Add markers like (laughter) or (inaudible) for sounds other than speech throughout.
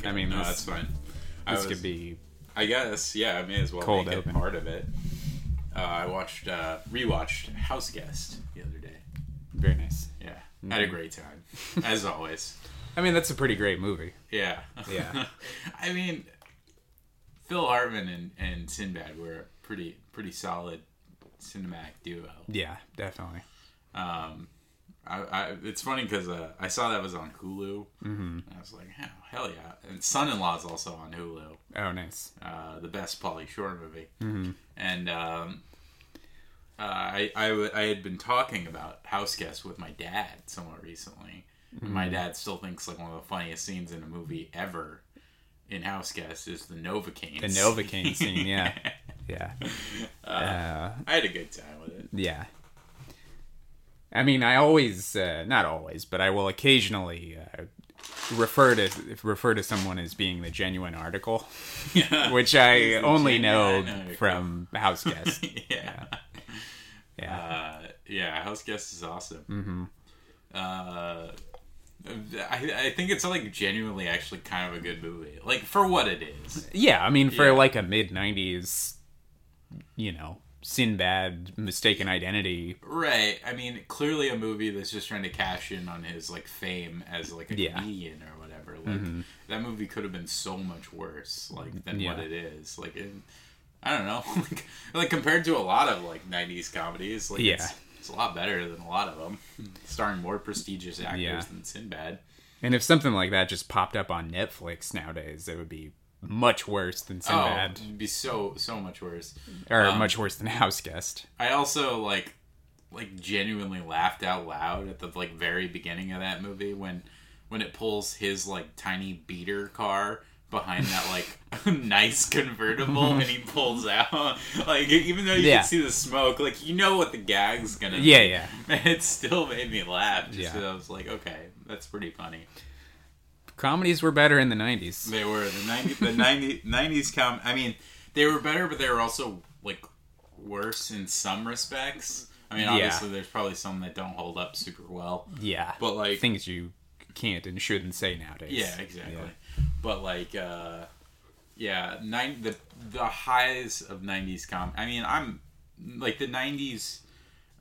Is that all right? Okay. I mean, no, that's fine. I This was- could be. I guess, yeah, I may as well Cold make open. it part of it. Uh, I watched, uh, rewatched House Guest the other day. Very nice. Yeah, had a great time, as always. (laughs) I mean, that's a pretty great movie. Yeah, Yeah. (laughs) I mean, Phil Hartman and, and Sinbad were a pretty pretty solid cinematic duo. Yeah, definitely. Um, I, I it's funny because uh, I saw that was on Hulu, mm-hmm. and I was like, oh, hell yeah! And Son-in-Law's also on Hulu. Oh, nice. uh, the best Pauly Shore movie. And um, uh, I, I, w- I had been talking about House Guest with my dad somewhat recently. And my dad still thinks like one of the funniest scenes in a movie ever in House Guest is the Novocaine. The. Novocaine scene, yeah. (laughs) Yeah. Uh, I had a good time with it. yeah. I mean, I always, uh, not always, but I will occasionally uh, refer to refer to someone as being the genuine article, Yeah. (laughs) which I only know article. from House (laughs) Guest. yeah. Yeah. Uh, yeah, House Guest is awesome. Mm-hmm. Uh, I, I think it's like genuinely actually kind of a good movie. Like for what it is. Yeah, I mean, for Yeah. like a mid '90s, you know, Sinbad mistaken identity. Right. I mean, clearly a movie that's just trying to cash in on his like fame as like a Yeah. Mm-hmm. comedian or whatever. Like that movie could have been so much worse, like than what it is. Like it, I don't know, (laughs) like, like compared to a lot of like '90s comedies, like Yeah. it's, it's a lot better than a lot of them, starring more prestigious actors Yeah. than Sinbad. And if something like that just popped up on Netflix nowadays, it would be much worse than Sinbad, Oh, it'd be so so much worse. or um, much worse than House Guest. I also like like genuinely laughed out loud at the like very beginning of that movie when when it pulls his like tiny beater car behind that like (laughs) nice convertible and he (laughs) pulls out like even though you Yeah. can see the smoke like you know what the gag's gonna Yeah, be. yeah. (laughs) it still made me laugh just Yeah. I was like okay that's pretty funny Comedies were better in the '90s. they were the 90 the 90, 90s com I mean they were better but they were also like worse in some respects I mean Yeah. obviously there's probably some that don't hold up super well Yeah, But, like- things you can't and shouldn't say nowadays. Yeah, exactly. But like, uh, yeah, nine the the highs of '90s com. I mean, I'm like the '90s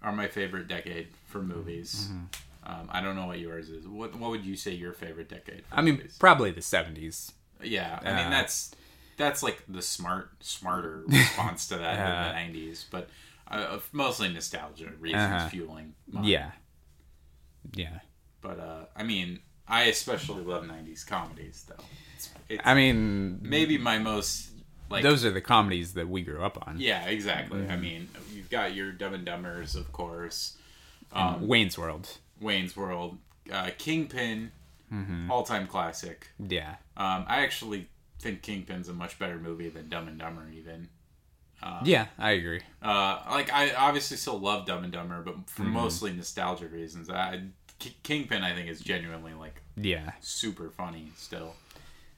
are my favorite decade for movies. Mm-hmm. Um, I don't know what yours is. What what would you say your favorite decade? I mean, movies? probably the '70s. yeah. I uh, mean, that's that's like the smart smarter (laughs) response to that Uh, than the '90s, but. Uh, mostly nostalgia reasons Uh-huh. fueling. Mine. Yeah, yeah. but uh, I mean, I especially love '90s comedies, though. It's, it's I mean, maybe my most like those are the comedies that we grew up on. yeah exactly Mm-hmm. i mean you've got your dumb and dumbers of course Um, Wayne's World. Wayne's world uh, kingpin Mm-hmm. all-time classic Yeah, um, i actually think kingpin's a much better movie than dumb and dumber even yeah, I agree. uh, like i obviously still love dumb and dumber but for Mm-hmm. mostly nostalgia reasons I, K- kingpin i think is genuinely like Yeah, super funny still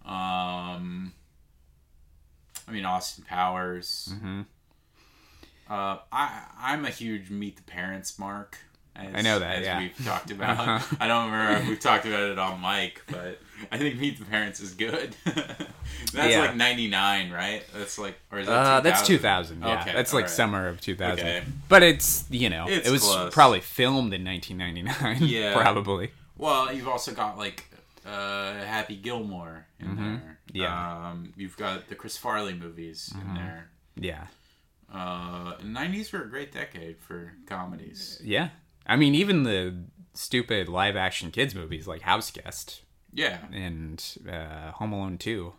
um i mean austin powers Mhm. uh i i'm a huge meet the parents mark as, I know that, as yeah. we've (laughs) talked about Uh-huh. i don't remember if we've talked about it on mic but i think meet the parents is good (laughs) that's Yeah. like 99 right that's like or is that uh, that's 2000? 2000. Yeah, Okay, that's like alright. summer of 2000. Okay. But it's you know, It's it was close. probably filmed in 1999. Yeah. (laughs) probably. Well, you've also got like uh, Happy Gilmore in there. Mm-hmm. Yeah. Um, you've got the Chris Farley movies in there. Yeah, Uh, 90s were a great decade for comedies. yeah. I mean, even the stupid live action kids movies like House Guest Yeah, and uh, Home Alone 2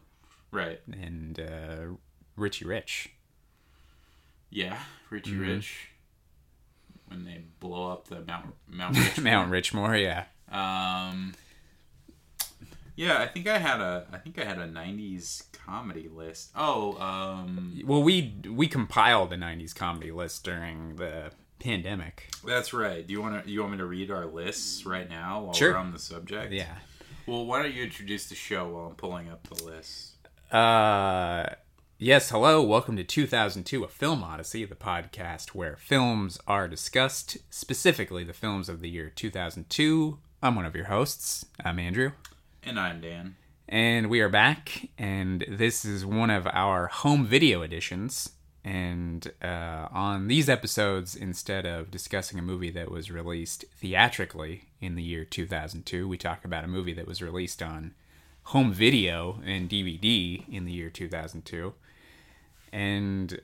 right. and uh, Richie Rich. Yeah, Richie Mm-hmm. Rich. When they blow up the Mount Mount (laughs) Rich. Mount Richmore, yeah. Um, yeah, I think I had a I think I had a 90s comedy list. Oh, um, Well, we we compiled the '90s comedy list during the pandemic. that's right. Do you want to you want me to read our lists right now while Sure. we're on the subject? Yeah. Well, why don't you introduce the show while I'm pulling up the list? Uh, yes. Hello. Welcome to 2002, a film odyssey, the podcast where films are discussed, specifically the films of the year 2002. I'm one of your hosts. I'm Andrew, And I'm Dan. And we are back, and this is one of our home video editions. And uh, on these episodes, instead of discussing a movie that was released theatrically in the year 2002, we talk about a movie that was released on home video and DVD in the year 2002. And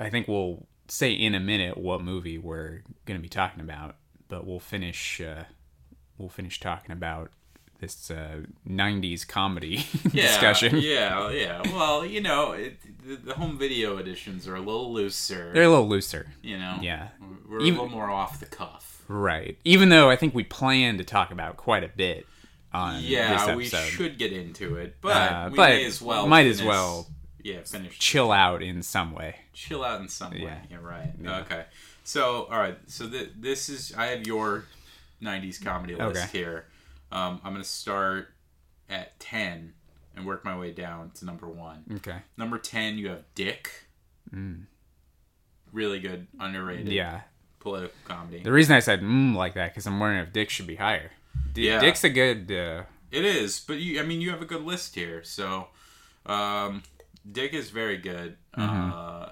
I think we'll say in a minute what movie we're going to be talking about, but we'll finish uh, we'll finish talking about this uh, 90s comedy (laughs) Yeah, discussion. Yeah, yeah. Well, you know, it, the, the home video editions are a little looser. They're a little looser. you know, Yeah. we're Even- a little more off the cuff. Right. Even though I think we plan to talk about quite a bit on Yeah, this we should get into it, but Uh, we but may as well. might as well Yeah, finish. chill out in some way. chill out in some way. Yeah. You're right. Yeah. Okay. So, all right. So th- this is I have your '90s comedy list Okay. here. Um, I'm gonna start at ten and work my way down to number one. Okay. Number ten, you have Dick. Really good, underrated Mm. Yeah. political comedy. The reason I said mm like that because I'm wondering if Dick should be higher. D- Yeah. Dick's a good. Uh, It is, but you, I mean, you have a good list here. So, um, Dick is very good. Uh,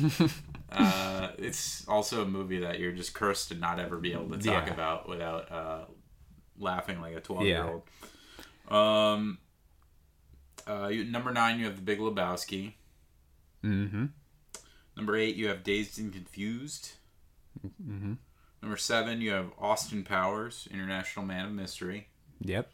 (laughs) uh, it's also a movie that you're just cursed to not ever be able to talk Yeah. about without uh, laughing like a 12 year old. Um, uh, number nine, you have The Big Lebowski. mm-hmm. Number eight, you have Dazed and Confused. Mm-hmm. Number seven, you have Austin Powers, International Man of Mystery. Yep.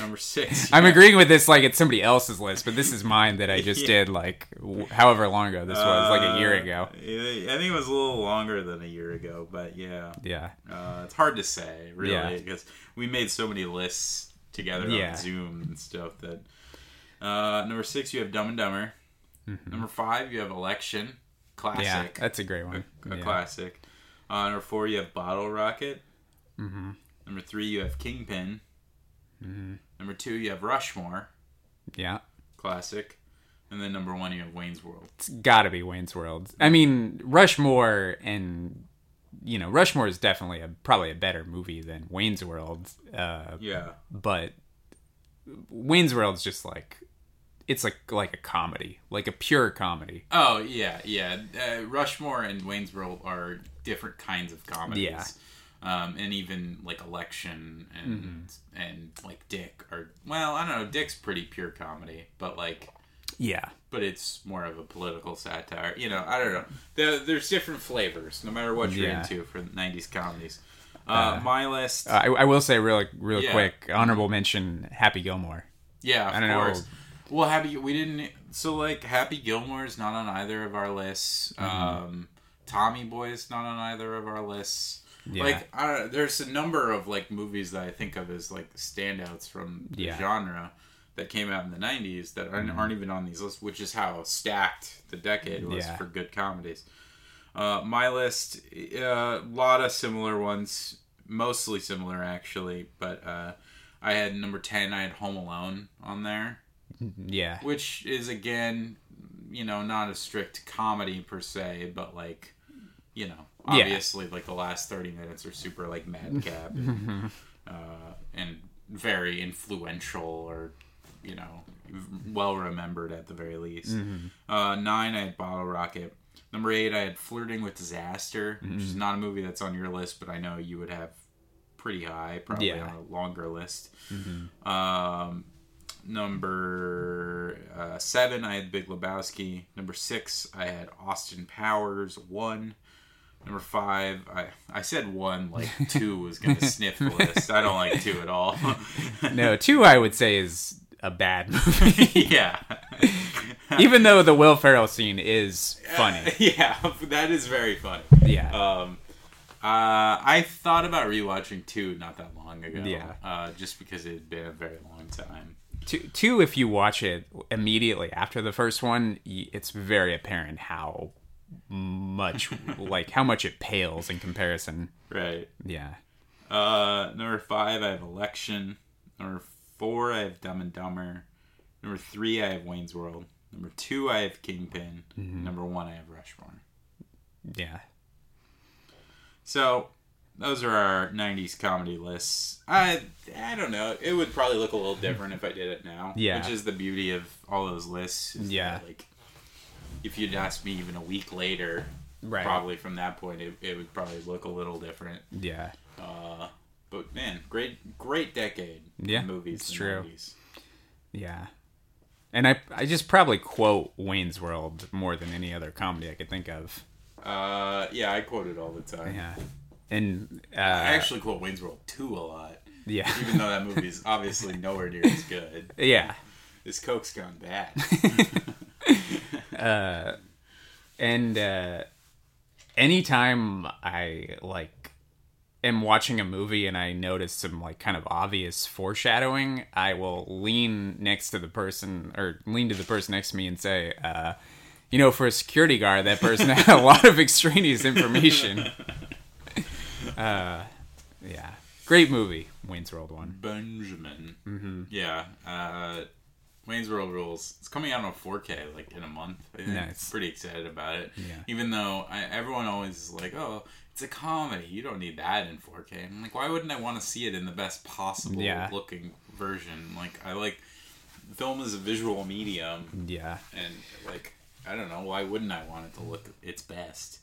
Number six, (laughs) I'm agreeing with this like it's somebody else's list, but this is mine that I (laughs) just Yeah. did like w- however long ago this was, like a year Uh, ago. I think it was a little longer than a year ago, but yeah, Yeah. uh, it's hard to say really Yeah. because we made so many lists together Yeah. on Zoom and stuff. That uh, number six, you have Dumb and Dumber. Number five, you have Election, Mm-hmm. Yeah, classic, that's a great one. a yeah. classic. Uh, number four, you have Bottle Rocket. Mm-hmm. Number three, you have Kingpin. Mm-hmm. Number two, you have Rushmore, Yeah. classic. And then number one, you have Wayne's World. It's got to be Wayne's World. I mean, Rushmore and you know, Rushmore is definitely a probably a better movie than Wayne's World. Uh, Yeah. but Wayne's World's just like it's like like a comedy, like a pure comedy. Oh yeah, yeah. Uh, Rushmore and Wayne's World are different kinds of comedies. Yeah. Um, and even like Election and Mm-hmm. and like Dick are well, I don't know. Dick's pretty pure comedy, but like, Yeah. but it's more of a political satire. You know, I don't know. There, there's different flavors, no matter what you're Yeah. into for '90s comedies. Uh, my list, I, I will say real real Yeah. quick honorable mention Happy Gilmore. yeah, of I don't know. course. Well, Happy, we didn't. So like, Happy Gilmore is not on either of our lists. Mm-hmm. Um, Tommy Boy is not on either of our lists. Yeah. Like, I there's a number of like movies that I think of as like standouts from the Yeah. Mm-hmm. genre that came out in the '90s that aren't, aren't even on these lists, which is how stacked the decade was Yeah. for good comedies. Uh, my list, a lot of similar ones, mostly similar actually, but uh, I had number ten. I had Home Alone on there Yeah. which is again, you know, not a strict comedy per se, but like, you know, Yeah. obviously, like the last thirty minutes are super like madcap and, (laughs) uh, and very influential or you know well remembered at the very least. Uh, nine, I had Bottle Rocket. Number eight, I had Flirting with Disaster, which is not a movie that's on your list, but I know you would have pretty high, probably Yeah. on a longer list. Um, number uh, seven, I had Big Lebowski. Number six, I had Austin Powers. One. Number five, I I said one like (laughs) two was gonna sniff the list. I don't like two at all. (laughs) No, two I would say is a bad (laughs) movie. yeah, Even though the Will Ferrell scene is funny. yeah, that is very funny. Yeah. Um, uh, I thought about rewatching two not that long ago. Yeah. Uh, just because it had been a very long time. two, two, if you watch it immediately after the first one, it's very apparent how much, like, how much it pales in comparison. Right. Yeah. Uh, number five, I have Election. Number four, I have Dumb and Dumber. Number three, I have Wayne's World. Number two, I have Kingpin. Number one, I have Rushmore. Yeah. So those are our '90s comedy lists. I I don't know. It would probably look a little different if I did it now. Yeah. which is the beauty of all those lists. is Yeah. like if you'd asked me even a week later, Right. probably from that point, it, it would probably look a little different. Yeah. Uh, but man, great great decade. Yeah, movies. it's true. 90s. Yeah. And I I just probably quote Wayne's World more than any other comedy I could think of. Uh, yeah, I quote it all the time. Yeah. And uh, I actually quote Wayne's World 2 a lot, yeah. (laughs) even though that movie is obviously nowhere near as good. (laughs) yeah. This Coke's gone bad. (laughs) And uh anytime I like am watching a movie and I notice some like kind of obvious foreshadowing, I will lean next to the person or lean to the person next to me and say, uh, you know, for a security guard, that person had a (laughs) lot of extraneous information. (laughs) uh, yeah. Great movie, Wayne's World one. Benjamin. Mm-hmm. Yeah. Uh, Wayne's World rules. It's coming out on 4K like in a month. Nice. Pretty excited about it. Yeah. Even though I, everyone always is like, "Oh, it's a comedy. You don't need that in 4K." I'm like, why wouldn't I want to see it in the best possible Yeah. looking version? Like, I like film is a visual medium, Yeah. and like, I don't know, why wouldn't I want it to look its best?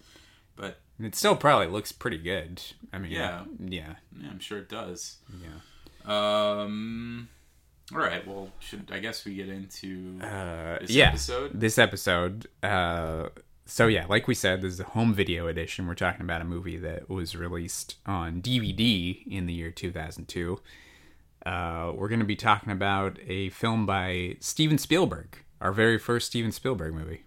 But It still probably looks pretty good. I mean, Yeah. Yeah. yeah, I'm sure it does. Yeah. Um. All right. Well, should I guess we get into Uh, this yeah. episode? This episode. Uh, so yeah, like we said, this is a home video edition. We're talking about a movie that was released on DVD in the year 2002. Uh, we're going to be talking about a film by Steven Spielberg, our very first Steven Spielberg movie.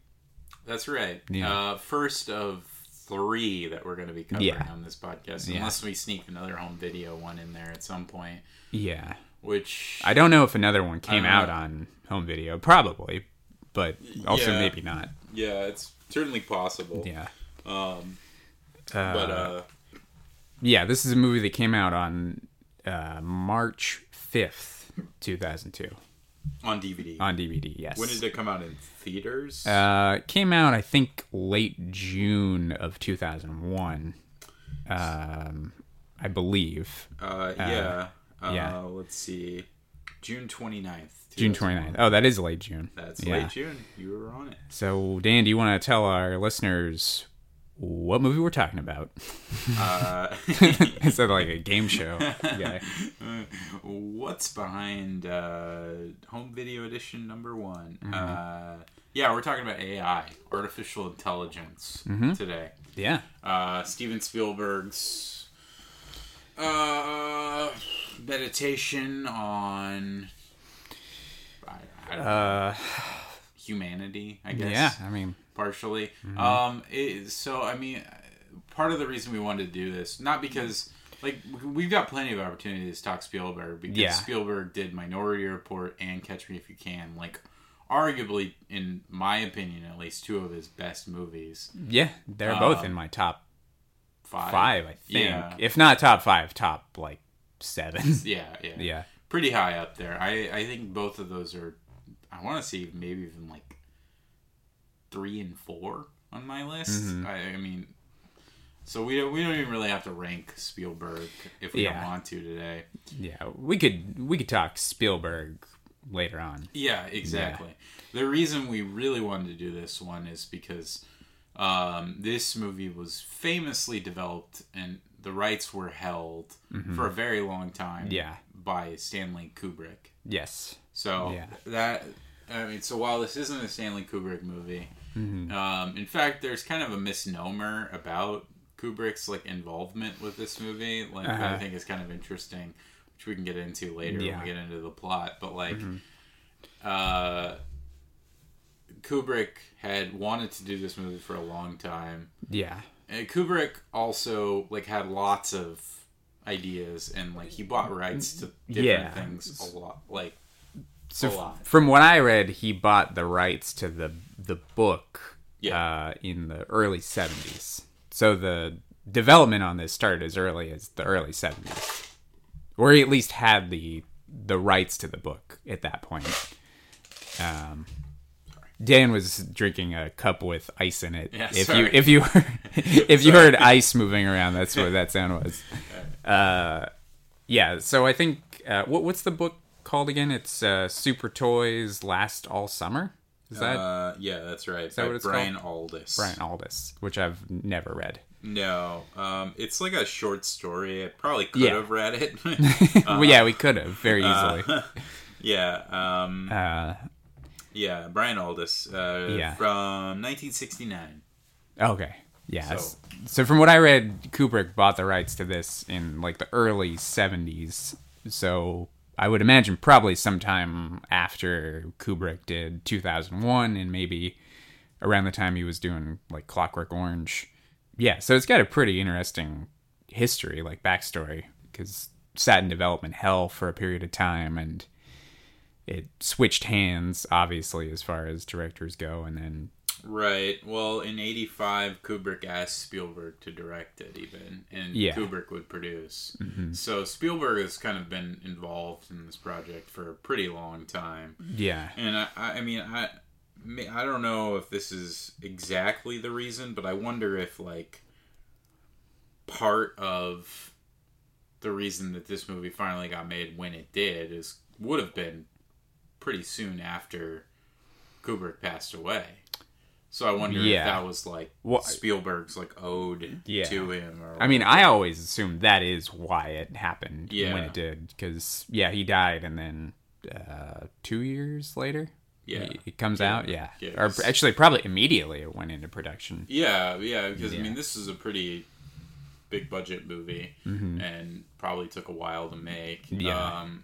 That's right. Yeah. Uh, first of three that we're going to be covering Yeah. on this podcast, Yeah. unless we sneak another home video one in there at some point. Yeah. Which I don't know if another one came don't out on home video. Probably, but also Yeah. maybe not. yeah, it's certainly possible. Yeah. Um. Uh, But uh, yeah, this is a movie that came out on uh, March 5th, 2002 on DVD. on DVD. Yes. when did it come out in theaters? Uh, it came out, I think, late June of 2001. Um, I believe Uh, yeah. Uh, yeah. Let's see. June 29th. June 2001. 29th. Oh, that is late June. That's yeah. late June. You were on it. So, Dan, do you want to tell our listeners what movie we're talking about? Uh, (laughs) Instead of like a game show (laughs) Yeah. what's behind uh, home video edition number one? Mm-hmm. Uh, yeah, we're talking about AI, artificial intelligence, Mm-hmm. today. Yeah. Uh, Steven Spielberg's uh, meditation on I, I don't know, Uh, humanity, I guess. yeah. I mean, partially. Mm-hmm. Um, it, so I mean, part of the reason we wanted to do this, not because like we've got plenty of opportunities to talk Spielberg because Yeah. Spielberg did Minority Report and Catch Me If You Can, like arguably, in my opinion, at least two of his best movies. yeah, they're both Um, in my top Five, five, I think. Yeah. If not top five, top like seven. (laughs) Yeah, yeah, yeah. pretty high up there. I I think both of those are. I want to see maybe even like three and four on my list. Mm-hmm. I, I mean, so we don't, we don't even really have to rank Spielberg if we Yeah. don't want to today. Yeah, we could we could talk Spielberg later on. Yeah, exactly. The reason we really wanted to do this one is because um, this movie was famously developed and the rights were held for a very long time. Mm-hmm. Yeah. by Stanley Kubrick. Yes. So Yeah. that I mean, so while this isn't a Stanley Kubrick movie, Mm-hmm. um, in fact, there's kind of a misnomer about Kubrick's like involvement with this movie, like I Uh-huh. think is kind of interesting, which we can get into later Yeah. when we get into the plot. But like, Mm-hmm. uh, Kubrick had wanted to do this movie for a long time. Yeah. And Kubrick also like had lots of ideas and like he bought rights to different Yeah. things a lot like So a lot. from what I read, he bought the rights to the the book Yeah. uh, in the early seventies. So the development on this started as early as the early seventies, or he at least had the the rights to the book at that point. Um, Dan was drinking a cup with ice in it. Yeah, if sorry. you if you (laughs) if you heard ice moving around, that's what that sound was. (laughs) Uh, yeah. So I think uh, what what's the book called again? It's uh, Super Toys Last All Summer. Is that uh, yeah, that's right. that what it's Brian Aldiss. Brian Aldiss? Which I've never read. No, um, it's like a short story. I probably could Yeah. have read it. (laughs) well, yeah, we could have very easily. yeah, um, Uh, yeah, Brian Aldiss uh, Yeah. from 1969. Okay. Yeah. So- So. from what I read, Kubrick bought the rights to this in like the early 70s. So I would imagine probably sometime after Kubrick did 2001 and maybe around the time he was doing like Clockwork Orange. Yeah, so it's got a pretty interesting history, like backstory, because sat in development hell for a period of time and it switched hands, obviously, as far as directors go, and then Right. Well, in '85, Kubrick asked Spielberg to direct it, even, and Yeah. Mm-hmm. Kubrick would produce. So Spielberg has kind of been involved in this project for a pretty long time. yeah, And I, I I mean, I, I don't know if this is exactly the reason, but I wonder if like part of the reason that this movie finally got made when it did is would have been pretty soon after Kubrick passed away. So I wonder Yeah. if that was like Wha- Spielberg's like ode Yeah. to him. Or I mean, I always assumed that is why it happened Yeah. when it did, because yeah, he died, and then uh, two years later, Yeah. it, comes out, yeah, Yeah, or actually probably immediately it went into production. Yeah, yeah, because I mean, this is a pretty big budget movie, and probably took a while to make. Mm-hmm. Yeah. Um,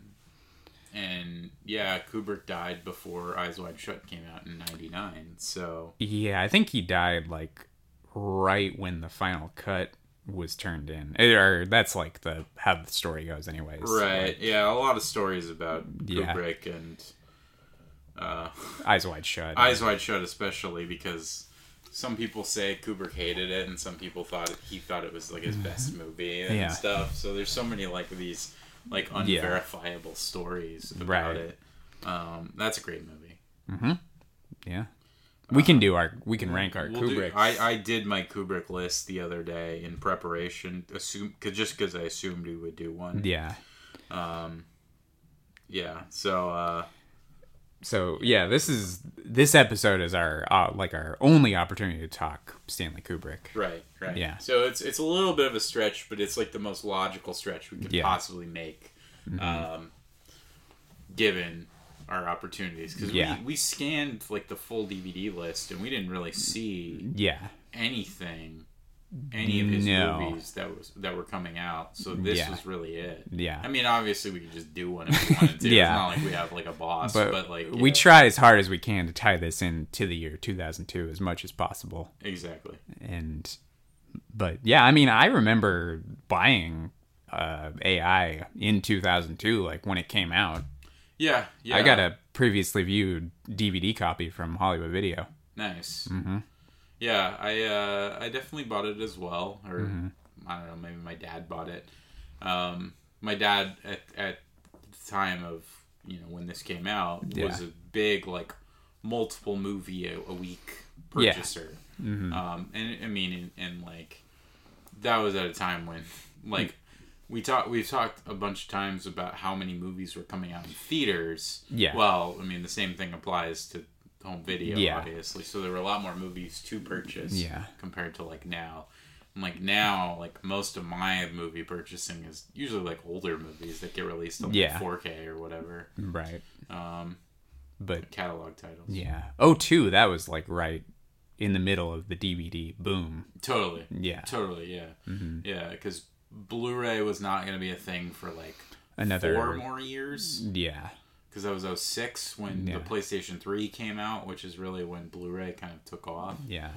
and yeah, Kubrick died before Eyes Wide Shut came out in '99. So Yeah, I think he died like right when the final cut was turned in, Eh, or that's like the how the story goes, anyways. right, Like, yeah, a lot of stories about Yeah. Kubrick and uh, eyes wide shut. Eyes Wide Shut, especially because. Some people say Kubrick hated it, and some people thought he thought it was like his best movie and Yeah. stuff. So there's so many like these like Yeah. unverifiable stories about Right. it. Um, that's a great movie. Mm-hmm. Yeah, we can do our we can rank our We'll do- Kubrick. I, I did my Kubrick list the other day in preparation, assume cause, just because I assumed we would do one. yeah. Um. Yeah. So uh, So yeah, this is this episode is our uh, like our only opportunity to talk Stanley Kubrick. right, right. Yeah. So it's it's a little bit of a stretch, but it's like the most logical stretch we could Yeah. Mm-hmm. possibly make, um, given our opportunities. Because Yeah. we, we scanned like the full DVD list, and we didn't really see Yeah, anything, any of his No. movies that was that were coming out. So this Yeah. was really it. Yeah. I mean, obviously, we could just do one if we wanted to. Yeah. It's not like we have like a boss, but, but, like we yeah, try as hard as we can to tie this in to the year 2002 as much as possible. exactly. And but yeah, I mean, I remember buying uh, AI in 2002, like when it came out. Yeah, yeah. I got a previously viewed DVD copy from Hollywood Video. nice. Mm-hmm. Yeah, I uh, I definitely bought it as well, or Mm-hmm. I don't know, maybe my dad bought it. Um, my dad at at the time of you know when this came out was a big like multiple movie a, a week Yeah. purchaser. Um, and I mean, and, and like that was at a time when (laughs) like we talked we've talked a bunch of times about how many movies were coming out in theaters. Yeah. Well, I mean, the same thing applies to home video, Yeah. obviously. So there were a lot more movies to purchase. Yeah. Compared to like now. And like now, like most of my movie purchasing is usually like older movies that get released on like, Yeah. 4K or whatever. Right. Um, But catalog titles. yeah. Oh, two, that was like right in the middle of the DVD boom. Totally. Yeah. Totally, yeah. Mm-hmm. Yeah, because Blu-ray was not going to be a thing for like Another four more years. Yeah. Because I was 06 when Yeah. the PlayStation 3 came out, which is really when Blu-ray kind of took off. Yeah.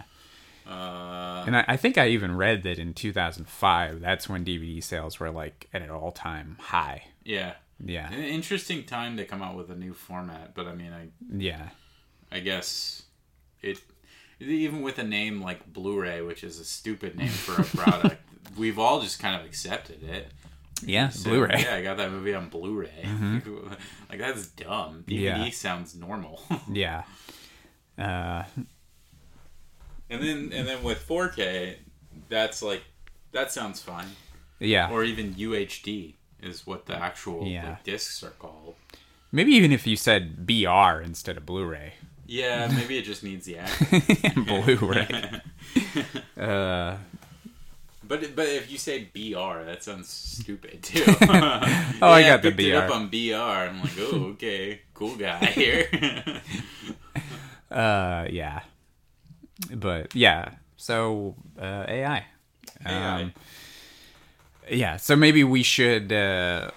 Uh, And I, I think I even read that in 2005, that's when DVD sales were like at an all time high. yeah. Yeah. An interesting time to come out with a new format, but I mean, I Yeah. I guess it even with a name like Blu-ray, which is a stupid name for a product, (laughs) we've all just kind of accepted it. Yeah. So, Blu ray. Yeah, I got that movie on Blu-ray. (laughs) (laughs) like that's dumb. DVD Yeah. sounds normal. (laughs) Yeah. Uh, And then and then with 4K, that's like that sounds fine. yeah. Or even UHD is what the actual Yeah. like, discs are called. Maybe even if you said BR instead of Blu-ray. Yeah, maybe it just needs the acronym. Blu-ray. Uh, But but if you say BR, that sounds stupid too. (laughs) Oh, I (laughs) got the picked It up BR. on BR. I'm like, oh, okay, cool guy here. (laughs) uh, yeah. But yeah, so uh, AI. AI. Um, yeah, so maybe we should uh,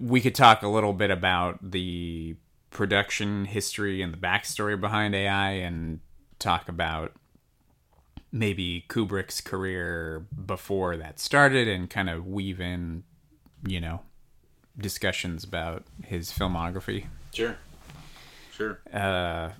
we could talk a little bit about the production history and the backstory behind AI, and talk about maybe Kubrick's career before that started, and kind of weave in, you know, discussions about his filmography. sure, sure. Uh,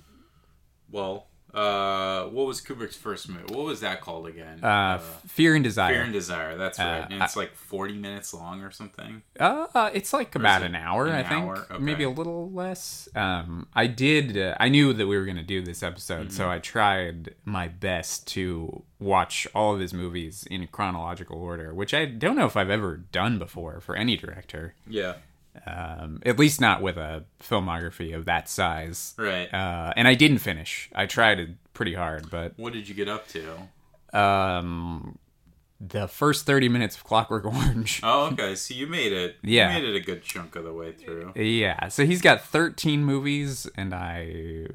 Well, uh, what was Kubrick's first movie? What was that called again? uh, Fear and Desire. Fear and Desire. That's right. Uh, and it's like 40 minutes long or something. Uh, it's like about it an hour, an I think, hour? Okay. maybe a little less. Um, I did. Uh, I knew that we were going to do this episode, Mm-hmm. so I tried my best to watch all of his movies in chronological order, which I don't know if I've ever done before for any director. Yeah. Um, at least not with a filmography of that size. Right. Uh, and I didn't finish. I tried it pretty hard, but what did you get up to? um, the first thirty minutes of Clockwork (laughs) Orange. Oh, okay. So you made it. Yeah. You made it a good chunk of the way through. Yeah, so he's got 13 movies, and I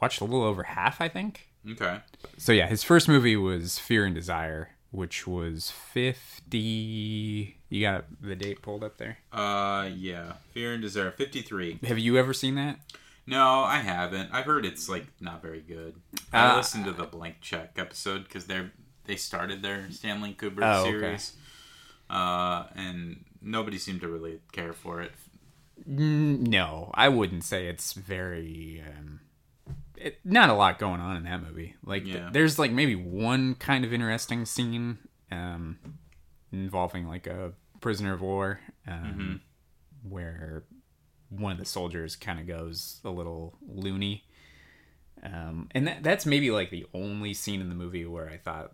watched a little over half, I think. Okay. So yeah, his first movie was Fear and Desire, which was 50. You got the date pulled up there. Uh, yeah. Fear and Desire. 53. Have you ever seen that? No, I haven't. I've heard it's like not very good. I Uh, listened to the Blank Check episode because they're they started their Stanley Kubrick Oh, okay. series, uh, and nobody seemed to really care for it. No, I wouldn't say it's very. Um, it, not a lot going on in that movie. Like, th- there's like maybe one kind of interesting scene um, involving like a prisoner of war, um, where one of the soldiers kind of goes a little loony. Um, and that, that's maybe like the only scene in the movie where I thought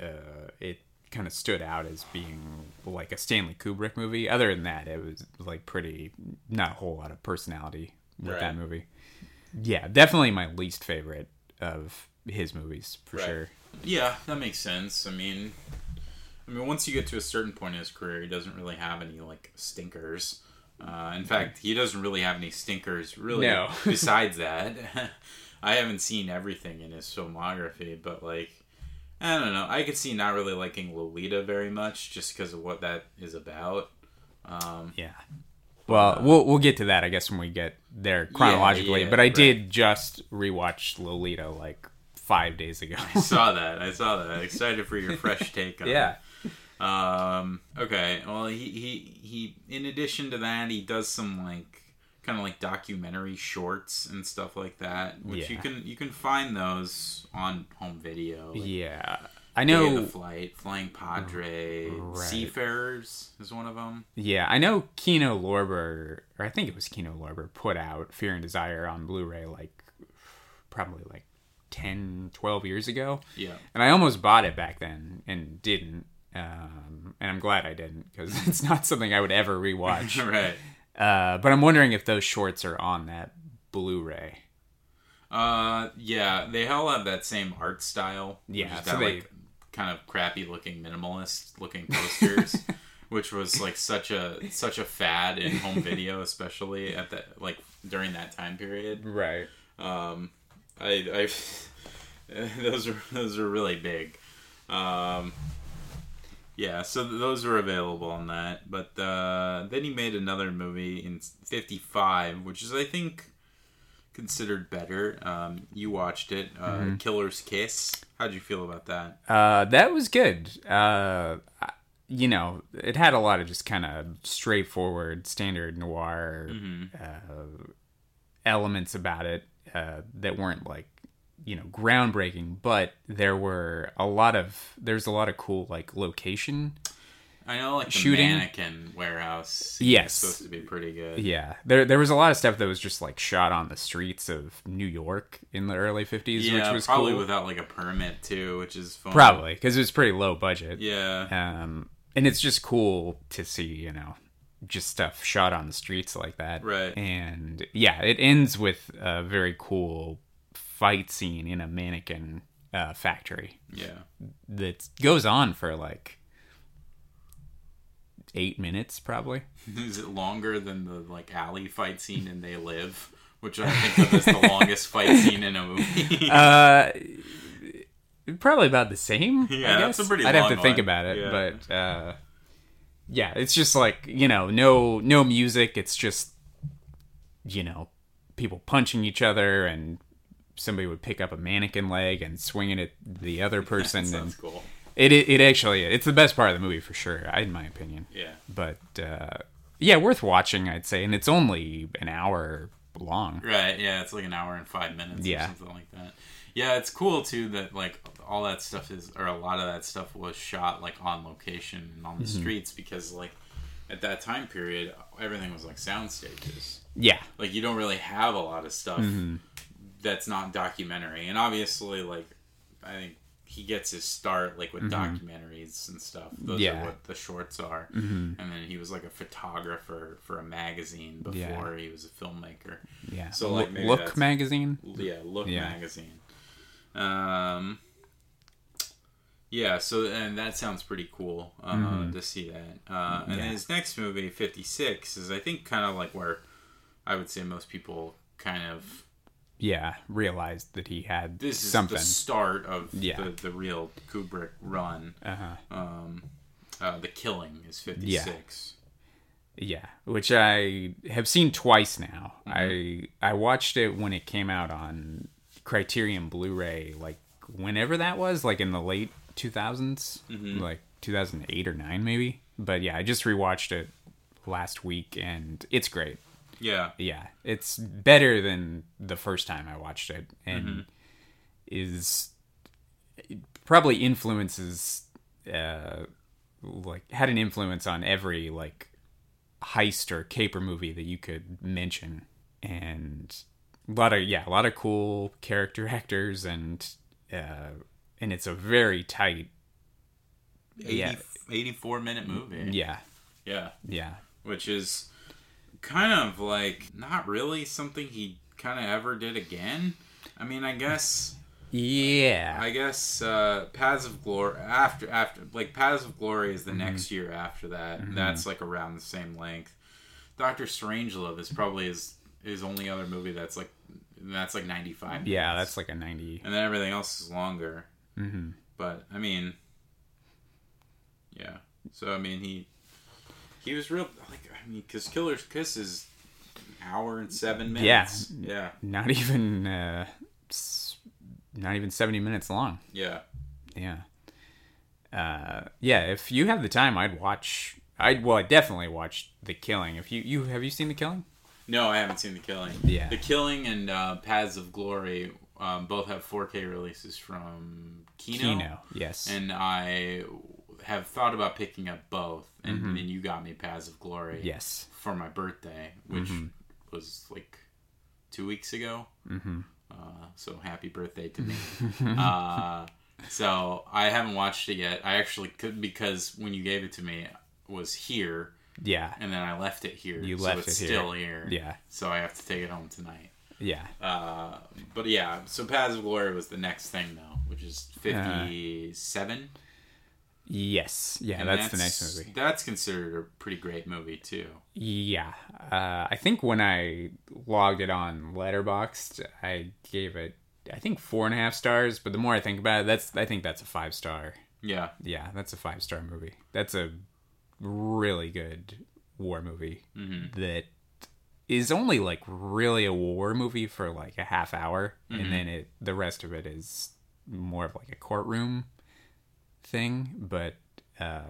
uh, it kind of stood out as being like a Stanley Kubrick movie. Other than that, it was like pretty not a whole lot of personality with Right. that movie. Yeah, definitely my least favorite of his movies for Right. sure. Yeah, that makes sense. I mean, I mean, once you get to a certain point in his career, he doesn't really have any like stinkers. Uh, in fact, he doesn't really have any stinkers really. No. (laughs) besides that, (laughs) I haven't seen everything in his filmography, but like, I don't know. I could see not really liking Lolita very much just because of what that is about. Um, Yeah. Well, we'll we'll get to that I guess when we get there chronologically. yeah, but I right. did just rewatch Lolita like five days ago. I saw (laughs) that. I saw that. Excited for your fresh (laughs) take on it. yeah. Um. Okay. Well, he he he. In addition to that, he does some like kind of like documentary shorts and stuff like that, which you can you can find those on home video. Like Yeah. I know the Flight, Flying Padre, Right. Seafarers is one of them. Yeah, I know Kino Lorber, or I think it was Kino Lorber, put out Fear and Desire on Blu-ray like probably like 10, 12 years ago. Yeah. And I almost bought it back then and didn't. Um, and I'm glad I didn't because (laughs) it's not something I would ever (laughs) rewatch. right. uh, but I'm wondering if those shorts are on that Blu-ray. Uh. Yeah. They all have that same art style. Yeah, so they- like kind of crappy looking minimalist looking posters. (laughs) which was like such a such a fad in home video, especially at that like during that time period. Right. Um, I, I (laughs) those are those are really big. Um, yeah, so those were available on that. But uh, then he made another movie in '55, which is I think considered better. Um, you watched it, uh, Killer's Kiss. How'd you feel about that? Uh, that was good. Uh, you know, it had a lot of just kind of straightforward, standard noir uh, elements about it uh, that weren't like, you know, groundbreaking. But there were a lot of there's a lot of cool like location I know like the shooting. mannequin warehouse. Yes. is supposed to be pretty good. Yeah, there there was a lot of stuff that was just like shot on the streets of New York in the early fifties, Yeah, which was probably cool. without like a permit too, which is fun. Probably because it was pretty low budget. Yeah. Um, and it's just cool to see, you know, just stuff shot on the streets like that. Right. And yeah, it ends with a very cool fight scene in a mannequin uh, factory Yeah. that goes on for like eight minutes, probably. (laughs) Is it longer than the like alley fight scene in They Live, which I think of as the longest fight scene in a movie? (laughs) Uh, probably about the same. Yeah, I that's guess. a pretty I'd have to think about it, Yeah. but uh, yeah, it's just like you know, no no music. It's just you know, people punching each other, and somebody would pick up a mannequin leg and swing it at the other (laughs) person, and Sounds cool. It, it it actually it's the best part of the movie for sure, in my opinion. Yeah. But uh, yeah, worth watching, I'd say, and it's only an hour long. Right, yeah, it's like an hour and five minutes Yeah. or something like that. Yeah, it's cool too that like all that stuff is or a lot of that stuff was shot like on location and on the Mm-hmm. streets because like at that time period everything was like sound stages. Yeah, Like you don't really have a lot of stuff Mm-hmm. that's not documentary. And obviously like I think he gets his start like with documentaries and stuff. Those Mm-hmm. Yeah. Mm-hmm. are what the shorts are. And then he was like a photographer for a magazine before Yeah. he was a filmmaker. yeah. So, like, Look- magazine. Yeah, Look Yeah. magazine. Um, yeah, so and that sounds pretty cool uh, to see that. Uh, and Mm-hmm. Then his next movie, Fifty Six, is I think kind of like where I would say most people kind of yeah, realized that he had this is something. the start of Yeah. the, the real Kubrick run. Uh-huh. Um, uh, the Killing is Fifty Six. Yeah, which I have seen twice now. Mm-hmm. I I watched it when it came out on Criterion Blu-ray, like whenever that was, like in the late 2000s, Mm-hmm. like 2008 or nine maybe. But yeah, I just rewatched it last week, and it's great. Yeah, Yeah, it's better than the first time I watched it, and Mm-hmm. is it probably influences uh, like had an influence on every like heist or caper movie that you could mention, and a lot of yeah, a lot of cool character (laughs) actors, and uh, and it's a very tight 80, Yeah. 84 minute movie. yeah yeah. yeah which is kind of like not really something he kind of ever did again. I mean, I guess yeah I guess uh, Paths of Glory after after like Paths of Glory is the Mm-hmm. next year after that. That's like around the same length. Doctor Strangelove is probably his his only other movie that's like that's like ninety five. yeah that's like a 90 and then everything else is longer. Mm-hmm. But I mean, yeah. So I mean, he he was real like because Killer's Kiss is an hour and seven minutes. Yeah, not even uh not even 70 minutes long. Yeah, yeah. Uh yeah if you have the time i'd watch i'd well i definitely watch the killing. If you you have you seen the killing? No, I haven't seen The Killing. Yeah. The Killing and uh, Paths of Glory um, both have 4K releases from Kino. kino yes. And I have thought about picking up both, and then you got me Paths of Glory. Mm-hmm. yes for my birthday, which was like two weeks ago. Mm-hmm. Uh, so happy birthday to me. (laughs) uh, so I haven't watched it yet. I actually could because when you gave it to me, it was here, yeah and then I left it here. You so left it's it here. still here. Yeah. So I have to take it home tonight. yeah Uh, but yeah, so Paths of Glory was the next thing though, which is fifty-seven. Yes. Yeah and that's, the next movie. That's considered a pretty great movie too. yeah. Uh i think when i logged it on letterboxd i gave it i think four and a half stars but the more i think about it that's i think that's a five star. Yeah. yeah that's a five star movie. That's a really good war movie that is only like really a war movie for like a half hour and then it the rest of it is more of like a courtroom thing but uh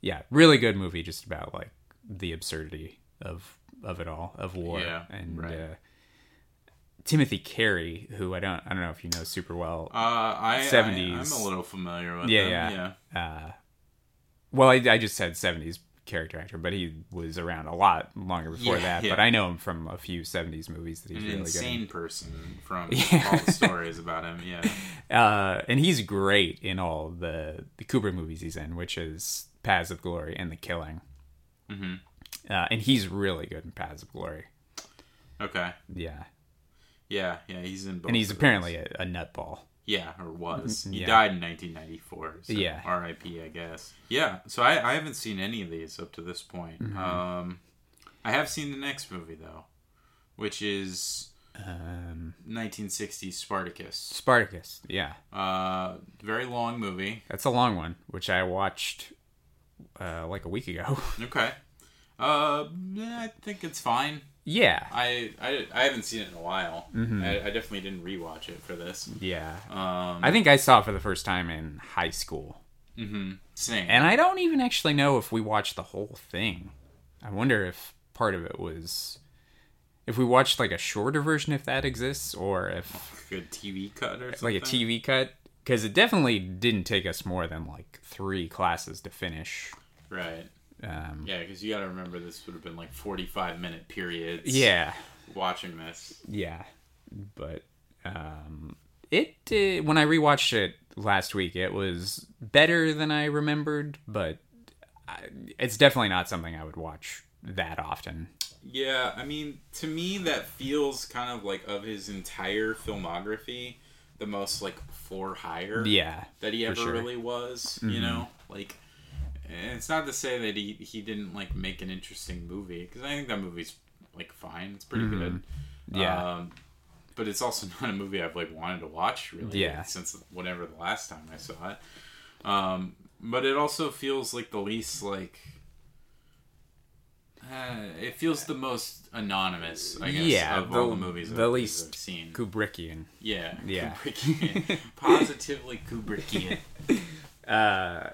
yeah really good movie just about like the absurdity of of it all of war Yeah, and right. uh Timothy Carey, who I don't I don't know if you know super well. Uh, I, 70s. I am a little familiar with Yeah, yeah. yeah. uh, well, I, I just said '70s character actor, but he was around a lot longer before Yeah, that. yeah. But I know him from a few '70s movies that he's An really insane person from (laughs) Yeah. all the stories about him. Yeah. (laughs) Uh, and he's great in all the the Kubrick movies he's in, which is Paths of Glory and The Killing. hmm Uh, and he's really good in Paths of Glory. Okay. Yeah, Yeah, yeah, he's in both. and he's apparently a, a nutball. Yeah, or was. He Yeah. died in 1994. So Yeah. R.I.P. I guess. Yeah. So I, I haven't seen any of these up to this point. Mm-hmm. Um, I have seen the next movie though, which is Um, 1960s Spartacus. Spartacus. Yeah, Uh, very long movie. that's a long one, which I watched uh, like a week ago. (laughs) Okay. Uh, I think it's fine. Yeah, I, I, I haven't seen it in a while. Mm-hmm. I, I definitely didn't rewatch it for this. yeah. Um, I think I saw it for the first time in high school. hmm same. And I don't even actually know if we watched the whole thing. I wonder if part of it was if we watched like a shorter version if that exists or if Good TV cut or something. like a TV cut cuz it definitely didn't take us more than like 3 classes to finish. Right. Yeah, because you got to remember this would have been like 45 minute periods. yeah. Watching this. Yeah. But um it uh, when I rewatched it last week it was better than I remembered, but I, it's definitely not something I would watch that often. Yeah, I mean, to me, that feels kind of like of his entire filmography, the most like for hire Yeah. that he ever sure. Mm-hmm. really was. You know, like, and it's not to say that he he didn't like make an interesting movie because I think that movie's like fine. It's pretty good. Mm-hmm. Yeah. Um, but it's also (laughs) not a movie I've like wanted to watch really Yeah. since whatever the last time I saw it. Um, but it also feels like the least like uh, it feels the most anonymous, I guess, Yeah, of the- all the movies the I've, least I've seen. Kubrickian. yeah, Yeah. Kubrickian. (laughs) positively Kubrickian. (laughs) Uh,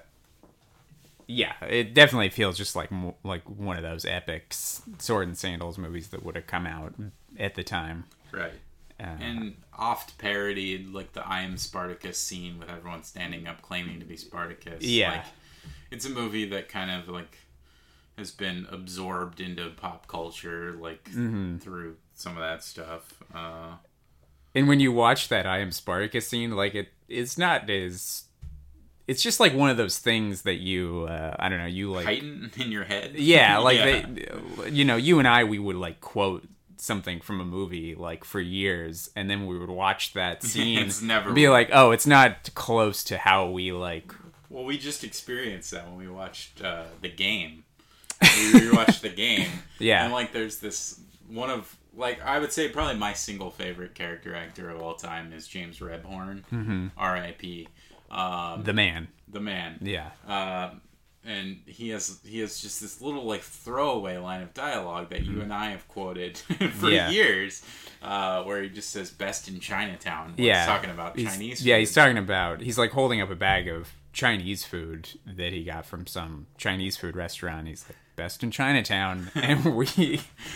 yeah, it definitely feels just like like one of those epics sword and sandals movies that would have come out at the time. right. Uh, And oft parodied like the I am Spartacus scene with everyone standing up claiming to be Spartacus. Yeah. Like, it's a movie that kind of like has been absorbed into pop culture like Mm-hmm. through some of that stuff. Uh, and when you watch that I am Spartacus scene, like it, it's not as. It's just like one of those things that you, uh, I don't know, you like. heighten in your head. Yeah, (laughs) like Yeah. they, you know, you and I, we would like quote something from a movie like for years, and then we would watch that (laughs) scene never- and be like, oh, it's not close to how we like. Well, we just experienced that when we watched uh, the game. We rewatched the game. (laughs) Yeah. And like, there's this one of like I would say probably my single favorite character actor of all time is James Rebhorn, mm-hmm. R.I.P. Um, The man, the man. yeah, Um, and he has he has just this little like throwaway line of dialogue that you and I have quoted (laughs) for Mm-hmm. Yeah. years, uh, where he just says "best in Chinatown." yeah. he's talking about He's- Chinese. Yeah, he's talking about. He's like holding up a bag of Chinese food that he got from some Chinese food restaurant. He's like, best in Chinatown, (laughs) and we.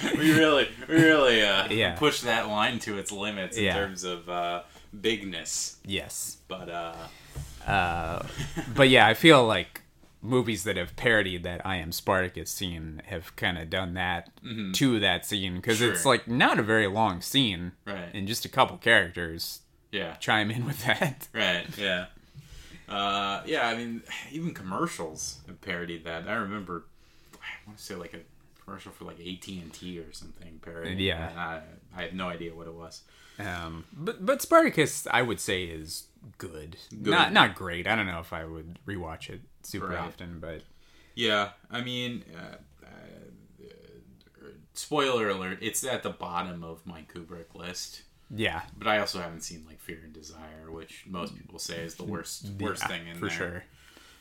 we really, we really uh, Yeah. push that line to its limits in Yeah. terms of uh, bigness. yes, But uh, Uh, but yeah, I feel like movies that have parodied that I Am Spartacus scene have kind of done that to that scene because it's Mm-hmm. Like not a very long scene, Right. And just a couple characters yeah, chime in with that. (laughs) right, yeah, uh, yeah. I mean, even commercials have parodied that. I remember, I want to say like a commercial for like AT and T or something parodied. Yeah. I, I have no idea what it was. Um, but but Spartacus, I would say, is good. Good. Not not great. I don't know if I would rewatch it super Right. often, but Yeah, I mean, uh, uh, spoiler alert: it's at the bottom of my Kubrick list. yeah, But I also haven't seen like Fear and Desire, which most people say is the worst (laughs) worst yeah, thing in for there.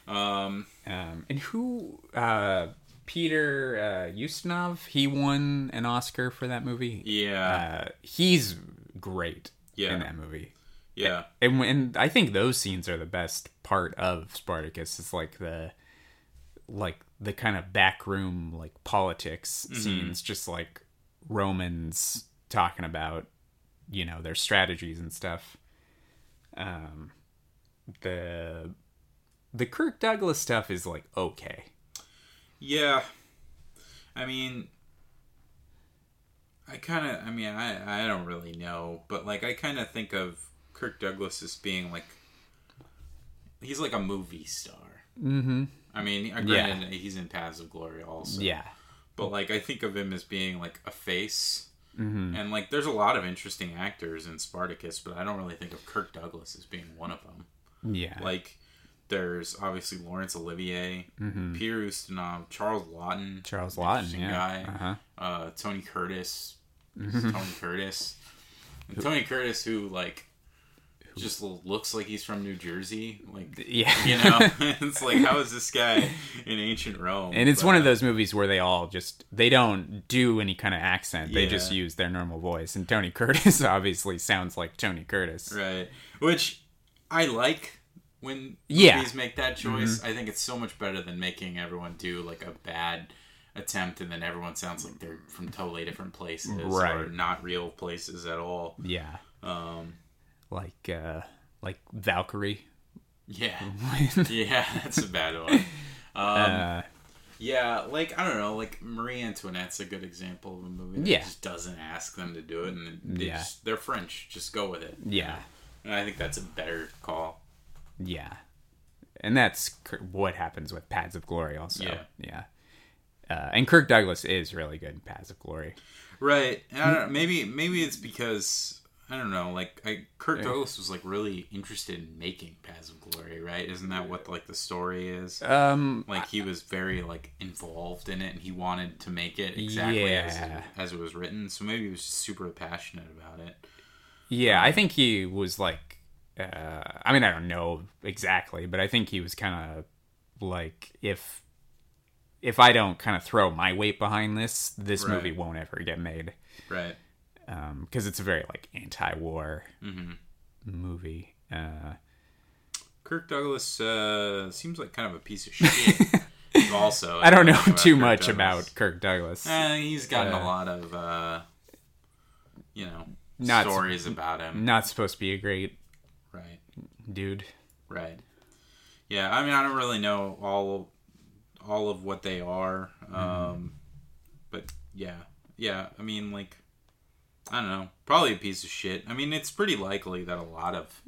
sure. Um, Um, and who? Uh, Peter uh, Ustinov. He won an Oscar for that movie. yeah, Uh, he's great Yeah. in that movie. Yeah, And when I think those scenes are the best part of Spartacus. It's like the like the kind of backroom like politics Mm-hmm. scenes, just like Romans talking about you know their strategies and stuff. Um, the the Kirk Douglas stuff is like okay. Yeah. I mean, I kind of, I mean, I, I don't really know, but like, I kind of think of Kirk Douglas as being like, he's like a movie star. Mm-hmm. I mean, uh, Yeah. granted, he's in Paths of Glory also. Yeah. But like, I think of him as being like a face. Mm-hmm. And like, there's a lot of interesting actors in Spartacus, but I don't really think of Kirk Douglas as being one of them. Yeah. Like, there's obviously Laurence Olivier, mm-hmm. Peter Ustinov, Charles Laughton, Charles Laughton, yeah. guy. Uh-huh. uh, Tony Curtis, Mm-hmm. Tony Curtis, and Tony Curtis, who like just looks like he's from New Jersey, like (laughs) Yeah. you know, (laughs) it's like how is this guy in ancient Rome? And it's But, one of those movies where they all just they don't do any kind of accent. They Yeah. just use their normal voice. And Tony Curtis (laughs) obviously sounds like Tony Curtis. right, which I like when Yeah. Mm-hmm. movies make that choice. I think it's so much better than making everyone do like a bad attempt and then everyone sounds like they're from totally different places or not real places at all. Yeah. Um, Like uh like Valkyrie. yeah, (laughs) yeah, that's a bad one. Um, uh Yeah, like I don't know, like Marie Antoinette's a good example of a movie that Yeah. just doesn't ask them to do it, and they Yeah. just, they're French, just go with it. yeah. And I think that's a better call. Yeah. And that's what happens with Paths of Glory also. Yeah. Yeah. Uh, and Kirk Douglas is really good in Paths of Glory. Right? And I don't know, maybe maybe it's because I don't know, like I, Kirk Douglas was like really interested in making Paths of Glory, right? Isn't that what like the story is? Um Like he was very like involved in it, and he wanted to make it exactly as, Yeah. it, as it was written. So maybe he was super passionate about it. Yeah, I think he was like, uh, I mean, I don't know exactly, but I think he was kind of like, if if I don't kind of throw my weight behind this, this Right. movie won't ever get made Right? Because it's a very like anti-war Mm-hmm. movie. Uh, Kirk Douglas uh, seems like kind of a piece of shit. (laughs) also, I don't know too Kirk much Douglas. about Kirk Douglas. Uh, he's gotten Uh, a lot of, uh, you know, Not- stories about him. Not supposed to be a great Right, dude. right. Yeah, I mean, I don't really know all all of what they are, um, but yeah, yeah. I mean, like, I don't know, probably a piece of shit. I mean, it's pretty likely that a lot of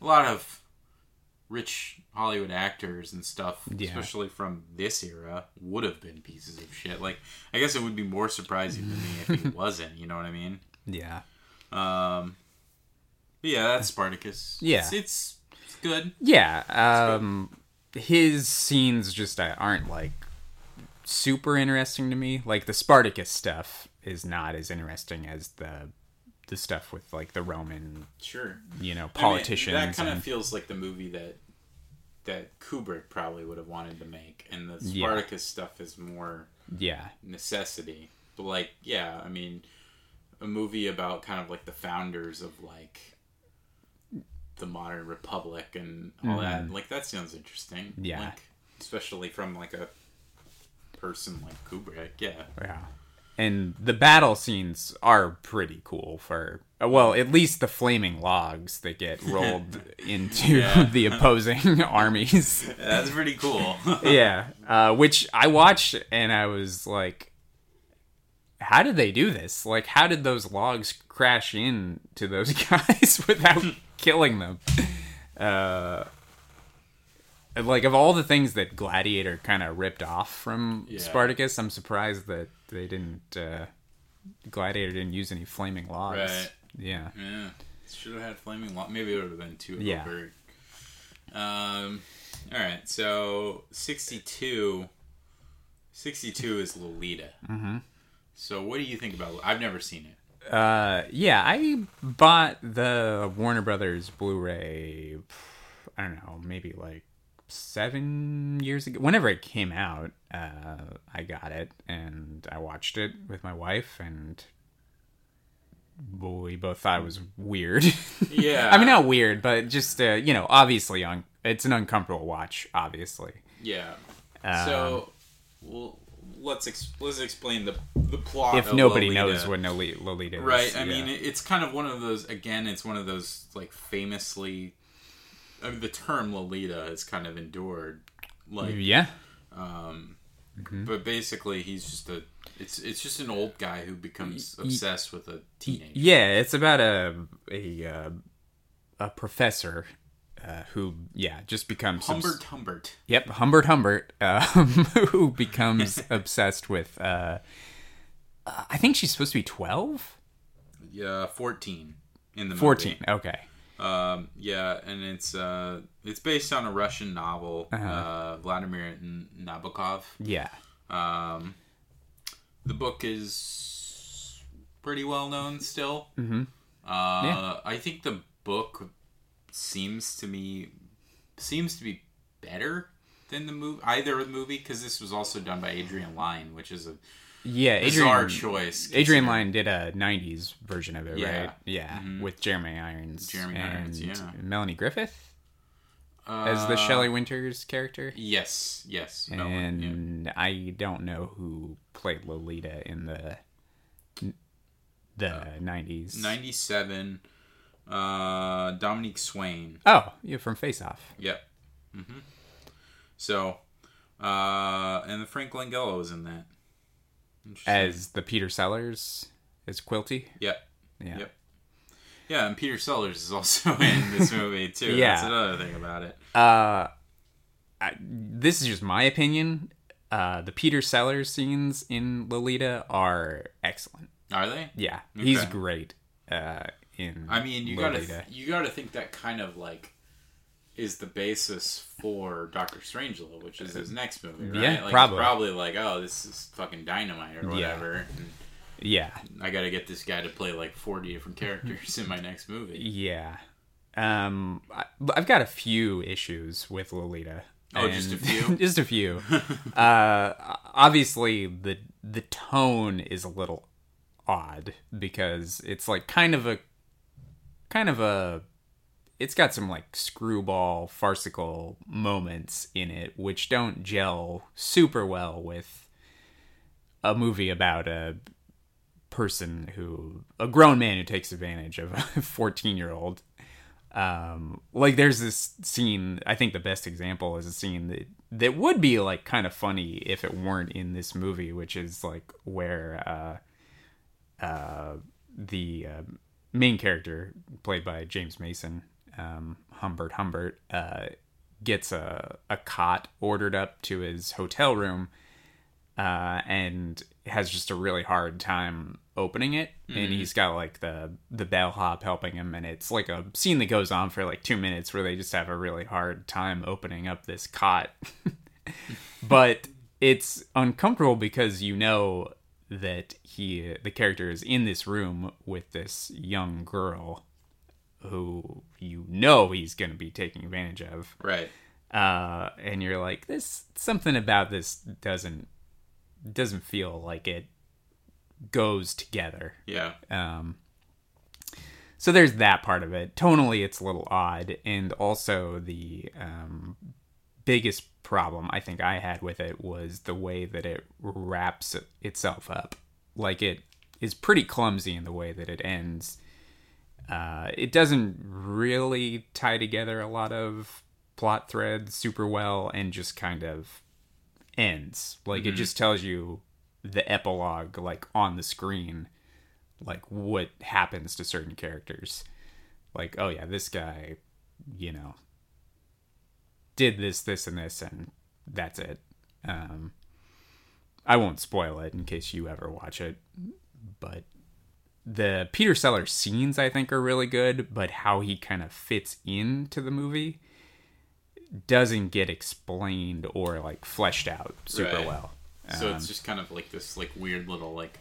a lot of rich Hollywood actors and stuff, Yeah. especially from this era, would have been pieces of shit. Like, I guess it would be more surprising to me if he (laughs) wasn't. You know what I mean? Yeah. Um, but yeah, that's Spartacus. Yeah. it's, it's, it's good. Yeah, um, his scenes just aren't like super interesting to me. Like the Spartacus stuff is not as interesting as the the stuff with like the Roman, Sure, you know, I mean, politicians. that kind of feels like the movie that that Kubrick probably would have wanted to make, and the Yeah. Spartacus stuff is more yeah, necessity. But like, yeah, I mean, a movie about kind of like the founders of like the modern republic and all that. Like that sounds interesting. Mm-hmm. Yeah. like, especially from like a person like Kubrick. Yeah, yeah. And the battle scenes are pretty cool for well, at least the flaming logs that get (laughs) rolled into Yeah. (laughs) the opposing (laughs) armies. that's pretty cool. yeah, uh, which I watched and I was like, how did they do this? Like, how did those logs crash into those guys without killing them? Uh, like of all the things that Gladiator kind of ripped off from Yeah. Spartacus, I'm surprised that they didn't. Uh, Gladiator didn't use any flaming logs. Right. Yeah. Yeah, should have had flaming. Lo- Maybe it would have been too Yeah. overt. Um, all right. So 62, 62 is Lolita. Mm-hmm. So what do you think about? I've never seen it. Uh, yeah, I bought the Warner Brothers Blu-ray. I don't know, maybe like seven years ago. Whenever it came out, uh, I got it and I watched it with my wife, and we both thought it was weird. (laughs) Yeah. I mean, not weird, but just uh, you know, obviously, un- it's an uncomfortable watch. Obviously, Yeah. Um, so, well, let's ex- let's explain the the plot. if nobody Lolita. knows what Lolita is, Right. I yeah. mean, it's kind of one of those. Again, it's one of those like famously I mean, the term Lolita has kind of endured, like, Yeah. but basically he's just a. It's it's just an old guy who becomes obsessed with a teenager. Yeah, it's about a a uh, a professor uh, who yeah just becomes obs- Humbert Humbert. Yep, Humbert Humbert, um, (laughs) who becomes (laughs) obsessed with. Uh, uh, I think she's supposed to be twelve. Yeah, fourteen in the movie. Fourteen. Okay. Um, yeah, and it's uh, it's based on a Russian novel, Uh-huh. uh Vladimir Nabokov. Yeah. Um, the book is pretty well known still. Mm-hmm. Uh, Yeah. I think the book seems to me seems to be better than the movie. Either the movie because this was also done by Adrian Lyne, which is a Yeah. bizarre Adrian choice. Adrian Lyne did a '90s version of it, Yeah. Mm-hmm. right? Yeah, with Jeremy Irons, Jeremy and Irons, yeah. Melanie Griffith as the Uh, Shelley Winters character. Yes, yes. Melanie, yeah. and I don't know who played Lolita in the the Uh, nineties. 97 uh dominique swain Oh, yeah, from Face Off. yep hmm so uh and the frank langella was in that. As the Peter Sellers as Quilty. yep Yeah. Yep. yeah and peter sellers is also (laughs) in this movie too Yeah. that's another thing about it Uh, I, this is just my opinion. Uh, the Peter Sellers scenes in Lolita are excellent. are they Yeah, he's great. Uh, in i mean you Lolita. gotta you gotta think that kind of like is the basis for Doctor Strangelove, which is his next movie, right? Yeah, like, probably. probably like, oh, this is fucking dynamite or Yeah. whatever. And yeah, I got to get this guy to play like 40 different characters in my next movie. yeah. Um, I, I've got a few issues with Lolita. Oh, just a few? (laughs) just a few. (laughs) uh, obviously the the tone is a little odd because it's like kind of a kind of a it's got some like screwball farcical moments in it which don't gel super well with a movie about a person who a grown man who takes advantage of a (laughs) 14 year old um like there's this scene i think the best example is a scene that that would be like kind of funny if it weren't in this movie which is like where uh uh the uh, main character played by james mason um humbert humbert uh gets a a cot ordered up to his hotel room uh, and has just a really hard time opening it. And he's got like the the bellhop helping him, and it's like a scene that goes on for like two minutes where they just have a really hard time opening up this cot. (laughs) but it's uncomfortable because you know that he the character is in this room with this young girl who you know he's going to be taking advantage of Right. uh, and you're like, this something about this doesn't doesn't feel like it goes together. Yeah. Um, so there's that part of it. Tonally, it's a little odd, and also the um, biggest problem I think I had with it was the way that it wraps itself up. Like it is pretty clumsy in the way that it ends. Uh, it doesn't really tie together a lot of plot threads super well, and just kind of ends. Like it just tells you the epilogue, like on the screen like what happens to certain characters. Like, oh yeah, this guy, you know, did this, this, and this, and that's it. Um, I won't spoil it in case you ever watch it, but the Peter Sellers scenes I think are really good, but how he kind of fits into the movie doesn't get explained or like fleshed out super Right. well. So Um, it's just kind of like this like weird little like,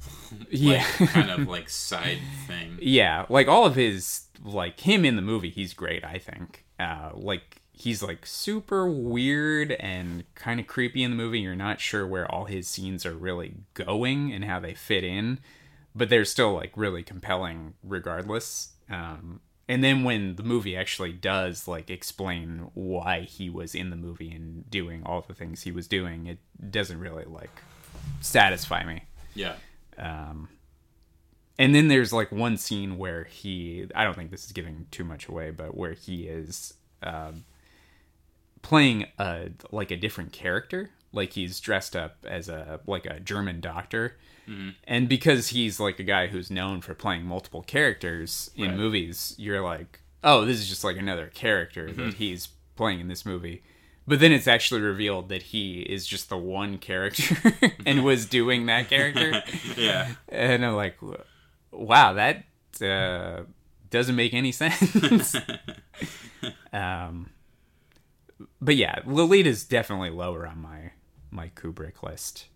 (laughs) yeah. like kind of like side thing. (laughs) Yeah, like all of his like him in the movie, he's great, I think. Uh like he's like super weird and kind of creepy in the movie. You're not sure where all his scenes are really going and how they fit in, but they're still like really compelling regardless. Um and then when the movie actually does like explain why he was in the movie and doing all the things he was doing, it doesn't really like satisfy me Yeah. and then there's like one scene where he I don't think this is giving too much away, but where he is um, playing a like a different character, like he's dressed up as a like a German doctor. And because he's like a guy who's known for playing multiple characters in Right. movies, you're like, oh, this is just like another character that he's playing in this movie. But then it's actually revealed that he is just the one character (laughs) and (laughs) was doing that character. (laughs) yeah. and I'm like, wow, that uh, doesn't make any sense. um, but yeah, Lolita's definitely lower on my my Kubrick list.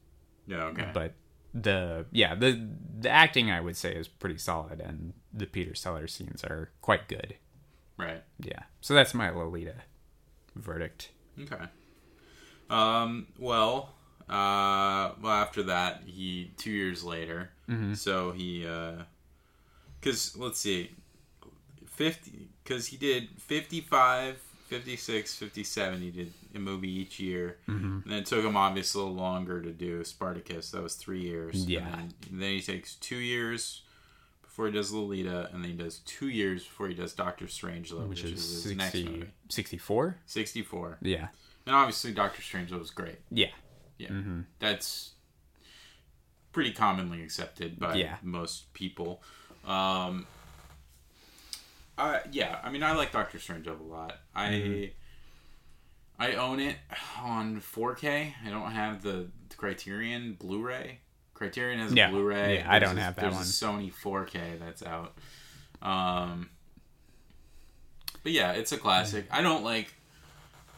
Yeah. Okay. But the yeah the the acting I would say is pretty solid, and the Peter Sellers scenes are quite good. right. Yeah, so that's my Lolita verdict. Okay. Um. Well. Uh. Well, after that, he two years later. So he. uh Because let's see, fifty. Because he did 55, 56, 57. He did a movie each year, and then it took him obviously a little longer to do Spartacus. That was three years. Yeah. And then, then he takes two years. Before he does Lolita, and then he does two years before he does Doctor Strangelove, which, Which is is his next 60, movie. 64? Sixty-four. Yeah, And obviously, Doctor Strangelove was great. yeah, Yeah, that's pretty commonly accepted by Yeah. most people. Um, uh, yeah, I mean, I like Doctor Strange a lot. I Mm-hmm. I own it on 4K. I don't have the Criterion Blu-ray. Criterion has a Yeah. Blu-ray. Yeah, I don't a- have that there's one. a Sony 4K that's out. Um, but yeah, it's a classic. I don't like.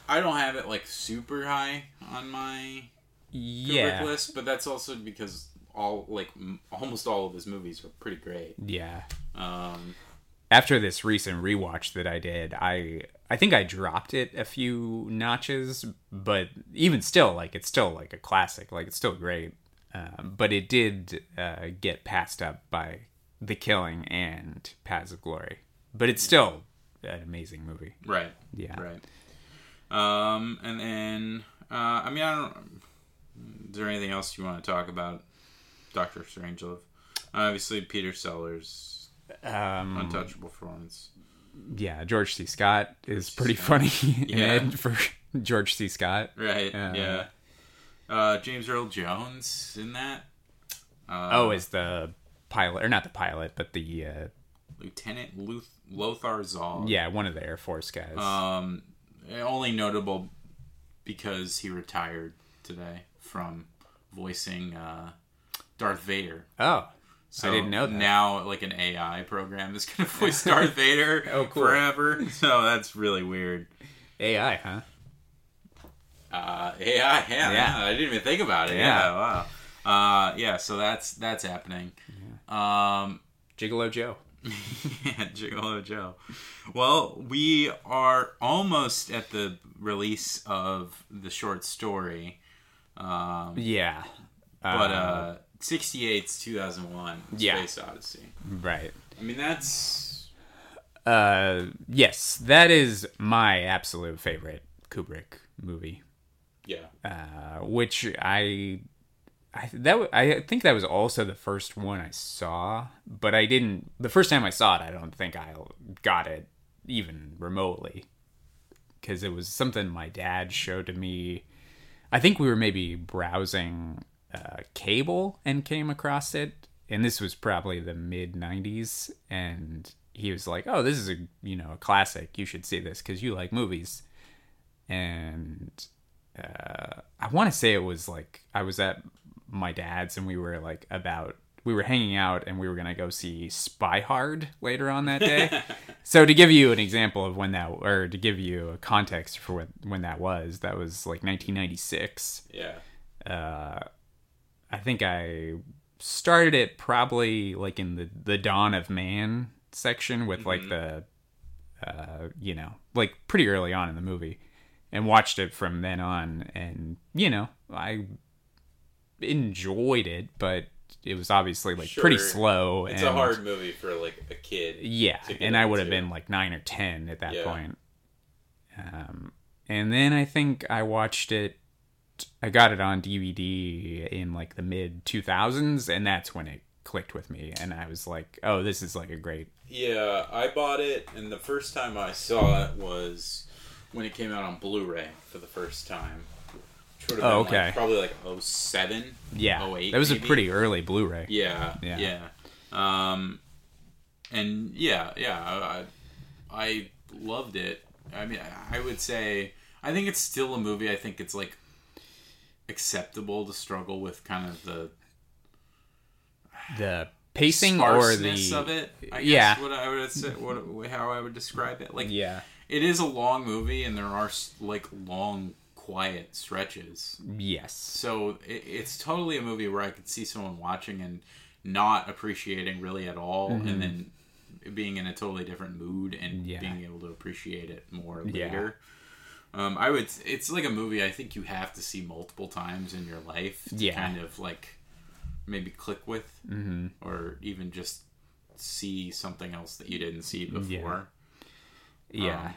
I don't have it like super high on my Kubrick yeah, list, but that's also because all like m- almost all of his movies were pretty great. yeah. Um, after this recent rewatch that I did, I I think I dropped it a few notches, but even still, like it's still like a classic. Like it's still great, um, but it did uh, get passed up by The Killing and Paths of Glory. But it's still an amazing movie. right, Yeah. right. Um, and then uh, I mean, I don't. Is there anything else you want to talk about, Doctor Strangelove? Obviously, Peter Sellers' Um, untouchable performance. yeah, George C. Scott is pretty funny (laughs) Yeah. for (laughs) George C. Scott. Right. Uh, yeah. Uh, James Earl Jones in that. Uh, Oh, is the pilot or not the pilot, but the uh, Lieutenant Luth- Lothar Zogg. yeah one of the Air Force guys. Um, only notable because he retired today from voicing uh, Darth Vader. oh, So I didn't know that. Now, like an AI program is going to voice Darth (laughs) Vader Oh, cool. forever. So that's really weird. AI, huh? Uh, AI, yeah, Yeah. yeah, I didn't even think about it. Yeah, Yeah. wow. Uh, yeah, so that's that's happening. Um, Gigolo Joe. (laughs) yeah, Gigolo Joe. Well, we are almost at the release of the short story, um, Yeah. but uh, 68's 2001 Yeah. Space Odyssey. right. I mean, that's Uh, yes, that is my absolute favorite Kubrick movie. yeah, Uh, which I, I that I think that was also the first one I saw, but I didn't. The first time I saw it, I don't think I got it even remotely, because it was something my dad showed to me. I think we were maybe browsing uh, cable and came across it, and this was probably the mid '90s, and he was like, "Oh, this is a you know a classic. You should see this because you like movies." And uh, I want to say it was like I was at my dad's and we were like about we were hanging out and we were gonna go see Spy Hard later on that day. (laughs) so to give you an example of when that, or to give you a context for when, when that was, that was like 1996. yeah, Uh, I think I started it probably like in the the dawn of man section with like the, uh, you know, like pretty early on in the movie, and watched it from then on. And you know, I enjoyed it, but it was obviously like pretty slow. it's and, a hard movie for like a kid. yeah, and I would have been like nine or ten at that Yeah. point. Um, and then I think I watched it. I got it on DVD in like the mid two thousands, and that's when it clicked with me, and I was like, "Oh, this is like a great." Yeah, I bought it, and the first time I saw it was when it came out on Blu-ray for the first time. Which would have Oh, been like- okay. probably like 07, Yeah, 08 that was maybe? a pretty early Blu-ray. Yeah, Yeah. yeah, Um, and yeah, yeah, I, I loved it. I mean, I would say I think it's still a movie. I think it's like acceptable to struggle with kind of the The pacing or the of it. I guess Yeah. what I would say, what how I would describe it. Like, yeah, it is a long movie, and there are like long, quiet stretches. yes, So it, it's totally a movie where I could see someone watching and not appreciating really at all, and mm-hmm. then being in a totally different mood and Yeah. being able to appreciate it more later. Yeah. Um, I would. It's like a movie I think you have to see multiple times in your life to Yeah. kind of like maybe click with, mm-hmm. or even just see something else that you didn't see before. yeah, Um,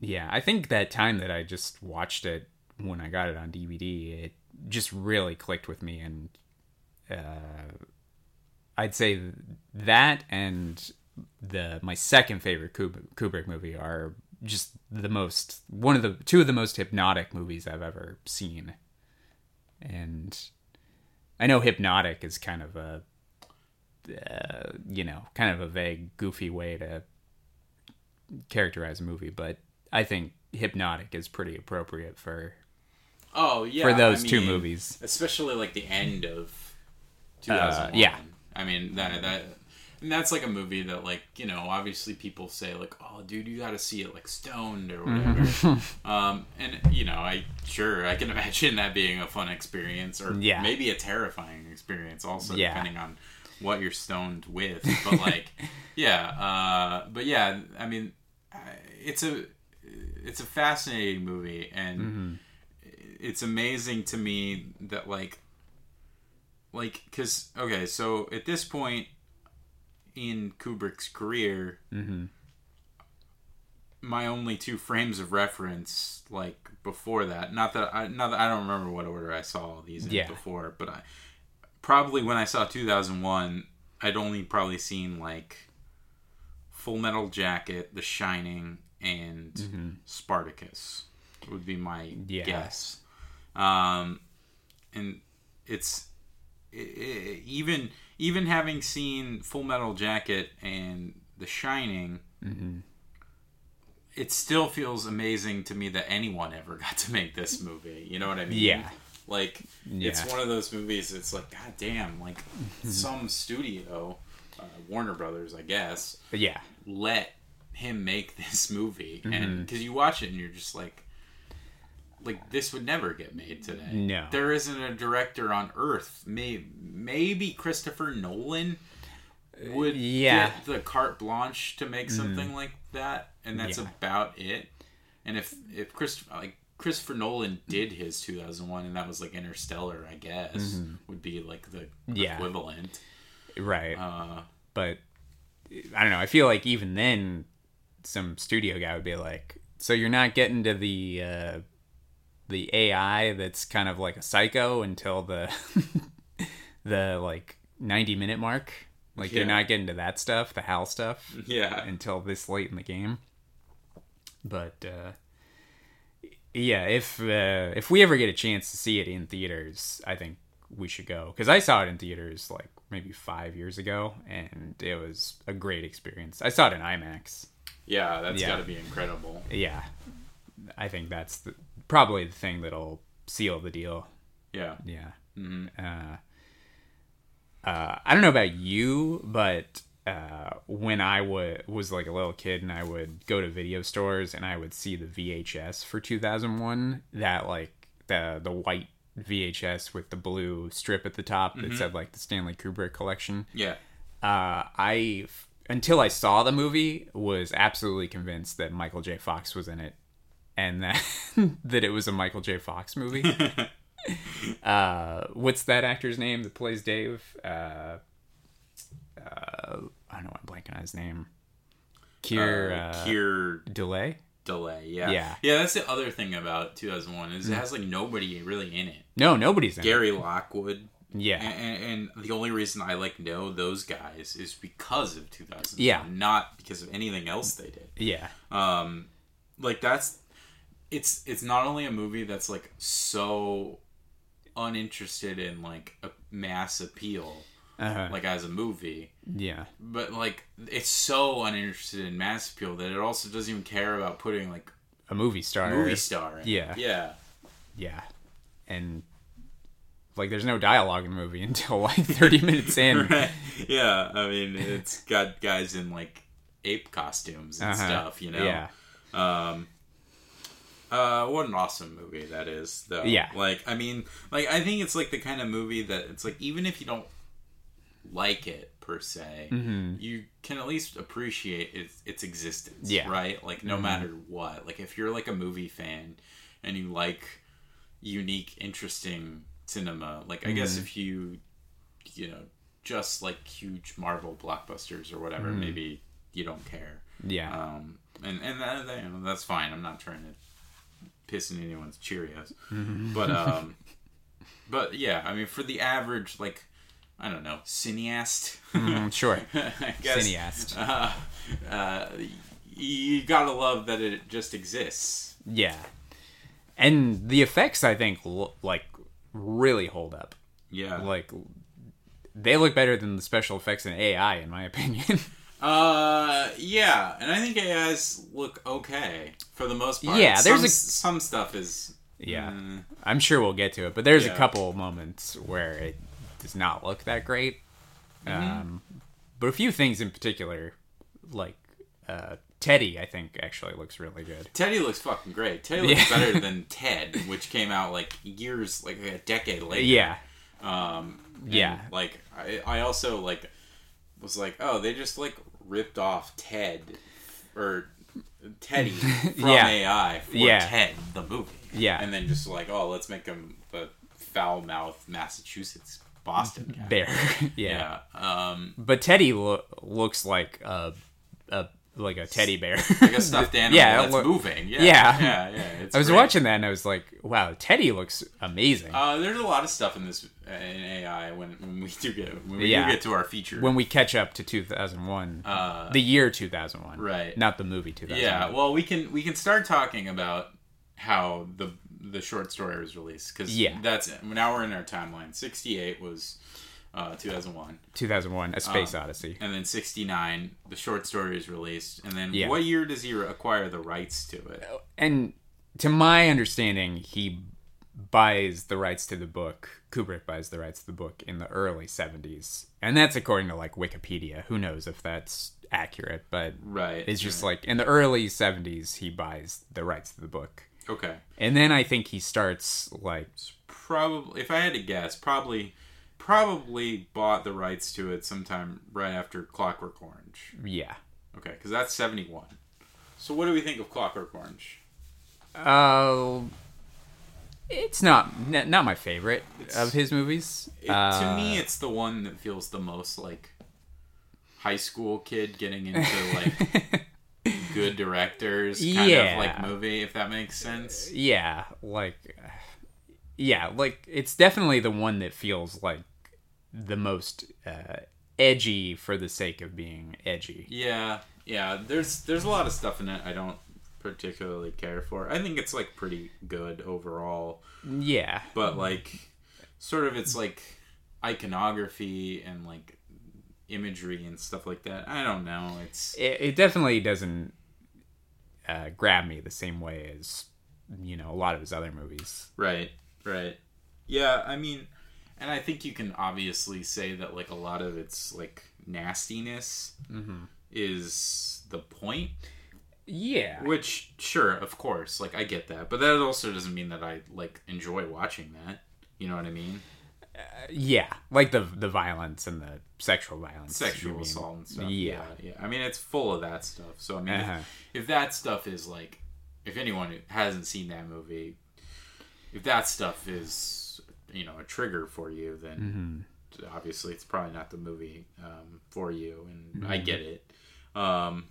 yeah. I think that time that I just watched it when I got it on DVD, it just really clicked with me, and uh, I'd say that and the my second favorite Kubrick movie are just the most one of the two of the most hypnotic movies I've ever seen. And I know hypnotic is kind of a uh, you know, kind of a vague, goofy way to characterize a movie, but I think hypnotic is pretty appropriate for Oh yeah, for those I two movies. especially like the end of Uh, yeah. I mean that that and that's like a movie that like you know obviously people say like oh dude you got to see it like stoned or whatever. Mm-hmm. (laughs) um, and you know I sure I can (laughs) imagine that being a fun experience or Yeah. maybe a terrifying experience also Yeah. depending on what you're stoned with. But like (laughs) yeah, uh, but yeah, I mean it's a it's a fascinating movie and Mm-hmm. it's amazing to me that like like because okay so at this point in kubrick's career my only two frames of reference like before that not that i not that i don't remember what order i saw all these in Yeah. before but i probably when i saw 2001 i'd only probably seen like full metal jacket the shining and spartacus would be my Yeah. guess um and it's i i even even having seen full metal jacket and the shining it still feels amazing to me that anyone ever (laughs) got to make this movie. You know what i mean? Yeah. like it's one of those movies it's like god damn like some studio uh, warner brothers i guess yeah, let him make this movie. Mm-hmm. and because you watch it and you're just like like this would never get made today No. there isn't a director on earth may, maybe christopher nolan would Yeah. get the carte blanche to make something like that and that's Yeah. about it and if if chris like christopher nolan did his 2001 and that was like interstellar i guess would be like the Yeah. equivalent right. uh but I don't know. I feel like even then, some studio guy would be like, "So you're not getting to the uh, the AI that's kind of like a psycho until the (laughs) the like 90 minute mark. Like Yeah. you're not getting to that stuff, the HAL stuff, yeah until this late in the game." But uh, yeah, if uh, if we ever get a chance to see it in theaters, I think we should go because I saw it in theaters like maybe five years ago, and it was a great experience. I saw it in IMAX. yeah that's Yeah. got to be incredible Yeah, I think that's the, probably the thing that'll seal the deal. yeah Yeah. Uh, uh, I don't know about you, but uh, when I was like a little kid and I would go to video stores and I would see the VHS for 2001, that like the the white VHS with the blue strip at the top that said like the Stanley Kubrick collection. yeah Uh, I f- until I saw the movie was absolutely convinced that Michael J. Fox was in it, and that (laughs) that it was a Michael J. Fox movie. (laughs) (laughs) uh, what's that actor's name that plays Dave? Uh, uh, I don't know. I'm blanking on his name. Keir uh, uh, Keir Dullea. Dullea. Yeah. Yeah. Yeah, that's the other thing about 2001 is it has like nobody really in it. No, nobody's in it. Gary Lockwood Yeah. And, and, and the only reason I like know those guys is because of 2000. Yeah. Not because of anything else they did. Yeah. Um, like that's it's it's not only a movie that's like so uninterested in like a mass appeal Uh-huh. like as a movie yeah. but like it's so uninterested in mass appeal that it also doesn't even care about putting like A movie star. movie star in. Yeah. yeah Yeah. And like there's no dialogue in the movie (laughs) until like 30 minutes in. (laughs) Right. yeah i mean it's got guys in like ape costumes and Uh-huh. stuff you know Yeah. Um, uh, what an awesome movie that is, though. Yeah. Like, I mean, like, I think it's like the kind of movie that it's like, even if you don't like it per se, Mm-hmm. you can at least appreciate its, its existence. Yeah. Right? Like, no matter what. Like, if you're like a movie fan and you like unique, interesting cinema, like, I guess if you, you know, just like huge Marvel blockbusters or whatever, maybe you don't care. Yeah. Um, and and that, you know, that's fine. I'm not trying to piss in anyone's Cheerios, but (laughs) um, but yeah, I mean, for the average like, I don't know, cineast, Mm, (laughs) sure. I guess, Cineast. uh, uh, you gotta love that it just exists. Yeah. And the effects I think like really hold up. Yeah. Like they look better than the special effects in AI in my opinion. (laughs) Uh, yeah, and I think AIs look okay for the most part. Yeah, there's some, a- some stuff is yeah. mm, I'm sure we'll get to it, but there's Yeah. a couple moments where it does not look that great. Mm-hmm. Um, but a few things in particular, like uh, Teddy, I think actually looks really good. Teddy looks fucking great. Teddy looks Yeah. better (laughs) than Ted, which came out like years, like a decade later. Yeah, Um, Yeah. Like I, I also like was like, oh, they just like ripped off Ted or Teddy (laughs) from Yeah. AI for Yeah. Ted the movie. Yeah. and then just like, oh, let's make him the foul mouth Massachusetts Boston guy. bear. (laughs) yeah. Yeah. Um, but Teddy lo- looks like a, a like a teddy bear. like a stuffed (laughs) animal Yeah, that's lo- moving. Yeah. Yeah. Yeah. Yeah. It's I was great. watching that and I was like, wow, Teddy looks amazing. Uh, there's a lot of stuff in this in AI when, when we do get when we Yeah. do get to our feature. when we catch up to 2001, uh, the year 2001, right. Not the movie 2001. yeah, well, we can we can start talking about how the the short story was released because Yeah. that's now we're in our timeline. 68 was uh, 2001, 2001, A Space Uh, Odyssey. and then 69 the short story is released, and then Yeah. what year does he acquire the rights to it? And to my understanding, he buys the rights to the book. Kubrick buys the rights to the book in the early 70s, and that's according to like Wikipedia. Who knows if that's accurate? But Right. it's just like in the early 70s, he buys the rights to the book, okay. and then I think he starts like Probably, if I had to guess, probably probably bought the rights to it sometime right after Clockwork Orange. yeah. Okay, because that's 71. So what do we think of Clockwork Orange? Uh, it's not n- not my favorite It's- of his movies. It, Uh, to me, it's the one that feels the most like high school kid getting into like (laughs) good directors kind Yeah. of like movie, if that makes sense. yeah, like yeah, like it's definitely the one that feels like the most uh, edgy for the sake of being edgy. Yeah, yeah. There's there's a lot of stuff in it I don't particularly care for. I think it's like pretty good overall, Yeah, but like sort of it's like iconography and like imagery and stuff like that. I don't know. It's it, it definitely doesn't uh, grab me the same way as you know a lot of his other movies. Right, right. Yeah, I mean, and I think you can obviously say that like a lot of its like nastiness is the point. Yeah, Which, sure, of course, like I get that, but that also doesn't mean that I like enjoy watching that. You know what I mean? yeah, like the the violence and the sexual violence, Sexual assault and stuff. Yeah. yeah, yeah. I mean, it's full of that stuff. So I mean, Uh-huh. if, if that stuff is like, if anyone hasn't seen that movie, if that stuff is you know a trigger for you, then Mm-hmm. obviously it's probably not the movie um, for you, and Mm-hmm. I get it. Um,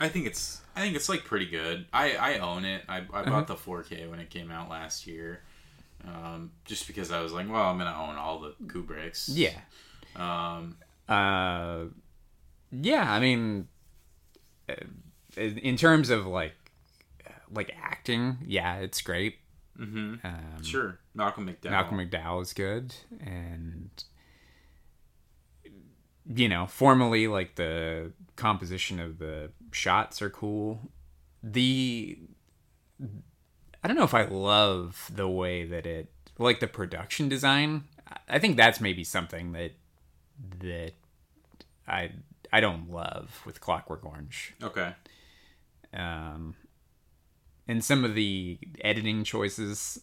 I think it's I think it's like pretty good. I I own it. I, I Uh-huh. bought the 4K when it came out last year. um, just because I was like, well, I'm gonna own all the Kubricks. Yeah. Um, Uh, yeah. I mean, uh, in terms of like like acting, yeah, it's great. mhm. Um, Sure, Malcolm McDowell. Malcolm McDowell is good, and you know, formally, like the composition of the shots are cool. The I don't know if I love the way that it, like the production design. I think that's maybe something that that I I don't love with Clockwork Orange. Okay. Um, and some of the editing choices,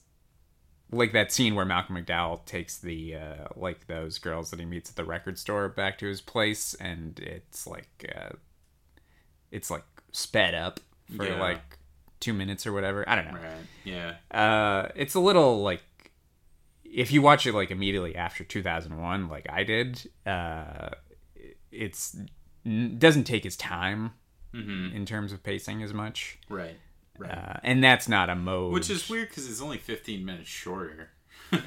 like that scene where Malcolm McDowell takes the uh, like those girls that he meets at the record store back to his place, and it's like uh, it's like sped up for Yeah. like two minutes or whatever. I don't know. Right. Yeah. Uh, it's a little like if you watch it like immediately after 2001, like I did, uh, it's n- doesn't take his time Mm-hmm. in terms of pacing as much. Right. Right. Uh, and that's not a mode. Which is weird because it's only 15 minutes shorter (laughs) uh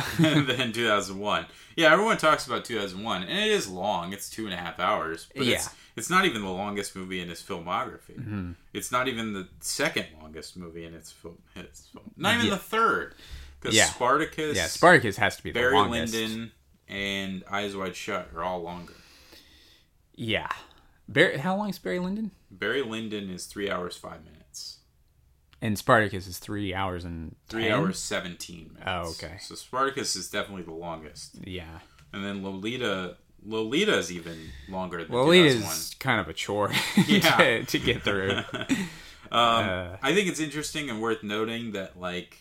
huh. (laughs) than 2001. Yeah, everyone talks about 2001, and it is long. It's two and a half hours. But Yeah. it's, it's not even the longest movie in his filmography. Mm-hmm. It's not even the second longest movie in its film. Its film. Not even Yeah. the third. Because Yeah. Spartacus, yeah, Spartacus has to be the Barry longest. Lyndon, and Eyes Wide Shut are all longer. Yeah. Barry, how long is Barry Lyndon? Barry Lyndon is three hours five minutes. And Spartacus is three hours and Three 10? hours seventeen minutes. Oh, okay. So Spartacus is definitely the longest, Yeah. and then Lolita. Lolita is even longer than Lolita's 2001. kind of a chore (laughs) Yeah. to, to get through. (laughs) Um, Uh, I think it's interesting and worth noting that, like,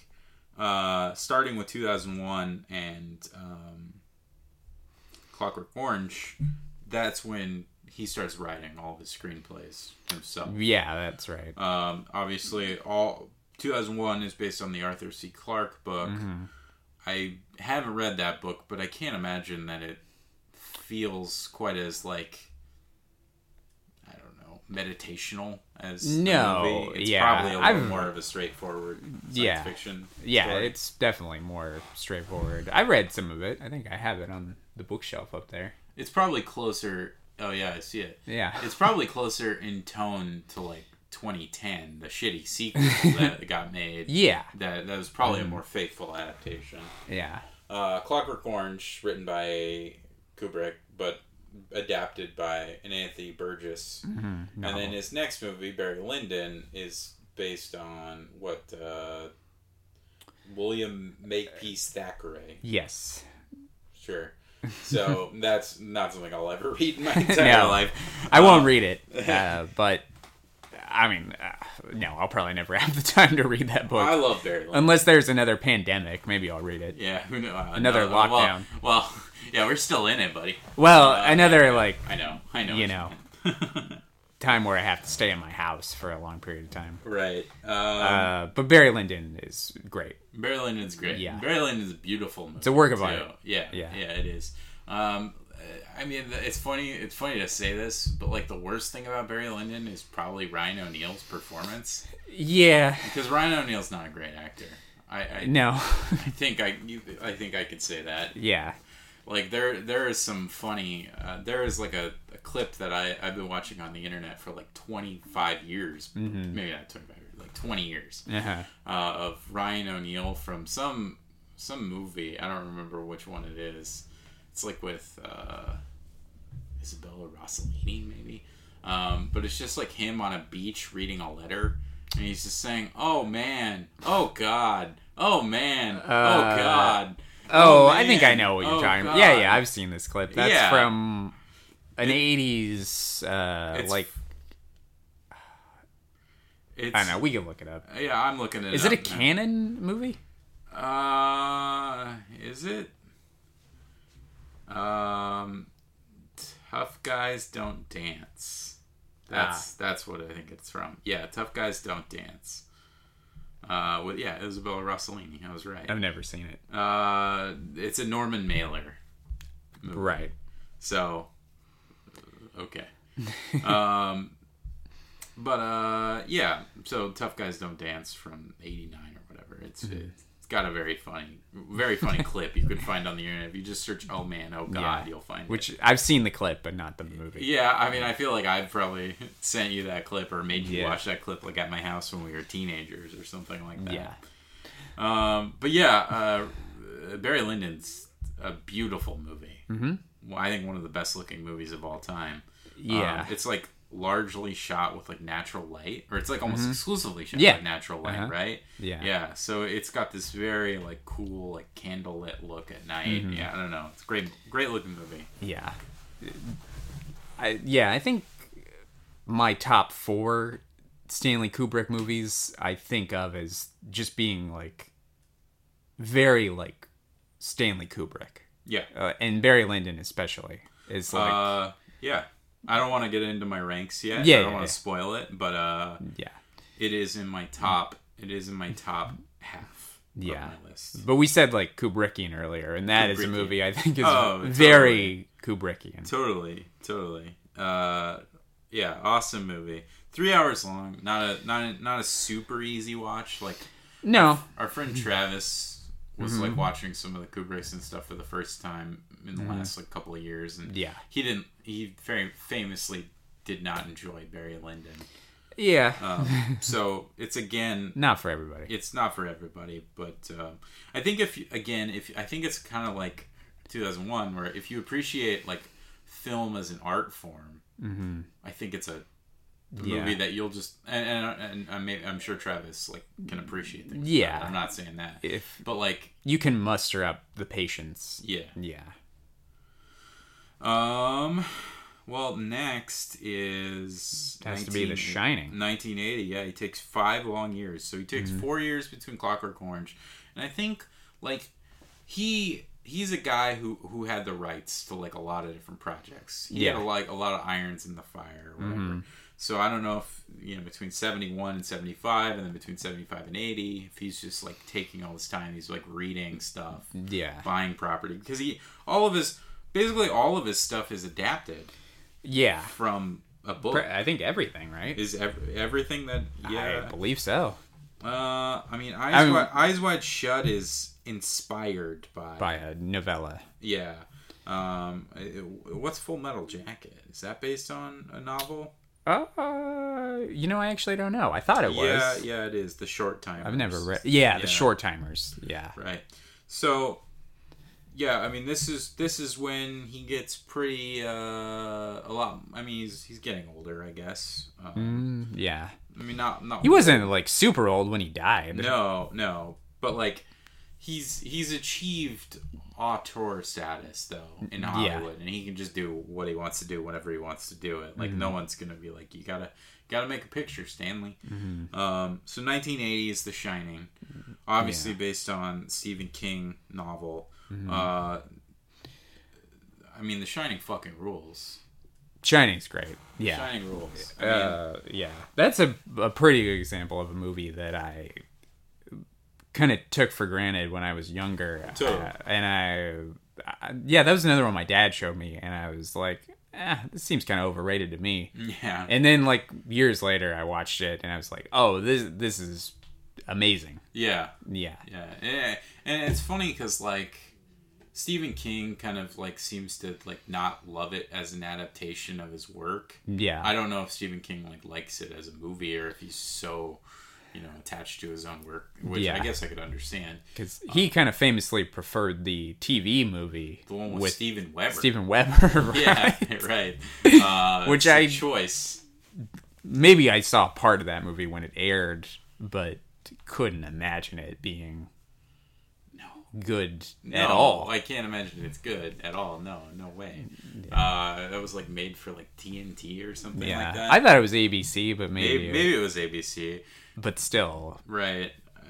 uh, starting with 2001 and um, Clockwork Orange, that's when he starts writing all his screenplays himself. yeah, that's right. Um, obviously, all 2001 is based on the Arthur C. Clarke book. Mm-hmm. I haven't read that book, but I can't imagine that it feels quite as like I don't know meditational as the No, movie. It's yeah, probably a little I've- more of a straightforward science Yeah. fiction. Yeah, story. it's definitely more straightforward. I read some of it. I think I have it on the bookshelf up there. it's probably closer. Oh yeah, I see it. Yeah. It's probably closer in tone to like 2010, the shitty sequel (laughs) that got made. Yeah. That that was probably Mm. a more faithful adaptation. Yeah. Uh, Clockwork Orange, written by Kubrick, but adapted by an Anthony Burgess. Mm-hmm. And then his next movie, Barry Lyndon, is based on what uh, William Makepeace Thackeray. Yes. Sure. So (laughs) that's not something I'll ever read in my (laughs) entire No. life. I won't Um, read it, (laughs) uh, but I mean, uh, no, I'll probably never have the time to read that book. I love Barry Lyndon. Unless there's another pandemic, maybe I'll read it. yeah, who knows? Another well- lockdown. Well, yeah, we're still in it, buddy. Well, Uh, another yeah, like I know, I know. you know. (laughs) time where I have to stay in my house for a long period of time. right. Um, Uh, but Barry Lyndon is great. Barry Lyndon's great. Yeah. Barry Lyndon's a beautiful movie. It's a work of too. art. Yeah, Yeah. yeah, it is. Um, I mean, it's funny. It's funny to say this, but like the worst thing about Barry Lyndon is probably Ryan O'Neal's performance Yeah. because Ryan O'Neal's not a great actor. I, I, No. I think I, you- I think I could say that. (laughs) yeah. Like there, there is some funny. Uh, there is like a, a clip that I I've been watching on the internet for like twenty five years, Mm-hmm. maybe not twenty five years, like twenty years Uh-huh. uh, of Ryan O'Neal from some some movie. I don't remember which one it is. It's like with uh, Isabella Rossellini, maybe. Um, but it's just like him on a beach reading a letter, and he's just saying, "Oh man, oh God, oh man, oh Uh, God." Oh, Oh, I think I know what you're Oh, talking about. Yeah, yeah, I've seen this clip. That's Yeah. from an 80s, uh, like, It's, I don't know, we can look it up. Yeah, I'm looking at. Is it a Cannon movie? Uh, is it? Um, tough guys don't dance. That's that's what I think it's from. Yeah, tough guys don't dance. Uh, with yeah, Isabella Rossellini. I was right. I've never seen it. Uh, it's a Norman Mailer. movie. Right. So, okay. (laughs) um, but uh, yeah. So tough guys don't dance from '89 or whatever. It's Mm-hmm. it's got a very funny, very funny (laughs) clip you could find on the internet. If you just search "Oh man, oh god," Yeah. you'll find it. Which it. I've seen the clip, but not the movie. Yeah, I mean, I feel like I've probably (laughs) sent you that clip or made you Yeah. watch that clip like at my house when we were teenagers or something like that. Yeah. Um, but yeah, uh, Barry Lyndon's a beautiful movie. Mm-hmm. Well, I think one of the best looking movies of all time. Yeah. Um, it's like largely shot with like natural light, or it's like almost exclusively shot Mm-hmm. Yeah. with natural light, Uh-huh. right? Yeah. Yeah. So it's got this very like cool, like candlelit look at night. Mm-hmm. Yeah, I don't know. It's a great, great looking movie. Yeah. I yeah, I think my top four Stanley Kubrick movies I think of as just being like very like Stanley Kubrick. Yeah. Uh, and Barry Lyndon especially is like uh, yeah. I don't want to get into my ranks yet. Yeah, I don't yeah, want yeah. to spoil it, but uh, yeah. it is in my top. It is in my top half. Yeah. Of my list. But we said like Kubrickian earlier, and that is a movie I think is Oh, very Kubrickian. Totally, totally. Uh, yeah, awesome movie. Three hours long. Not a not a, not a super easy watch. Like No, our friend Travis was like watching some of the Kubricks and stuff for the first time in the last like couple of years, and Yeah. he didn't. He very famously did not enjoy Barry Lyndon. yeah, Um, (laughs) so it's again not for everybody. it's not for everybody but um, i think if again if i think it's kind of like 2001 where if you appreciate like film as an art form i think it's a Yeah. movie that you'll just and, and, and I'm, I'm sure travis like can appreciate things Yeah. i'm not saying that If but like you can muster up the patience, yeah yeah. Um well next is It has to be The Shining. 1980 yeah he takes five long years so he takes Mm-hmm. four years between clockwork orange and i think like he he's a guy who who had the rights to like a lot of different projects he Yeah. Mm-hmm. had like a lot of irons in the fire or whatever so i don't know if you know between 71 and 75 and then between 75 and 80 if he's just like taking all this time he's like reading stuff Yeah. buying property because he all of his basically all of his stuff is adapted Yeah. from a book I think everything, right? is ev- everything that yeah I believe so. uh, I mean, Eyes, I mean- Wide, Eyes Wide Shut is inspired by, By a novella. yeah. Um, what's Full Metal Jacket? Is that based on a novel? Uh, you know, I actually don't know. I thought it was. Yeah, yeah, it is. The Short Time. I've never read. Yeah, the short timers. Yeah. Right. So, yeah, I mean, this is this is when he gets pretty uh, a lot. I mean, he's he's getting older, I guess. Um, Mm, yeah. I mean, not not He wasn't like super old when he died. No, no. But like he's he's achieved auteur status though in Hollywood and he can just do what he wants to do whenever he wants to do it. Like no one's gonna be like, You gotta gotta make a picture, Stanley. Um, so nineteen eighty is The Shining. Obviously based on Stephen King novel. Uh I mean The Shining fucking rules. Shining's great. Yeah. Shining rules. I mean, Uh, yeah, that's a, a pretty good example of a movie that I kind of took for granted when I was younger. Totally. Uh, and I, I, yeah, that was another one my dad showed me, and I was like, eh, this seems kind of overrated to me. (laughs) yeah. And then like years later, I watched it, and I was like, oh, this this is amazing. yeah. Yeah, Yeah, yeah. and it's funny because like Stephen King kind of like seems to like not love it as an adaptation of his work. yeah. I don't know if Stephen King like likes it as a movie or if he's so you know attached to his own work, which I guess I could understand. because he kind of famously preferred the TV movie The one with, with Steven Weber. Steven Weber. (laughs) right? Yeah, (laughs) right. Uh, Which i choice. maybe I saw part of that movie when it aired, but couldn't imagine it being. Good No, at all. I can't imagine it's good at all. No, no way. Uh, that was like made for like TNT or something yeah, like that. I thought it was ABC, but maybe, maybe, maybe it was ABC. but still, Right. Uh,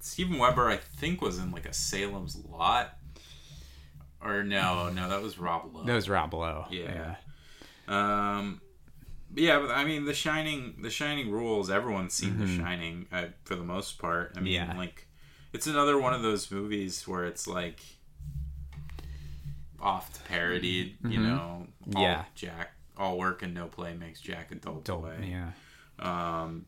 Steven Weber, I think, was in like a Salem's Lot. Or no, no, that was Rob Lowe. that was Rob Lowe. Yeah. Um, but yeah, but I mean, The Shining, The Shining rules. Everyone's seen The Shining uh, for the most part. I mean, Mm-hmm. Yeah. like, it's another one of those movies where it's like oft parodied. You know, all Mm-hmm. Yeah. Jack, all work and no play makes Jack a dull boy. yeah, Um,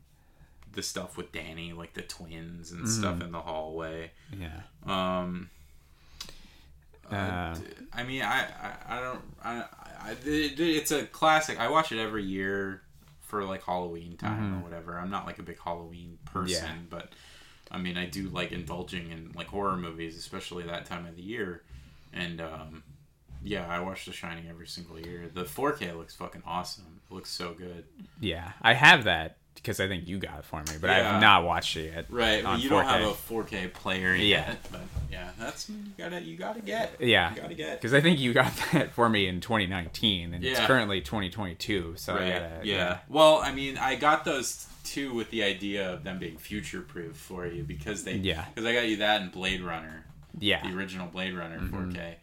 the stuff with Danny, like the twins and stuff in the hallway. Yeah. Um, Uh, I mean, I, I, I don't, I, I, it- it's a classic. I watch it every year for like Halloween time or whatever. I'm not like a big Halloween person, Mm-hmm. Yeah. but I mean, I do like indulging in like horror movies, especially that time of the year. And um, yeah, I watch The Shining every single year. The 4K looks fucking awesome. It looks so good. yeah. I have that because I think you got it for me, but Yeah. I've not watched it yet. Right, you don't have a 4K player yet, Yeah. but yeah, that's you gotta you gotta get. Yeah, you gotta get. because I think you got (laughs) that for me in 2019, and it's currently 2022. So I Right. gotta, yeah. Well, I mean, I got those two with the idea of them being future proof for you because they. Yeah. Because I got you that and Blade Runner, yeah, the original Blade Runner Mm-hmm. 4K,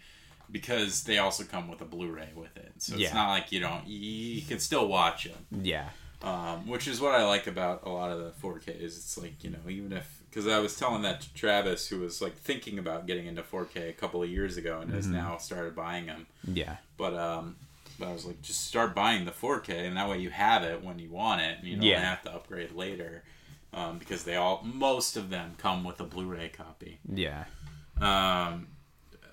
because they also come with a Blu-ray with it. So it's Yeah. not like you don't. You, you can still watch them. yeah, um, which is what I like about a lot of the 4Ks. It's like you know, even if because I was telling that to Travis, who was like thinking about getting into 4K a couple of years ago and has Mm-hmm. now started buying them. yeah, But um, I was like, just start buying the 4K, and that way you have it when you want it, and you don't Yeah. have to upgrade later. Um, because they all, most of them come with a Blu-ray copy. yeah. Um,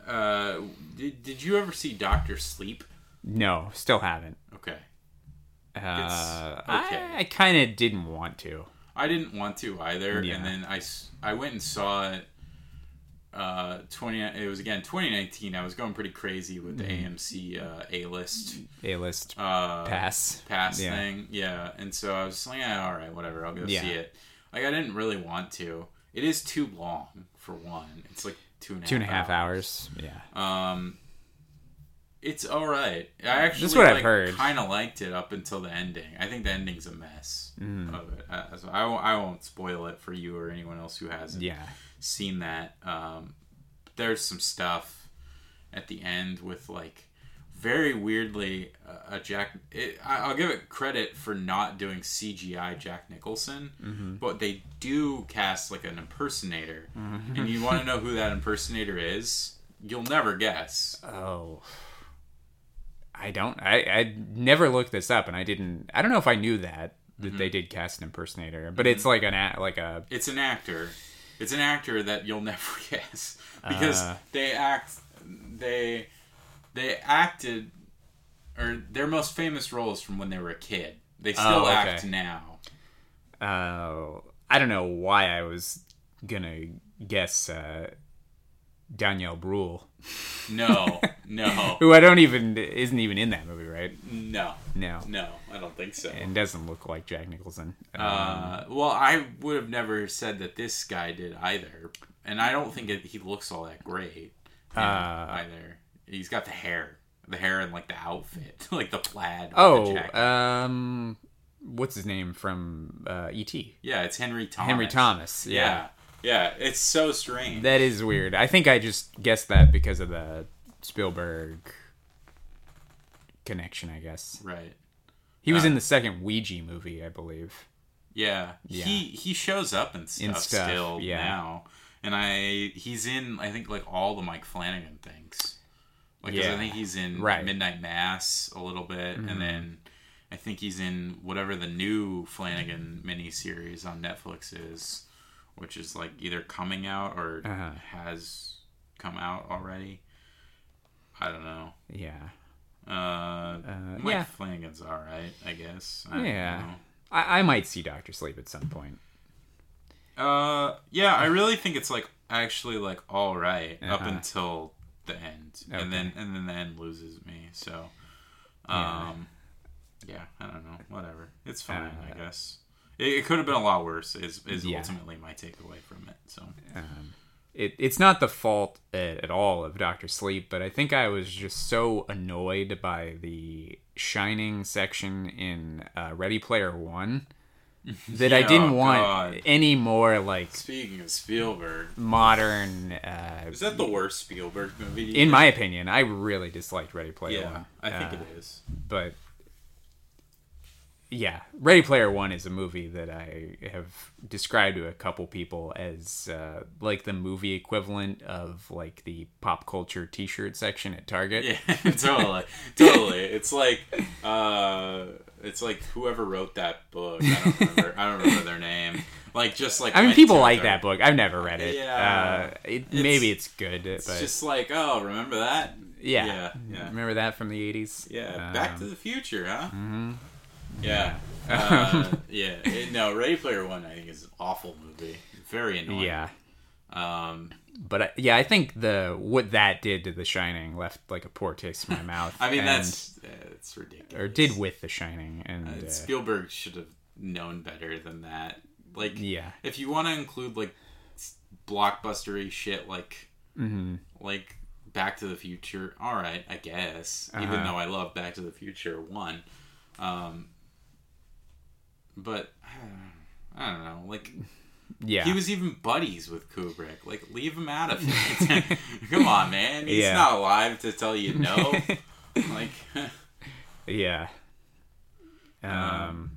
uh, did, did you ever see Doctor Sleep? No, still haven't. Okay. Uh, okay. I, I kind of didn't want to. I didn't want to either, Yeah. and then I I went and saw it. Uh, twenty. It was again 2019. I was going pretty crazy with the AMC uh, A list A list uh, pass. pass Yeah. thing. Yeah, and so I was like, yeah, all right, whatever. I'll go Yeah. see it. Like I didn't really want to. It is too long for one. It's like two and a half Two and a half hours. Yeah. Um, it's all right. I actually That's what I've heard. Kind of liked it up until the ending. I think the ending's a mess Mm. of it. Uh, so I, won't- I won't spoil it for you or anyone else who hasn't Yeah. Seen that. Um, there's some stuff at the end with like very weirdly uh, a Jack. It, I, I'll give it credit for not doing CGI Jack Nicholson, Mm-hmm. but they do cast like an impersonator, and you want to know who that impersonator is? You'll never guess. Oh. I don't. I I never looked this up, and I didn't. I don't know if I knew that that Mm-hmm. they did cast an impersonator, but it's like an a like a It's an actor. It's an actor that you'll never (laughs) guess because Uh. they act. They they acted, or their most famous roles from when they were a kid. They still Oh, okay. act now. uh, I don't know why I was gonna guess uh, Daniel Brühl, No, no, (laughs) who I don't even isn't even in that movie, right? no, No, no. I don't think so. and doesn't look like Jack Nicholson. Um, Uh, well, I would have never said that this guy did either, and I don't think it, he looks all that great Uh, either. He's got the hair, the hair, and like the outfit, (laughs) like the plaid. with the oh, um, what's his name from uh, E.T. yeah, it's Henry Thomas. Henry Thomas. Yeah, yeah, it's so strange. That is weird. I think I just guessed that because of the Spielberg connection, I guess. right. He was Uh, in the second Ouija movie, I believe. Yeah. Yeah. He he shows up and stuff, In stuff, still yeah. now, and I he's in I think like all the Mike Flanagan things. Like 'cause I think he's in Right. Mm-hmm. Midnight Mass a little bit, and then I think he's in whatever the new Flanagan miniseries on Netflix is, which is like either coming out or Uh-huh. has come out already. I don't know. Yeah. Uh, Mike yeah. Flanagan's all right, I guess. I don't Yeah. know. I, I might see Doctor Sleep at some point. Uh, yeah, I really think it's like actually like all right up Uh-huh. until the end, Okay. and then and then the end loses me. So, um, yeah, I don't know, whatever. It's fine, I Uh, guess. It, it could have been a lot worse. Is is Yeah. ultimately my takeaway from it. So, Um, it, it's not the fault at, at all of Doctor Sleep, but I think I was just so annoyed by the Shining section in uh, Ready Player One (laughs) that I didn't oh, want God. any more like speaking of Spielberg, modern. Uh, is that the worst Spielberg movie? in my opinion, I really disliked Ready Player yeah, One. I think Uh, it is. but yeah, Ready Player One is a movie that I have described to a couple people as uh, like the movie equivalent of like the pop culture T-shirt section at Target. Yeah, (laughs) totally, totally. It's like, uh, it's like whoever wrote that book. I don't remember. I don't remember their name, like just like I mean, people like it. that book. I've never read it. Yeah. Uh, it maybe it's good, It's but just like, oh, remember that? yeah. yeah, yeah. Remember that from the eighties? Yeah, Back Um, to the Future, huh? mhm. Yeah, uh, (laughs) yeah. It- no, Ready Player One, I think is an awful movie. Very annoying. Yeah. Um, But uh, yeah, I think the what that did to The Shining left like a poor taste in my (laughs) mouth. I mean, and- that's uh, it's ridiculous. or did with The Shining, and Uh, uh, Spielberg should have known better than that. Like, yeah, if you want to include like blockbustery shit, like hmm like Back to the Future, all right, I guess. Even Uh-huh. though I love Back to the Future one, um, but (sighs) I don't know, like. yeah, He was even buddies with Kubrick. Like, leave him out of (laughs) it. (laughs) Come on, man. He's Yeah. not alive to tell you no. (laughs) like, yeah. Um,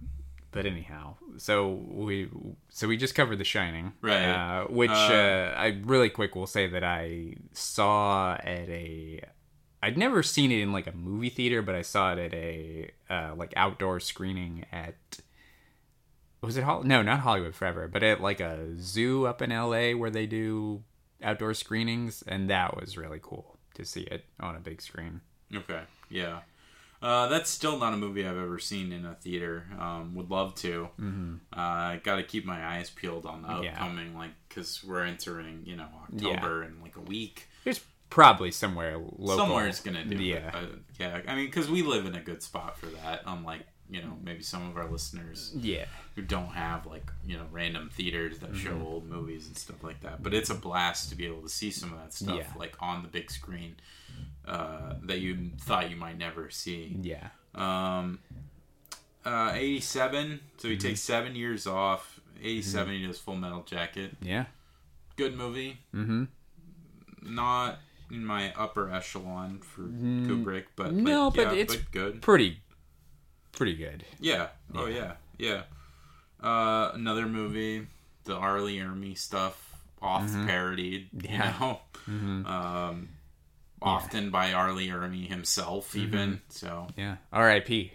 but anyhow, so we so we just covered The Shining, Right. Uh, which Uh, uh, I really quick will say that I saw at a. I'd never seen it in like a movie theater, but I saw it at a uh, like outdoor screening at. Was it Hol- no, not Hollywood Forever, but at like a zoo up in LA where they do outdoor screenings, and that was really cool to see it on a big screen. okay, yeah. Uh, that's still not a movie I've ever seen in a theater. Um, would love to. Mm-hmm. Uh, Got to keep my eyes peeled on the Yeah. upcoming, like, because we're entering, you know, October in like a week. There's probably somewhere local. Somewhere's gonna do Yeah. it. Uh, yeah, I mean, because we live in a good spot for that. Unlike, you know, maybe some of our listeners Yeah. who don't have like you know random theaters that show Mm-hmm. old movies and stuff like that. But it's a blast to be able to see some of that stuff Yeah. like on the big screen uh, that you thought you might never see. Yeah. Um, uh, Eighty-seven. So he Mm-hmm. takes seven years off. 87 He does Full Metal Jacket. Yeah. Good movie. Mm-hmm. Not in my upper echelon for Kubrick, but Mm, no, like, but yeah, it's- but good. Pretty, pretty good. Yeah. Oh yeah. Yeah. Uh, another movie, the R. Lee Ermey stuff, oft parodied. Mm-hmm. Yeah. You know, (laughs) um, often by R. Lee Ermey himself, Mm-hmm. even. So Yeah. R.I.P.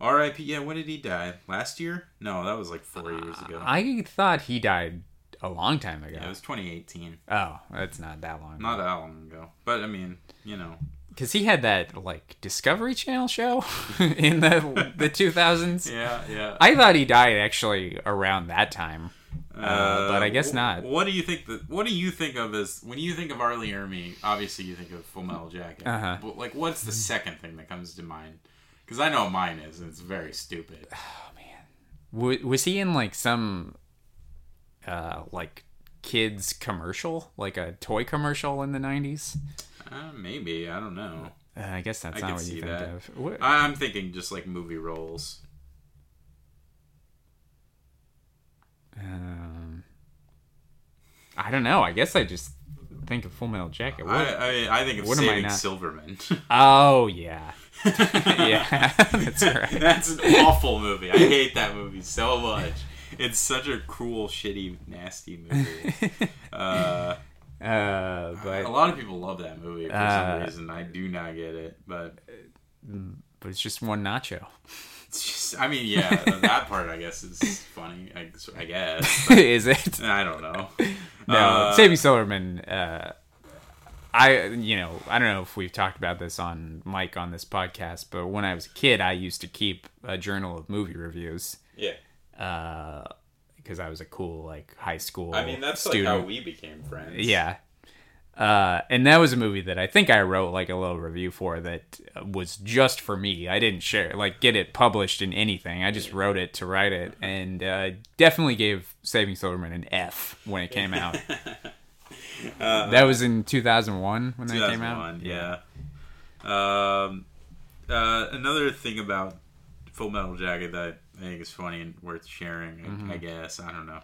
R.I.P. Yeah. When did he die? Last year? No, that was like four years ago. I thought he died a long time ago. yeah, it was 2018. Oh, that's not that long. Not that long ago, but I mean, you know, because he had that like Discovery Channel show (laughs) in the the 2000s. yeah, yeah. I thought he died actually around that time. Uh, but I guess wh- not. What do you think? That what do you think of as when you think of R. Lee Ermey? Obviously, you think of Full Metal Jacket. Uh-huh. But like, what's the second thing that comes to mind? Because I know mine is, and it's very stupid. (sighs) W- was he in like some uh like kids commercial, like a toy commercial in the 90s? Uh, maybe I don't know. Uh, I guess that's I not what you think that. of. What- I'm thinking just like movie roles. Um, I don't know. I guess I just think of Full Metal Jacket. What? I, I I think of what am I not- Silverman. (laughs) oh yeah, (laughs) yeah, (laughs) that's right. That's an awful movie. I hate that movie so much. It's such a cruel, shitty, nasty movie. Uh, Uh, a lot of people love that movie for Uh, some reason. I do not get it, but but it's just one nacho. (laughs) it's just. I mean, yeah, (laughs) that part I guess is funny. I, I guess. (laughs) Is it? I don't know. No, Uh, Saving Silverman. Uh, I you know I don't know if we've talked about this on Mike on this podcast, but when I was a kid, I used to keep a journal of movie reviews Yeah. Because I was a cool like high school. I mean, that's student. like how we became friends. Yeah. Uh, and that was a movie that I think I wrote like a little review for that was just for me. I didn't share like get it published in anything. I just wrote it to write it, and uh, definitely gave Saving Silverman an F when it came out. (laughs) that was in 2001 when that came out. 2001, yeah. Um, uh, another thing about Full Metal Jacket that I think is funny and worth sharing, I, Mm-hmm. I guess, I don't know,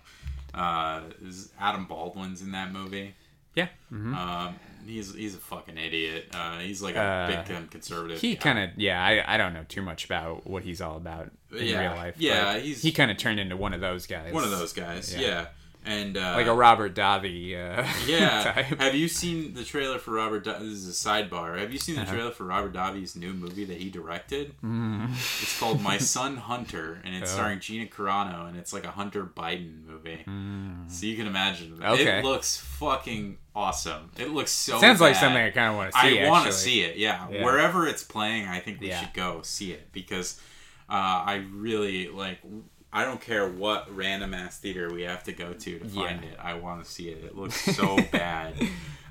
uh, is Adam Baldwin's in that movie. Yeah. hmm Um, he's he's a fucking idiot. Uh, he's like a Uh, big time conservative. He kind of yeah. I, I don't know too much about what he's all about in Yeah, real life. yeah, he's- he kind of turned into one of those guys. one of those guys. Yeah. Yeah. And uh, like a Robert Davi. Uh, (laughs) yeah. type. Have you seen the trailer for Robert? Da- this is a sidebar. Have you seen Uh-huh. the trailer for Robert Davi's new movie that he directed? Mm. It's called My Son Hunter, and it's Oh. starring Gina Carano, and it's like a Hunter Biden movie. So you can imagine. Mm. Okay. It looks fucking awesome. It looks so. Sounds like something I kind of want to see. I want to see it. Yeah. Yeah. wherever it's playing, I think we Yeah. should go see it because uh, I really like. I don't care what random ass theater we have to go to to find Yeah. it. I want to see it. It looks so (laughs) bad,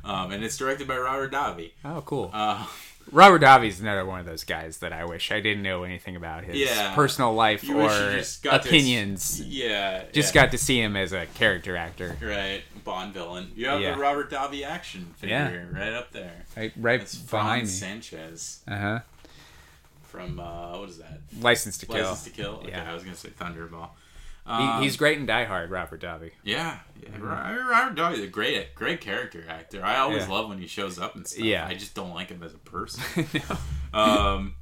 um, and it's directed by Robert Davi. Oh, cool. Uh, Robert Davi's another one of those guys that I wish I didn't know anything about his Yeah. personal life You or just got to- opinions. yeah, Just yeah. got to see him as a character actor. right Bond villain. You have Yeah. the Robert Davi action figure right up there. Right, right It's behind Sanchez Uh huh. From uh, what is that? License to Kill. License to Kill. Okay, Yeah. I was gonna say Thunderball. He, Um, he's great in Die Hard, Robert Davi. Yeah, yeah. Robert Davi's a great, great character actor. I always Yeah. love when he shows up and stuff. Yeah. I just don't like him as a person. (laughs) um,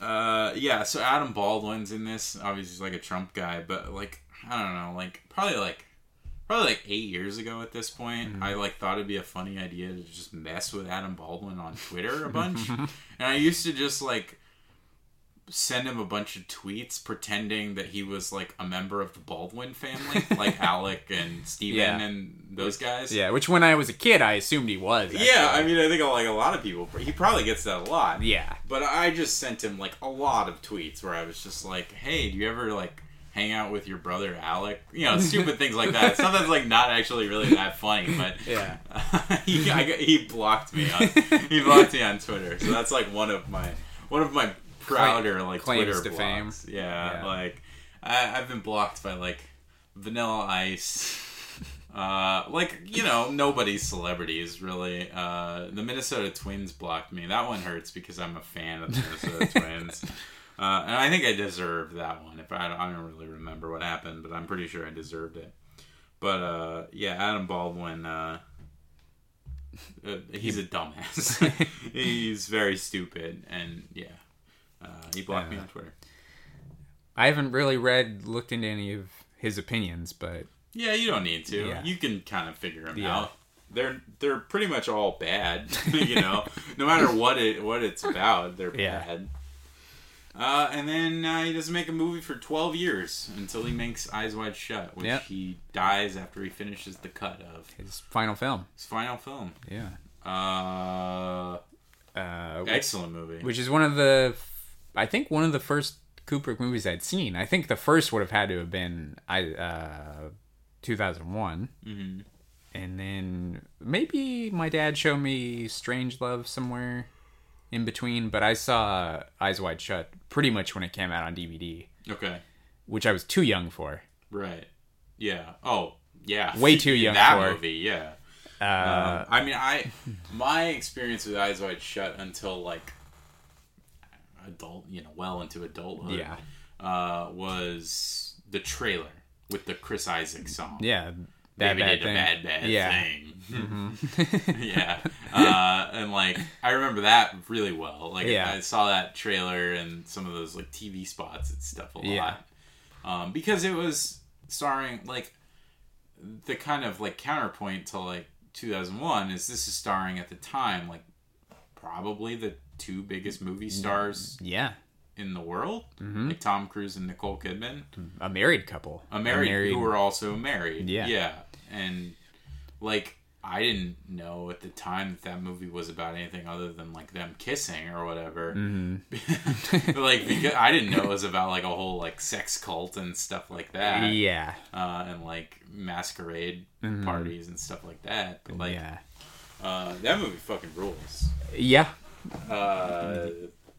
uh, yeah. So Adam Baldwin's in this. Obviously, he's like a Trump guy, but like I don't know, like probably like probably like eight years ago at this point, I like thought it'd be a funny idea to just mess with Adam Baldwin on Twitter a bunch, (laughs) and I used to just like send him a bunch of tweets pretending that he was like a member of the Baldwin family, (laughs) like Alec and Steven Yeah. and those guys. Yeah, which when I was a kid, I assumed he was. Yeah, I mean, I think like a lot of people, he probably gets that a lot. yeah. But I just sent him like a lot of tweets where I was just like, "Hey, do you ever like hang out with your brother Alec?" You know, (laughs) stupid things like that. That's like not actually really that funny, but (laughs) Yeah. he I, he blocked me on he blocked me on Twitter. So that's like one of my one of my prouder like claims Twitter to blocks. fame. Yeah, Yeah. like I, I've been blocked by like Vanilla Ice. (laughs) Uh, like you know, nobody's celebrities really. Uh, the Minnesota Twins blocked me. That one hurts because I'm a fan of the Minnesota (laughs) Twins, uh, and I think I deserved that one. If I don't, I don't really remember what happened, but I'm pretty sure I deserved it. But uh, yeah, Adam Baldwin. Uh, uh, he's a dumbass. (laughs) he's very stupid, and yeah, uh, he blocked me on Twitter. I haven't really read, looked into any of his opinions, but Yeah, you don't need to. Yeah. You can kind of figure them Yeah. out. They're they're pretty much all bad. (laughs) (laughs) you know, no matter what it what it's about, they're Yeah. bad. Uh, and then uh, he doesn't make a movie for twelve years until he makes Eyes Wide Shut, which Yep. he dies after he finishes the cut of his final film. his final film. Yeah. Uh, Uh, excellent movie. which is one of the, I think one of the first Kubrick movies I'd seen. I think the first would have had to have been I uh, 2001. hmm and then maybe my dad showed me Strangelove somewhere in between, but I saw Eyes Wide Shut pretty much when it came out on DVD, Okay, which I was too young for. right. Yeah. Oh, yeah. Way too young that for movie. Yeah. Uh, Um, I mean, I my experience with Eyes Wide Shut until like adult, you know, well into adulthood, yeah, uh, was the trailer with the Chris Isaak song. yeah, bad Baby bad did thing. a bad bad yeah. thing. (laughs) (laughs) yeah, uh, and like I remember that really well. Like Yeah. I saw that trailer and some of those like TV spots and stuff a lot. Yeah. Um, because it was starring like the kind of like counterpoint to like 2001 is this is starring at the time like probably the two biggest movie stars yeah, in the world, Mhm. like Tom Cruise and Nicole Kidman, a married couple, a married, who were also married. Yeah. yeah, and like I didn't know at the time that that movie was about anything other than like them kissing or whatever. Mhm. (laughs) like because I didn't know it was about like a whole like sex cult and stuff like that, yeah, uh, and like masquerade Mhm. parties and stuff like that. But, like yeah, uh, that movie fucking rules. yeah, Uh,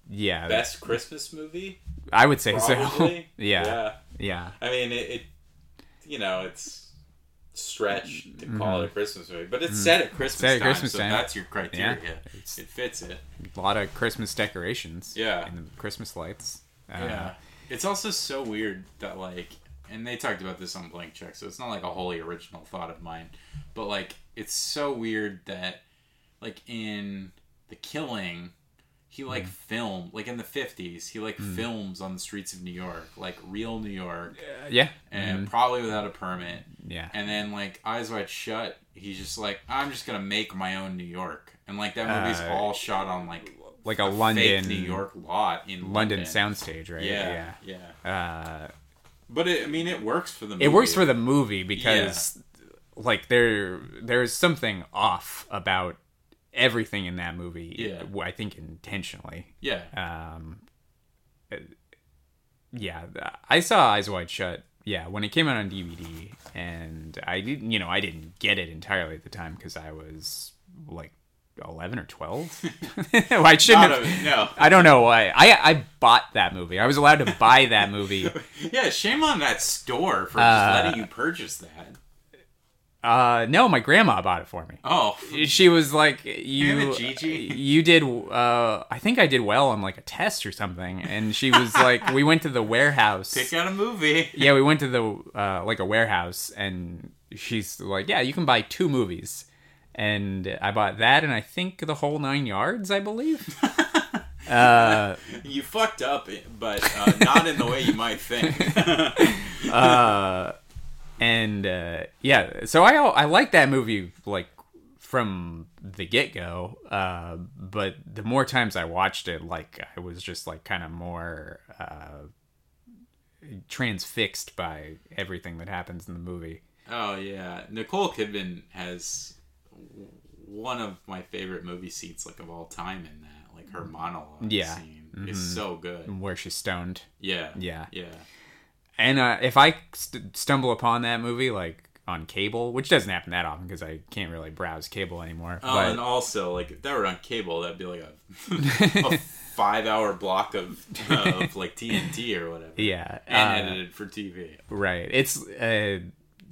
yeah. best Christmas movie, I would say so. (laughs) yeah, yeah. yeah, I mean, it, it you know, it's stretch to call it a Christmas movie, but it's set at Christmas Mm-hmm. Set at time, Christmas so time. that's your criteria. Yeah. It fits it. a lot of Christmas decorations. Yeah. and the Christmas lights. Uh, yeah. It's also so weird that like, and they talked about this on Blank Check, so it's not like a wholly original thought of mine, but like, it's so weird that like in The Killing. He Mm. like filmed like in the fifties. He like films on the streets of New York, like real New York, yeah, and Mm-hmm. probably without a permit. Yeah. And then like Eyes Wide Shut, he's just like, I'm just gonna make my own New York, and like that movie's Uh, all shot on like like a, fake London New York lot in London London, soundstage, right? Yeah, yeah. yeah. Uh, But it, I mean, it works for the. movie. it works for the movie because like there there's something off about everything in that movie. Yeah. I think intentionally. Yeah, Um, yeah, I saw Eyes Wide Shut. Yeah, when it came out on DVD, and I didn't, you know, I didn't get it entirely at the time because I was like eleven or twelve. (laughs) (laughs) well, I shouldn't Not have. a- no. (laughs) I don't know why. I I bought that movie. I was allowed to buy that movie. Yeah, shame on that store for Uh, letting you purchase that. Uh, no, my grandma bought it for me. Oh, She was like, "You, Gigi." you did. Uh, I think I did well on like a test or something." And she was (laughs) like, "We went to the warehouse. pick out a movie. yeah, we went to the uh, like a warehouse, and she's like, "Yeah, you can buy two movies." And I bought that, and I think the whole nine yards, I believe. (laughs) uh, You fucked up, but uh, not in the way you might think. (laughs) uh, and uh, yeah, so I I like that movie like from the get go. Uh, but the more times I watched it, like I was just like kind of more uh, transfixed by everything that happens in the movie. oh yeah, Nicole Kidman has one of my favorite movie seats like of all time in that. Like her monologue Yeah. scene is so good. Where she's stoned, Yeah, Yeah. yeah. And uh, if I st- stumble upon that movie like on cable, which doesn't happen that often because I can't really browse cable anymore. Oh, but and also like if that were on cable, that'd be like a, (laughs) a five-hour block of of like TNT or whatever. yeah, and uh, edited for TV. Right. It's uh,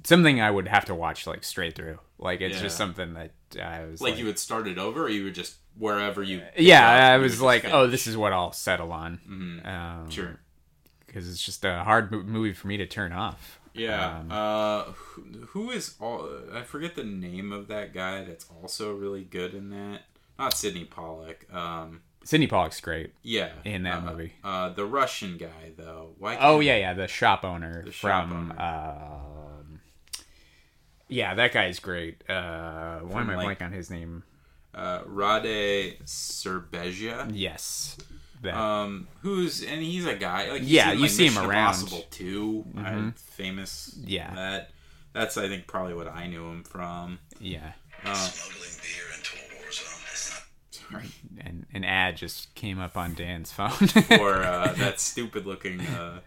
something I would have to watch like straight through. Like it's just something that I was Like, like, you would start it over, or you would just wherever you. yeah, I was like, oh, this is what I'll settle on. Mhm. Um, Sure. Because it's just a hard mo- movie for me to turn off. Yeah. Um, uh, who, who is all? I forget the name of that guy that's also really good in that. Not Sydney Pollack. Um, Sydney Pollack's great. yeah, In that uh, movie. Uh, the Russian guy though. Why? Oh yeah, yeah, the shop owner The shop from. owner. Um, yeah, that guy's great. Uh, why am I like- blank on his name? Uh, Rade Šerbedžija. Yes, that. Um, who's and he's a guy like Yeah, he's in, you like, see him around. Impossible too, uh, famous. Yeah. that that's I think probably what I knew him from. yeah, Uh, Smuggling beer into a war zone. Sorry, and an ad just came up on Dan's phone. (laughs) or uh, (laughs) that stupid looking uh,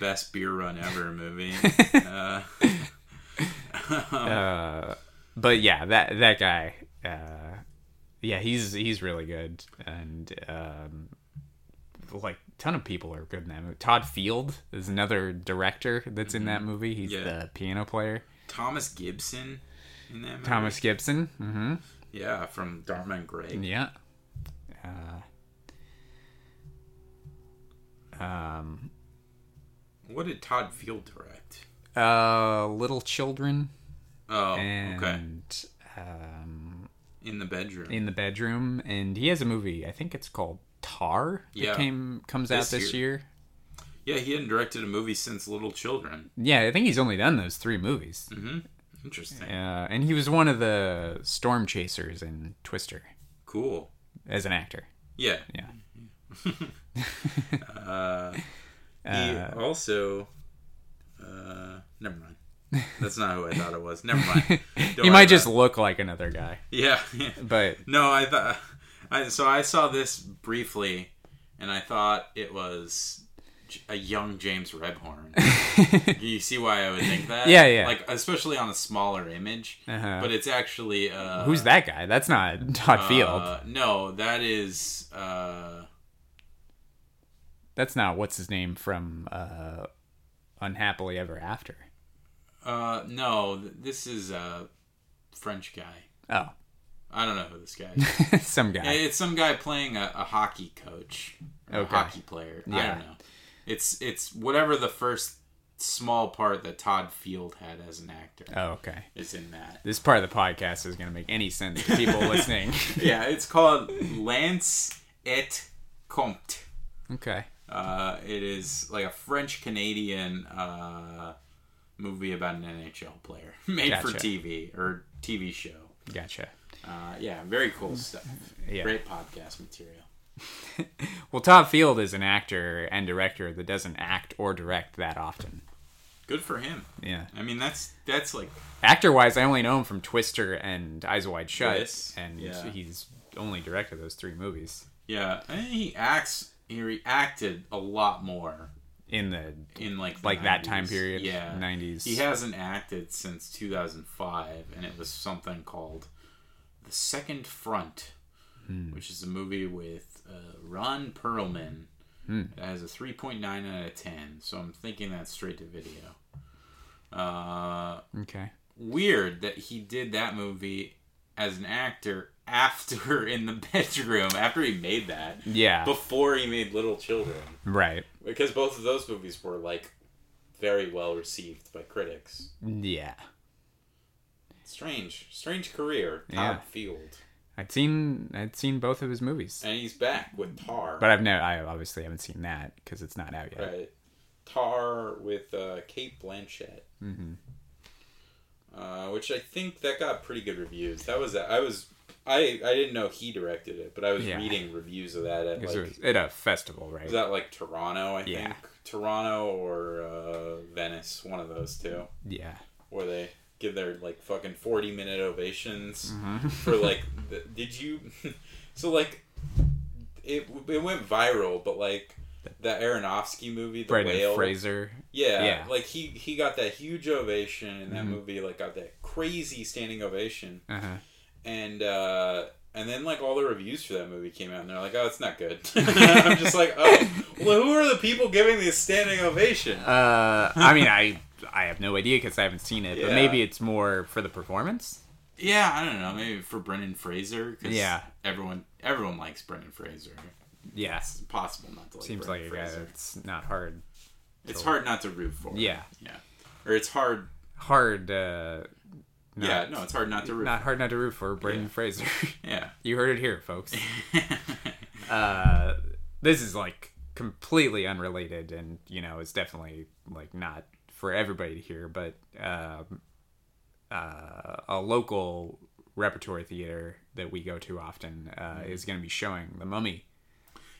best beer run ever movie. (laughs) Uh, uh, but yeah, that that guy, uh, yeah, he's he's really good, and um, like a ton of people are good in that movie. Todd Field is another director that's in that movie. He's Yeah. the piano player. Thomas Gibson in that movie. Thomas Gibson. hmm yeah, from Dharma and Greg. Yeah. Uh, um, What did Todd Field direct? uh, Little Children Oh, and okay. um, In the bedroom. in the bedroom, and he has a movie. I think it's called Tar. That Yeah. came comes out This this year. yeah, he hadn't directed a movie since Little Children. Yeah, I think he's only done those three movies. hmm Interesting. Uh, and he was one of the storm chasers in Twister Cool. as an actor. Yeah. Yeah. (laughs) Uh, he Uh, also. Uh, never mind. That's not who I thought it was. Never mind. (laughs) Don't he might just it. look like another guy, Yeah. yeah. but (laughs) No, I thought. I, so I saw this briefly, and I thought it was a young James Rebhorn. (laughs) you see why I would think that? Yeah, yeah. Like especially on a smaller image, Uh-huh. but it's actually uh, who's that guy? That's not Todd Field. Uh, no, that is. Uh, That's not what's his name from uh, Unhappily Ever After. uh, no, th- this is a French guy. Oh, I don't know who this guy is. (laughs) some guy. it's some guy playing a, a hockey coach, Okay. a hockey player. I don't know. It's it's whatever the first small part that Todd Field had as an actor Oh, okay. It's in that. This part of the podcast is going to make any sense to people (laughs) listening. Yeah, it's called (laughs) Lance et compte. Okay. Uh, it is like a French Canadian uh, movie about an NHL player made for TV or TV show. Gotcha. Uh, yeah, very cool stuff. Yeah. Great podcast material. (laughs) Well, Todd Field is an actor and director that doesn't act or direct that often. Good for him. Yeah. I mean, that's that's like Actor wise, I only know him from Twister and Eyes Wide Shut, Yes, and yeah. he's only directed those three movies yeah. I think he acts. He reacted a lot more in the in like the like that time period. Yeah, nineties. He hasn't acted since 2005, and it was something called The Second Front, Hmm. which is a movie with uh, Ron Perlman. Hmm. It has a 3.9 out of 10, so I'm thinking that's straight to video. Uh, Okay. weird that he did that movie as an actor after (laughs) in the bedroom, after he made that, Yeah. before he made Little Children right. because both of those movies were like very well received by critics. Yeah. Strange, strange career, Todd Yeah. Field, I'd seen I'd seen both of his movies, and he's back with Tar. but I've no I obviously haven't seen that because it's not out yet. right, Tar with uh, Cate Blanchett, hmm uh, which I think that got pretty good reviews. That was I was I I didn't know he directed it, but I was Yeah. reading reviews of that at like it was at a festival, right? was that like Toronto? I Yeah. think Toronto or uh, Venice, one of those two. yeah. where they give their like fucking 40 minute ovations Mhm. (laughs) for like the, did you (laughs) so like it, it went viral but like that Aronofsky movie the Brendan whale Fraser. yeah, Yeah. like he he got that huge ovation in that Mhm. movie like got that crazy standing ovation Uh huh. and uh and then like all the reviews for that movie came out and they're like oh it's not good (laughs) i'm just like oh well who are the people giving this standing ovation Uh, I mean, I I have no idea because I haven't seen it, but maybe it's more for the performance. Yeah, I don't know. Maybe for Brendan Fraser. Cause Yeah. everyone everyone likes Brendan Fraser. Yes, It's impossible not to like. seems like Brendan a guy Fraser. that's not hard. It's hard not to root for. Yeah. yeah. Or it's hard. Hard. Uh, not, yeah, no, it's hard not to root. not hard not to root for Brendan Yeah. Fraser. (laughs) yeah. (laughs) you heard it here, folks. (laughs) uh, this is like completely unrelated, and you know, it's definitely like not for everybody to hear, but um, uh, a local repertory theater that we go to often uh, is going to be showing The Mummy,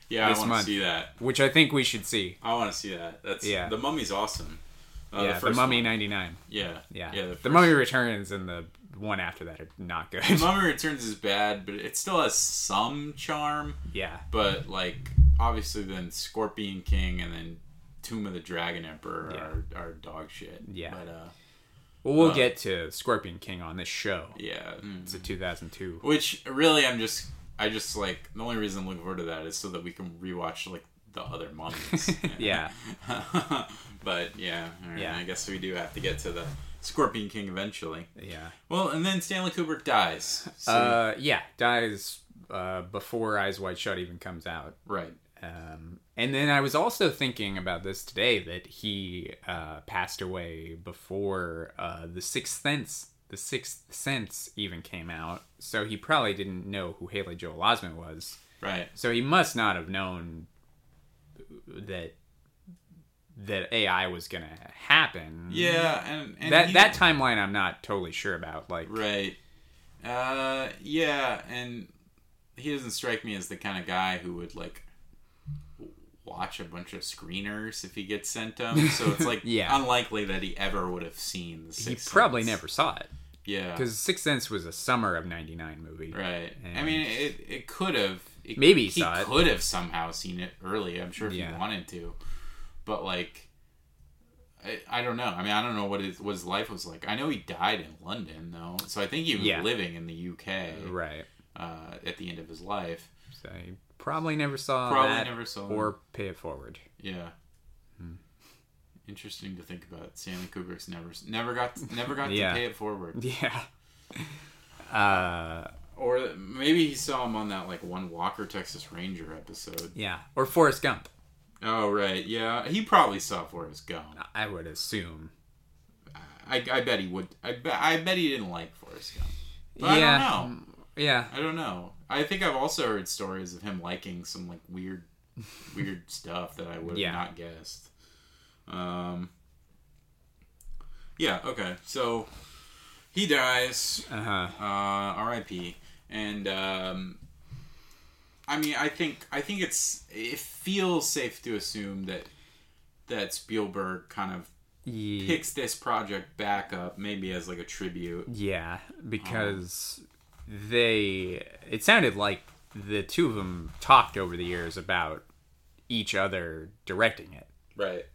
yeah, I want to see that. which I think we should see. I want to see that. That's Yeah. The Mummy's awesome. Uh, yeah, The, first Mummy '99. Yeah. Yeah, Yeah. The, first- Mummy Returns and the one after that are not good. The Mummy (laughs) Returns is bad, but it still has some charm. yeah, But like, obviously, then Scorpion King and then Tomb of the Dragon Emperor Yeah. are, are dog shit. Yeah. But uh, well, we'll Uh, get to Scorpion King on this show. yeah. mm. It's a 2002. Which really, I'm just, I just like the only reason I'm looking forward to that is so that we can rewatch like the other mummies. (laughs) Yeah. (laughs) but yeah, right, Yeah. I guess we do have to get to the Scorpion King eventually. Yeah. Well, and then Stanley Kubrick dies. So, Uh, yeah, dies uh, before Eyes Wide Shut even comes out. right. Um, and then I was also thinking about this today that he uh, passed away before uh, the Sixth Sense, the Sixth Sense even came out. So he probably didn't know who Haley Joel Osment was. Right. So he must not have known that that AI was gonna happen. Yeah, and, and that he- that timeline I'm not totally sure about. Like, Right. Uh, yeah, and he doesn't strike me as the kind of guy who would like watch a bunch of screeners if he gets sent them. So it's like (laughs) Yeah. unlikely that he ever would have seen the. he probably Sense. never saw it Yeah. because Sixth Sense was a summer of '99 movie. Right. I mean, it it could have. It, Maybe he he it. could have somehow seen it early. I'm sure if Yeah. he wanted to, but like. I, I don't know. I mean, I don't know what his what his life was like. I know he died in London though, so I think he was Yeah. living in the UK Right. uh, at the end of his life. So he probably never saw Probably that never saw or pay it forward. Yeah. Interesting to think about. Stanley Kubrick's never never got never got Yeah. to pay it forward, (laughs) Yeah. Uh, or maybe he saw him on that like one Walker Texas Ranger episode. yeah. Or Forrest Gump. Oh right, yeah, he probably saw Forrest Gump. I would assume. I, I bet he would. I bet I bet he didn't like Forrest Gump. But yeah. I don't know. Yeah. I don't know. I think I've also heard stories of him liking some like weird, (laughs) weird stuff that I would have Yeah. not guessed. Um. Yeah. Okay. So he dies. Uh huh. Uh, R.I.P. And um, I mean, I think I think it's it feels safe to assume that that Spielberg kind of Yeah. picks this project back up, maybe as like a tribute. Yeah, because they. It sounded like the two of them talked over the years about each other directing it. Right.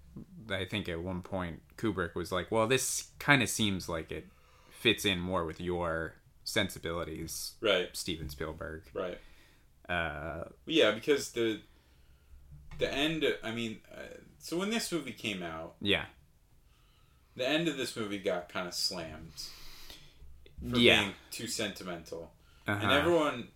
I think at one point Kubrick was like, "Well, this kind of seems like it fits in more with your sensibilities, Right. Steven Spielberg." Right. Uh, Yeah, because the the end. I mean, uh, so when this movie came out, yeah, the end of this movie got kind of slammed for yeah, being too sentimental, uh-huh. and everyone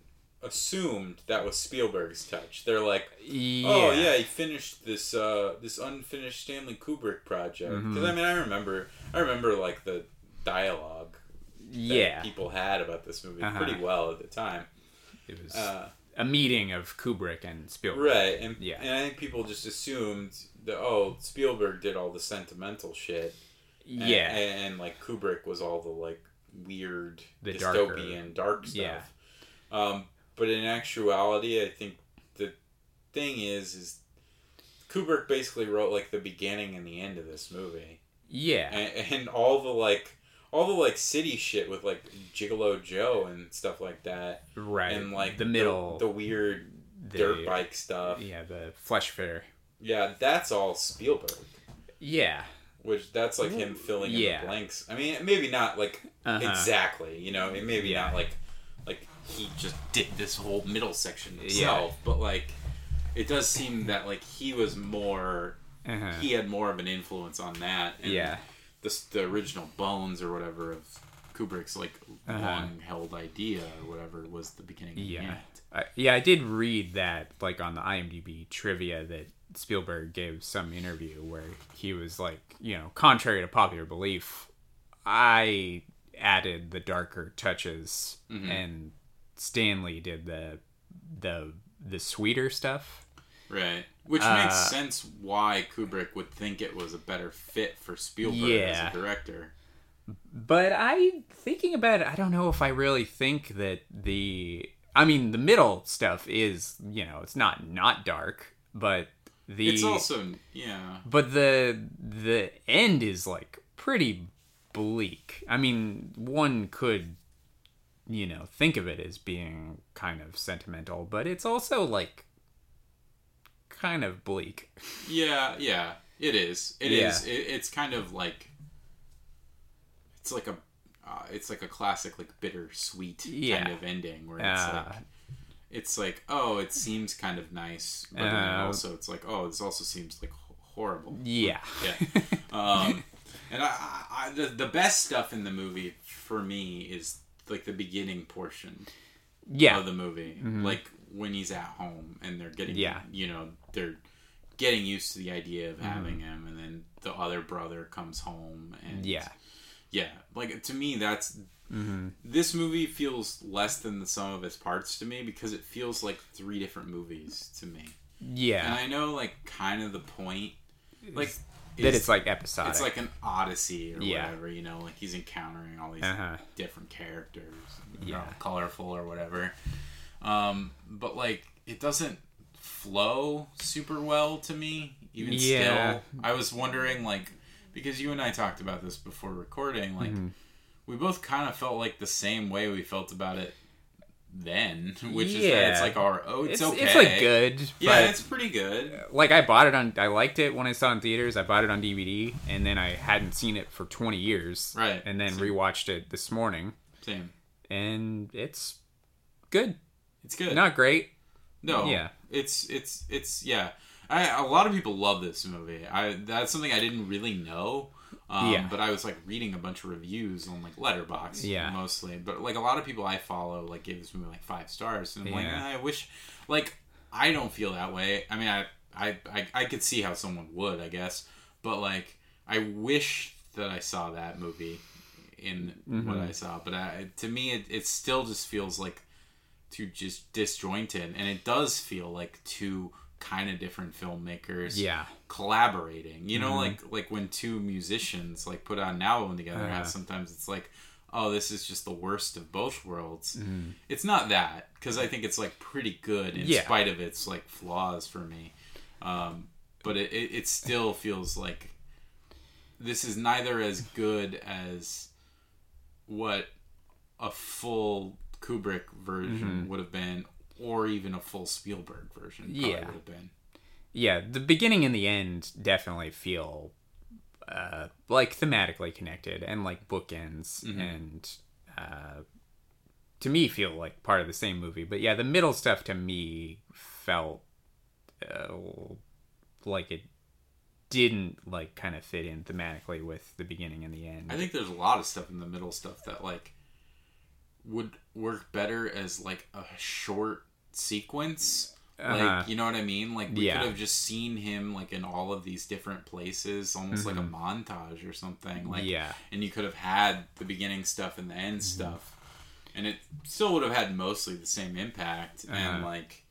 assumed that was Spielberg's touch. They're like, yeah. "Oh yeah, he finished this uh, this unfinished Stanley Kubrick project." Because Mm-hmm. I mean, I remember, I remember like the dialogue that yeah. people had about this movie Uh-huh. pretty well at the time. It was Uh, a meeting of Kubrick and Spielberg. Right, and Yeah. and I think people just assumed that oh Spielberg did all the sentimental shit, and, Yeah, and, and, like Kubrick was all the like weird The dystopian dark stuff. Yeah. Um, but in actuality, I think the thing is is Kubrick basically wrote like the beginning and the end of this movie, yeah, and, and all the like all the like city shit with like Gigolo Joe and stuff like that, right. and like the middle, the, weird the- dirt bike stuff. yeah, the flesh fitter. Yeah, that's all Spielberg. Yeah, Which that's like him filling in the blanks. I mean, maybe not like Uh-huh. exactly. You know, it maybe Yeah. not like like he just did this whole middle section himself, but like it does seem that like he was more uh-huh. he had more of an influence on that. And yeah, the the original bones or whatever of Kubrick's like Uh-huh. long held idea or whatever was the beginning. and the yeah. end. I, yeah, I did read that, like on the IMDb trivia, that Spielberg gave some interview where he was like, you know, contrary to popular belief, I added the darker touches, Mm-hmm. and Stanley did the the the sweeter stuff. Right. Which Uh, makes sense why Kubrick would think it was a better fit for Spielberg Yeah. as a director. But I thinking about it, I don't know if I really think that the I mean the middle stuff is, you know, it's not not dark, but the It's also yeah. but the the end is like pretty bleak. I mean, one could you know, think of it as being kind of sentimental, but it's also like kind of bleak. Yeah, yeah. It is. It Yeah. is. It, it's kind of like it's like a uh, it's like a classic like bittersweet Yeah. kind of ending where it's Uh, like it's like oh it seems kind of nice but then Uh, also it's like oh this also seems like horrible yeah. yeah. (laughs) Um, and I, I, the, the best stuff in the movie for me is like the beginning portion yeah. of the movie, like when he's at home and they're getting, Mm-hmm. Yeah. you know, they're getting used to the idea of Mm-hmm. having him, and then the other brother comes home, and Yeah. yeah, like to me that's. Mm-hmm. This movie feels less than the sum of its parts to me because it feels like three different movies to me. Yeah, and I know, like, kind of the point, like that it's like episodic. it's like an odyssey or Yeah. whatever, you know, like he's encountering all these Uh-huh. different characters, you Yeah. know, colorful or whatever. Um, but like it doesn't flow super well to me. Even Yeah. still, I was wondering like because you and I talked about this before recording, like Mm-hmm. We both kind of felt like the same way we felt about it then, (laughs) which is that it's like our oh, it's, it's, okay, it's like good. yeah, it's pretty good. like I bought it on I liked it when I saw it in theaters. I bought it on DVD and then I hadn't seen it for 20 years. Right. And then Same. rewatched it this morning Same, and it's good. it's good. Not great. No. Yeah. It's it's it's yeah. I a lot of people love this movie. I that's something I didn't really know. Um, Yeah. But I was like reading a bunch of reviews on like Letterboxd, Yeah. mostly. But like a lot of people I follow like gave this movie like five stars, and I'm like, Yeah. "Eh, I wish, like, I don't feel that way. I mean, I, I I I could see how someone would, I guess, but like, I wish that I saw that movie in Mm-hmm. what I saw. But I, to me, it, it still just feels like too just disjointed and it does feel like too kind of different filmmakers Yeah. collaborating. You know, mm-hmm. like like when two musicians like put on an album together. How uh-huh. sometimes it's like, oh, this is just the worst of both worlds. Mm-hmm. It's not that because I think it's like pretty good in Yeah. spite of its like flaws for me. Um, but it, it it still feels like this is neither as good as what a full Kubrick version mm-hmm. would have been, or even a full Spielberg version. Probably Yeah. would have been. yeah, the beginning and the end definitely feel uh, like thematically connected and like bookends, and uh, to me feel like part of the same movie. But yeah, the middle stuff to me felt uh, like it didn't like kind of fit in thematically with the beginning and the end. I think there's a lot of stuff in the middle stuff that like would work better as like a short sequence. Uh-huh. Like you know what I mean? Like we Yeah. could have just seen him like in all of these different places, almost like a montage or something. Like Mm-hmm. Yeah. and you could have had the beginning stuff and the end Mm-hmm. stuff, and it still would have had mostly the same impact. And Uh-huh. like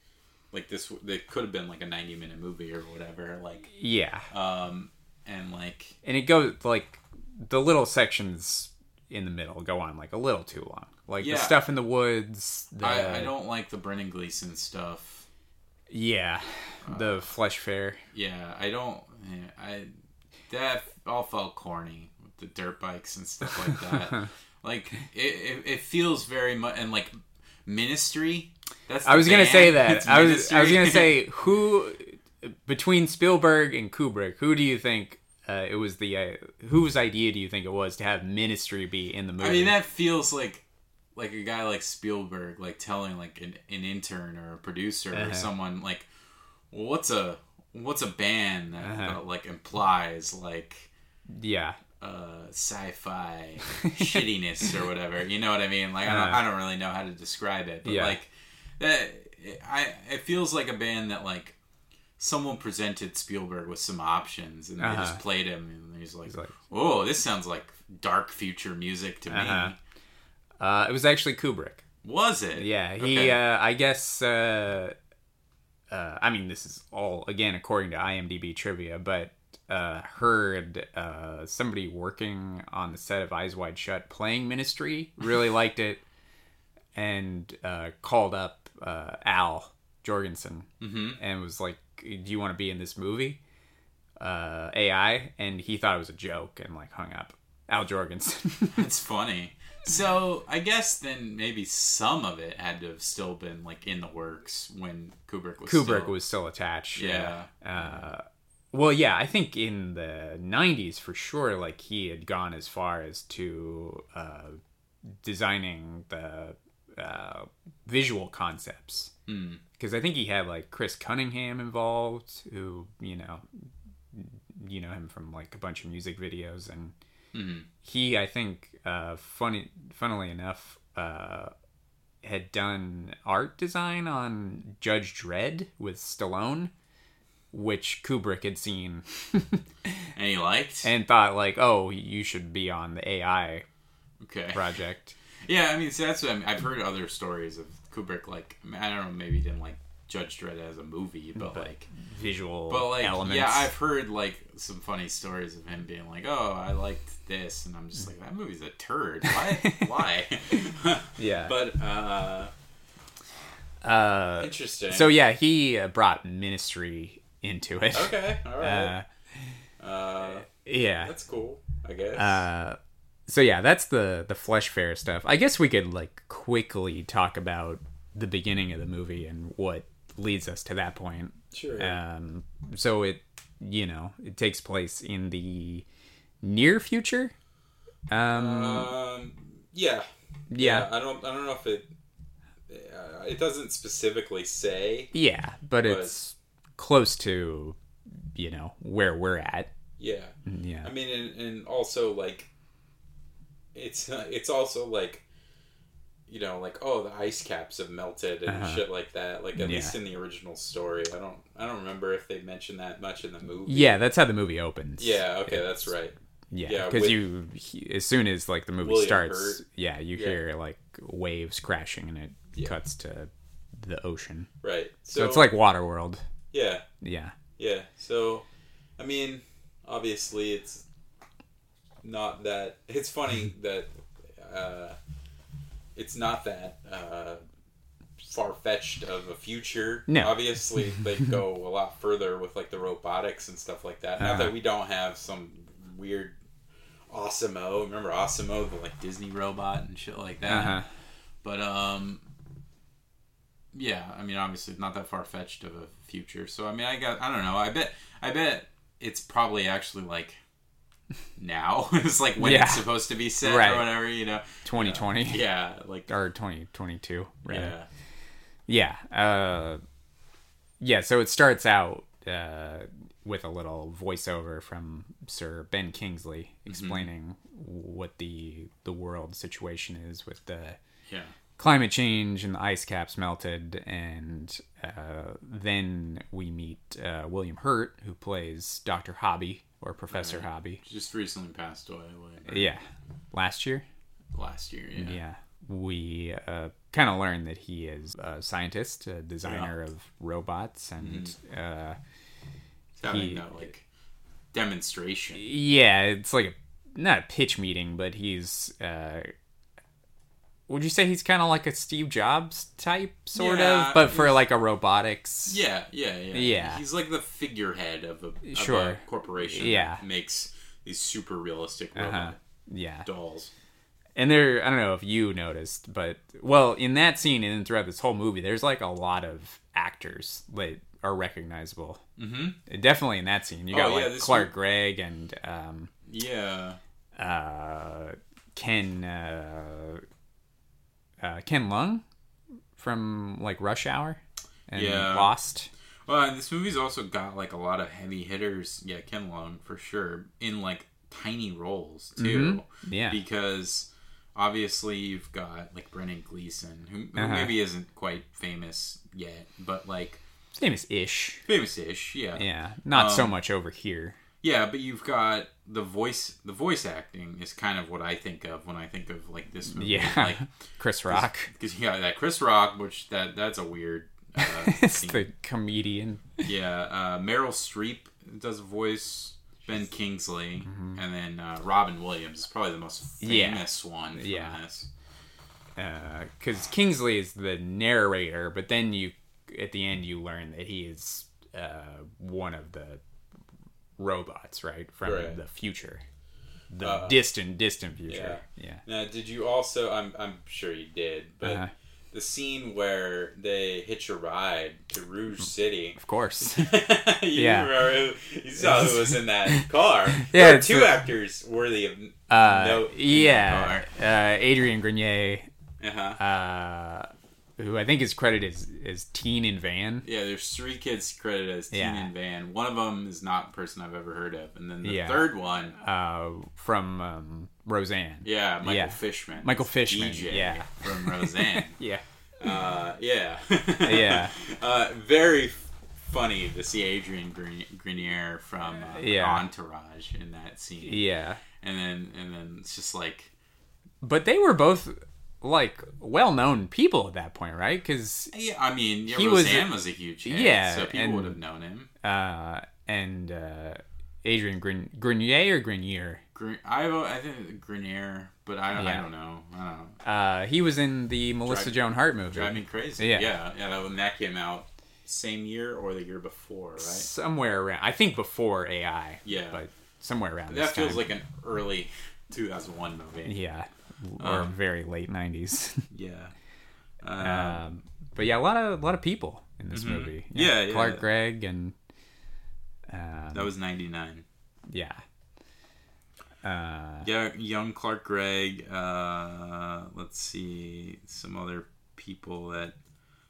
like this, it could have been like a 90 minute movie or whatever. Like yeah, um and like and it goes like the little sections in the middle go on like a little too long. Like Yeah. the stuff in the woods. The, I, I don't like the Brendan Gleeson stuff. Yeah, the flesh fair. Yeah, I don't. I that all felt corny with the dirt bikes and stuff like (laughs) that. like it, it, it feels very much and like Ministry. That's I was gonna say that. it's I was I was gonna say (laughs) who between Spielberg and Kubrick, who do you think uh, it was the uh, whose idea do you think it was to have Ministry be in the movie? I mean, that feels like like a guy like Spielberg, like telling like an, an intern or a producer Uh-huh. or someone like, well, what's a what's a band that, Uh-huh. that like implies like yeah, uh, sci-fi shittiness or whatever. You know what I mean? Like I, don't, Uh-huh. I don't really know how to describe it, but Yeah. like that, I it feels like a band that like someone presented Spielberg with some options and they Uh-huh. just played him and he's like, like- "Oh, this sounds like dark future music to Uh-huh. me." Uh, it was actually Kubrick. Was it? Yeah, he. Okay. Uh, I guess. Uh, uh, I mean, this is all again according to IMDb trivia, but uh, heard uh, somebody working on the set of Eyes Wide Shut playing Ministry really (laughs) liked it, and uh, called up uh, Al Jourgensen Mm-hmm. and was like, "Do you want to be in this movie?" Uh, AI, and he thought it was a joke and like hung up. Al Jourgensen. (laughs) It's funny. So I guess then maybe some of it had to have still been like in the works when Kubrick was Kubrick still- was still attached. Yeah. Uh, well, yeah, I think in the '90s for sure, like he had gone as far as to uh, designing the uh, visual concepts. Mm. Because I think he had like Chris Cunningham involved, who you know, you know him from like a bunch of music videos, and Mhm. he, I think, uh, funny, funnily enough, uh, had done art design on Judge Dredd with Stallone, which Kubrick had seen (laughs) and he liked. and thought like, oh, you should be on the AI okay. project. (laughs) Yeah, I mean, so that's what I mean. I've heard other stories of Kubrick. Like, I, I don't know, maybe he didn't like Judge Dredd as a movie, but, like, Visual but like, elements. yeah, I've heard like some funny stories of him being like, "Oh, I liked this," and I'm just like, "That movie's a turd. Why? (laughs) Why?" yeah. but uh, uh, interesting. so yeah, he uh, brought Ministry into it. okay, all right. Uh, Uh, yeah. that's cool. I guess. Uh, so yeah, that's the the flesh fair stuff. I guess we could like quickly talk about the beginning of the movie and what leads us to that point. sure. Um, so it, you know, it takes place in the near future. Um, Um, yeah, yeah, I don't. I don't know if it. Uh, it doesn't specifically say. yeah, but it's close to, you know, where we're at. Yeah, Yeah, I mean, and, and also like, it's uh, it's also like, you know, like oh, the ice caps have melted and Uh-huh. shit like that. Like at Yeah. least in the original story, I don't I don't remember if they mentioned that much in the movie. yeah, that's how the movie opens. Yeah. Okay, that's right. Yeah, Yeah, because with- you as soon as like the movie William starts, Hurt. yeah, you Yeah. hear like waves crashing and it Yeah. cuts to the ocean. Right. So, it's like Waterworld. Yeah, Yeah. yeah. So, I mean, obviously, it's not that. It's funny that uh, it's not that uh, far fetched of a future. No. Obviously, (laughs) they go a lot further with like the robotics and stuff like that. Not Uh-huh. that we don't have some weird ASIMO. Remember ASIMO, the like Disney robot and shit like that. Uh huh. But um, yeah, I mean, obviously not that far fetched of a future. So I mean, I got, I don't know. I bet, I bet it's probably actually like now. (laughs) it's like when Yeah. it's supposed to be set Right. or whatever, you know. 2020 Yeah, like or 2022. Right. yeah, Yeah. Uh, yeah. So it starts out uh, with a little voiceover from Sir Ben Kingsley explaining what the the world situation is with the yeah, climate change and the ice caps melted, and uh, then we meet uh, William Hurt, who plays Doctor Hobby or Professor Hobby. just recently passed away. Yeah, last year. last year. Yeah, Yeah, we uh, kind of learned that he is a scientist, a designer of robots, and uh, He's having He- that like demonstration. yeah, it's like a, not a pitch meeting, but he's. Would you say he's kind of like a Steve Jobs type, sort Yeah, of, but for like a robotics? Yeah, yeah, yeah. Yeah. He's like the figurehead of a, of a Sure. corporation. Yeah. that makes these super realistic Uh-huh. Yeah. dolls. And there, I don't know if you noticed, but well, in that scene and throughout this whole movie, there's like a lot of actors that are recognizable. Mm-hmm. Definitely in that scene, you got Oh, yeah, like Clark one- Gregg and um, Yeah. uh, Ken uh, uh, Ken Leung from like Rush Hour and Yeah. Lost. Well, and this movie's also got like a lot of heavy hitters. Yeah, Ken Leung for sure in like tiny roles too. Mm-hmm. Yeah. Because obviously you've got like Brendan Gleeson, who, who Uh-huh. maybe isn't quite famous yet, but like Famous ish. famous-ish. Yeah. Yeah, not so Um, much over here. Yeah, but you've got the voice. The voice acting is kind of what I think of when I think of like this movie. Yeah, Like (laughs) Chris Rock. because you got that Chris Rock, which that that's a weird. Uh, (laughs) it's the comedian. Yeah, uh, Meryl Streep does a voice. Ben Kingsley, and then uh, Robin Williams is probably the most Mm-hmm. Yeah. famous one. Yeah. this. because Kingsley is the narrator, but then you at the end you learn that he is uh, one of the robots, right, from Right. the future, the Uh, distant, distant future. Yeah, Now, did you also? I'm I'm sure you did, but Uh-huh. the scene where they hitch a ride to Rouge City. of course. (laughs) you Yeah. remember who- you saw who was in that (laughs) car. Yeah, two the- actors worthy of Uh, note. yeah, uh, Adrian Grenier. Uh-huh. uh, who I think is credited as, as Teen and Van. Yeah, there's three kids credited as Teen Yeah. and Van. One of them is not a person I've ever heard of, and then the Yeah. third one, Uh, from um, Roseanne. yeah, Michael Yeah. Fishman. Michael Fishman, DJ yeah. from (laughs) Roseanne. Yeah, uh, yeah, Yeah. (laughs) Uh, very funny to see Adrian Gren- Grenier from uh. Entourage in that scene, yeah. and then and then it's just like But they were both like well-known people at that point, right? Because yeah, I mean, yeah, He was- Roseanne was, a huge hit, Yeah, so people and- would have known him. uh, and uh, Adrian Gren- Grenier or Grenier, Gre- I I think Grenier, but I, I don't know. I don't know. uh, he was in the Melissa Drive- Joan Hart movie. Drive me crazy. Yeah. Yeah, yeah. that, when that came out, same year or the year before, right? Somewhere around, I think before AI. Yeah. but somewhere around. That feels time. like an early 2001 movie. yeah, or Um, very late '90s. (laughs) Yeah. Uh, um, but yeah, a lot of a lot of people in this movie. Mm-hmm. Yeah, yeah. Clark Gregg and um, that was 99. yeah. Uh, Yeah, young Clark Gregg. Uh, let's see some other people that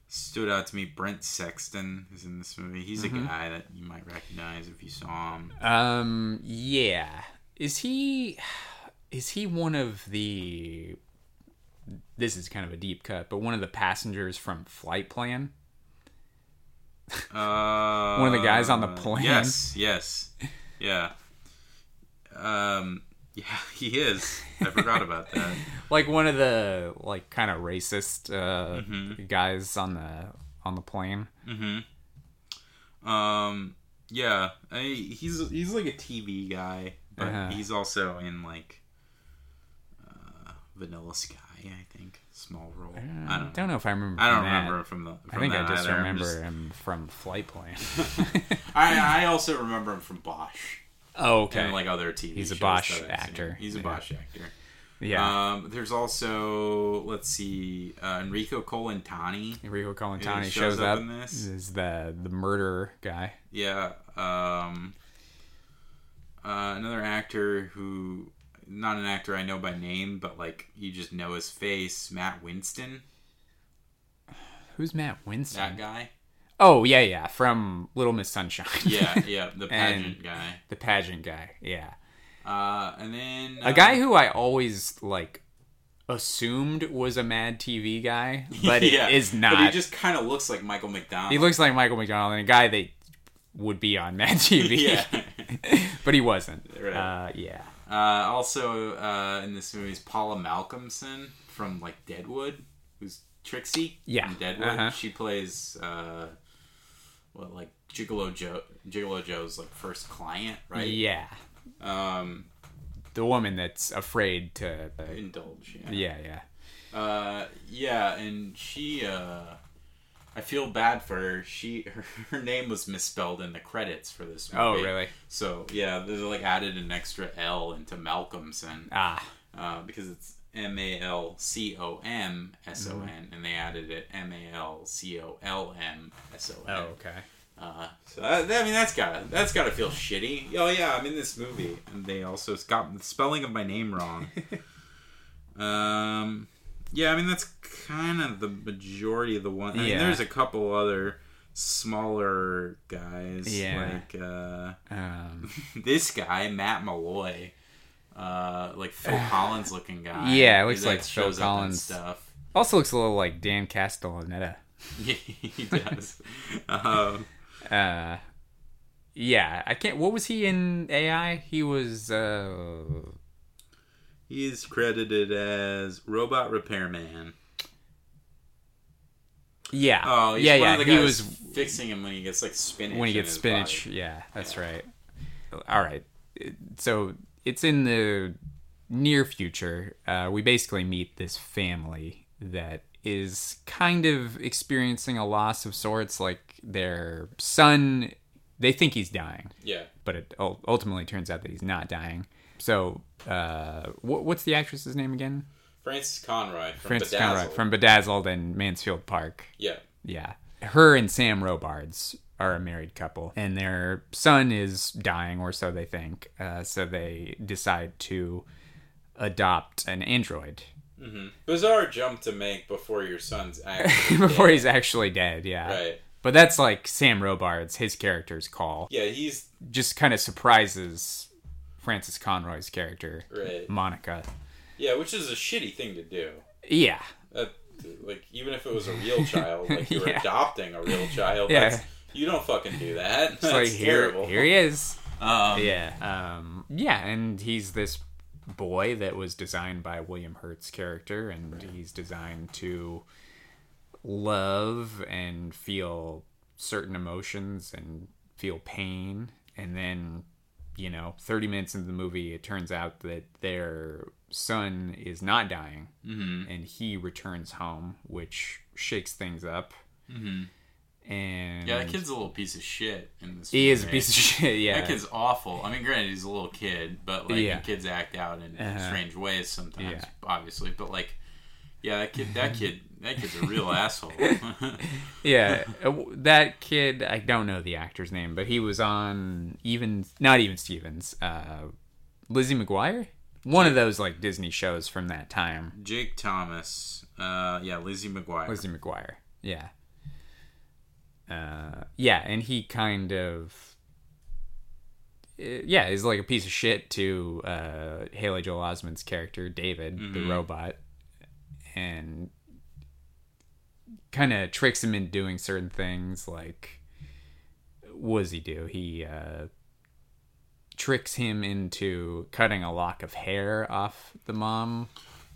stood out to me. Brent Sexton is in this movie. He's Mm-hmm. a guy that you might recognize if you saw him. Um. Yeah. Is he? Is he one of the? This is kind of a deep cut, but one of the passengers from Flight Plan. Uh, (laughs) One of the guys on the plane? Yes, yes, (laughs) yeah. Um, yeah, (laughs) he is. I forgot about that. Like one of the like kind of racist uh, Mm-hmm. guys on the on the plane. Um, yeah, I, he's he's like a TV guy, but Uh-huh. he's also in like uh, Vanilla Sky, I think, small role. I I don't. don't know if I remember. I don't from that. remember from the. From I think I just either. Remember just- him from Flight Plan. (laughs) (laughs) I I also remember him from Bosch oh, okay. and like other TV. He's a Bosch that I've seen. actor. He's a Yeah. Bosch actor. yeah. Um, there's also let's see, uh, Enrico Colantoni. Enrico Colantoni shows shows, up up. in this. Is the the murderer guy? Yeah. Um, uh, another actor who, not an actor I know by name, but like you just know his face, Matt Winston. Who's Matt Winston? That guy. Oh yeah, yeah, from Little Miss Sunshine. Yeah, (laughs) yeah, the pageant guy. the pageant guy. Yeah, Uh, and then a guy who I always like assumed was a Mad TV guy, (laughs) but it is not. But he just kind of looks like Michael McDonald. He looks like Michael McDonald and a guy that would be on Mad TV. (laughs) yeah. but he wasn't. Right. Uh, yeah. Uh, also uh, in this movie is Paula Malcomson from like Deadwood, who's Trixie. Yeah. From Deadwood. Uh-huh. She plays uh, what like Gigolo Joe, Gigolo Joe's like first client, right? Yeah. Um, The woman that's afraid to. uh, indulge. Yeah. yeah, yeah. Uh, yeah, and she. Uh, I feel bad for her. She her, (laughs) her name was misspelled in the credits for this movie. Oh, really? So yeah, they like added an extra L into Malcomson. Ah, uh, because it's M A L C O M S O N, and they added it M A L C O L M S O N. oh, okay. Uh, so that, I mean, that's gotta that's gotta feel shitty. Oh yeah, I'm in this movie, and they also got the spelling of my name wrong. (laughs) um, yeah, I mean that's kind of the majority of the one. I mean, there's a couple other smaller guys, Yeah. like uh, Um, (laughs) this guy Matt Malloy, uh, like Phil (sighs) Collins looking guy. Yeah, it looks that like Phil shows up in Collins. stuff. also looks a little like Dan Castellaneta. (laughs) Yeah, he does. (laughs) um, Uh, yeah, I can't. What was he in AI? He was. Uh, he's credited as robot repairman. yeah. Oh, he's yeah, one yeah. of the he was fixing him when he gets like spinach. when he in gets his spinach. body. Yeah, that's Yeah. right. All right. So it's in the near future. Uh, we basically meet this family that is kind of experiencing a loss of sorts. Like their son, they think he's dying, Yeah. but it ultimately turns out that he's not dying. So, uh, wh- what's the actress's name again? Frances Conroy from Frances Bedazzled. Conroy from Bedazzled and Mansfield Park. yeah. Yeah. Her and Sam Robards are a married couple, and their son is dying, or so they think. Uh, so they decide to adopt an android Bizarre jump to make before your son's (laughs) actually before dead. he's actually dead. Yeah. right. But that's like Sam Robards, his character's call. Yeah, he's Just kind of surprises Frances Conroy's character, right. Monica. Yeah, which is a shitty thing to do. Yeah. That, like even if it was a real child, like (laughs) you're Yeah. adopting a real child, Yeah. you don't fucking do that. It's That's like here, terrible. here he is. Um, Yeah. Um, yeah, and he's this boy that was designed by William Hurt's character, and he's designed to love and feel certain emotions and feel pain. And then, you know, 30 minutes into the movie, it turns out that their son is not dying, Mhm. and he returns home, which shakes things up. Mhm. And Yeah, that kid's a little piece of shit in this. he is a piece of shit. Yeah, That kid's awful. I mean, granted, he's a little kid, but like Yeah. kids act out in Uh-huh. strange ways sometimes, Yeah. obviously. But like, yeah, that kid, that kid, that kid's a real (laughs) asshole. (laughs) yeah, uh, that kid. I don't know the actor's name, but he was on even not even Stevens. Uh, Lizzie McGuire, one of those like Disney shows from that time. Jake Thomas, uh, yeah, Lizzie McGuire. Lizzie McGuire, yeah, uh, yeah, and he kind of. uh, Yeah, is like a piece of shit to uh, Haley Joel Osment's character David, the Mhm. robot, and kind of tricks him into doing certain things. Like, what does he do? He uh, tricks him into cutting a lock of hair off the mom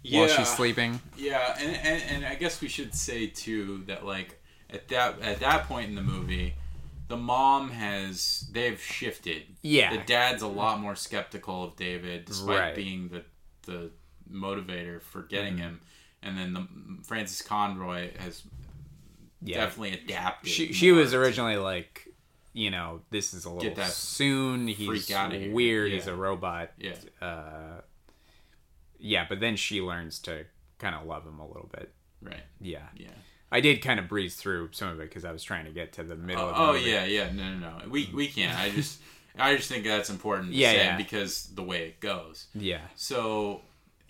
while she's sleeping. Yeah, and, and and I guess we should say too that like at that at that point in the movie, the mom has they've shifted. Yeah. the dad's a lot more skeptical of David, despite Right. being the the motivator for getting him. And then the Frances Conroy has yeah. definitely adapted. She she was originally like, you know, this is a little Get that soon. He's freak outta here. weird. He's a robot. Yeah. Uh, yeah, but then she learns to kind of love him a little bit. right. Yeah. Yeah. I did kind of breeze through some of it because I was trying to get to the middle. of the Oh, movie. yeah, yeah. No, no, no. We we can't. I just I just think that's important to Yeah, say yeah. because the way it goes. yeah, So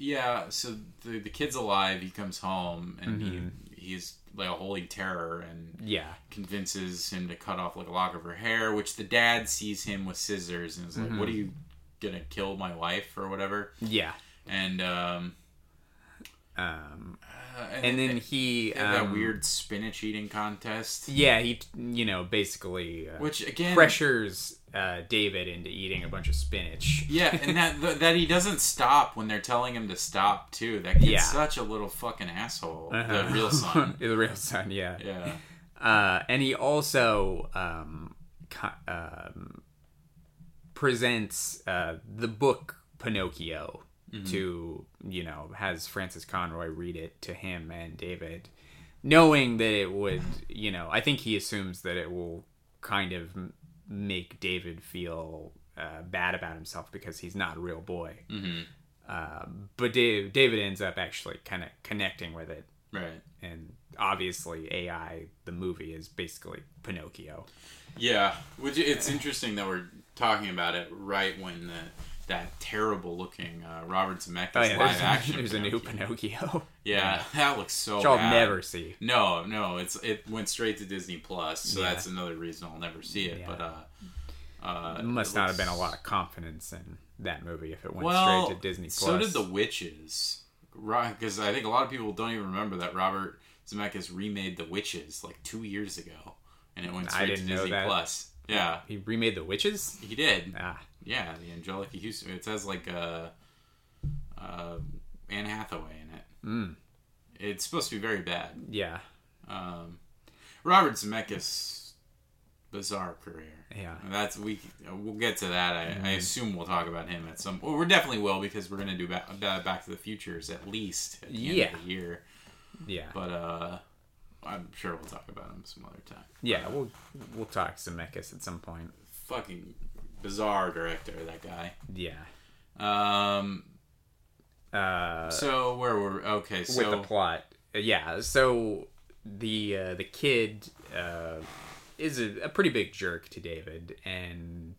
yeah, so the the kid's alive. He comes home and Mm-hmm. he he's like a holy terror and yeah, convinces him to cut off like a lock of her hair, which the dad sees him with scissors and is like, Mm-hmm. "What are you gonna kill my wife or whatever?" yeah. And um, Um, uh, and then he have that um, weird spinach eating contest, Yeah, he you know basically uh, which again pressures uh, David into eating a bunch of spinach. Yeah, and that (laughs) th- that he doesn't stop when they're telling him to stop too. That kid's Yeah. such a little fucking asshole. Uh-huh. The real son. (laughs) the real son, yeah. Yeah. Uh, and he also um, co- um, presents uh, the book Pinocchio to you know has Frances Conroy read it to him and David, knowing that it would you know I think he assumes that it will kind of make David feel uh, bad about himself because he's not a real boy. hmm Uh, but Dave, David ends up actually kind of connecting with it Right. and obviously AI the movie is basically Pinocchio. Yeah. Which it's interesting that we're talking about it right when the that terrible looking uh, Robert Zemeckis Oh yeah, live action. (laughs) there's a new Pinocchio. (laughs) Yeah, that looks so. Which I'll bad. never see. No, no, it's it went straight to Disney Plus, so Yeah. that's another reason I'll never see it. Yeah. But uh, uh, It must not have been a lot of confidence in that movie if it went well, straight to Disney Plus. So did the Witches, right? Because I think a lot of people don't even remember that Robert Zemeckis remade the Witches like two years ago, and it went straight to Disney. Plus. Yeah, He remade the Witches. he did. Ah, Yeah, the Anjelica Huston. It says like uh, uh, Anne Hathaway in it. mm, It's supposed to be very bad. yeah, Um, Robert Zemeckis, bizarre career. yeah, That's we. We'll get to that. I, Mm-hmm. I assume we'll talk about him at some. Well, we definitely will because we're gonna do back, uh, Back to the Futures at least at the Yeah. end of the year. yeah, But uh, I'm sure we'll talk about him some other time. yeah. We'll we'll talk Zemeckis at some point. Fucking bizarre director, that guy. Yeah. Um. Uh, So where were okay? So with the plot, Uh, yeah. So the uh, the kid uh, is a, a pretty big jerk to David, and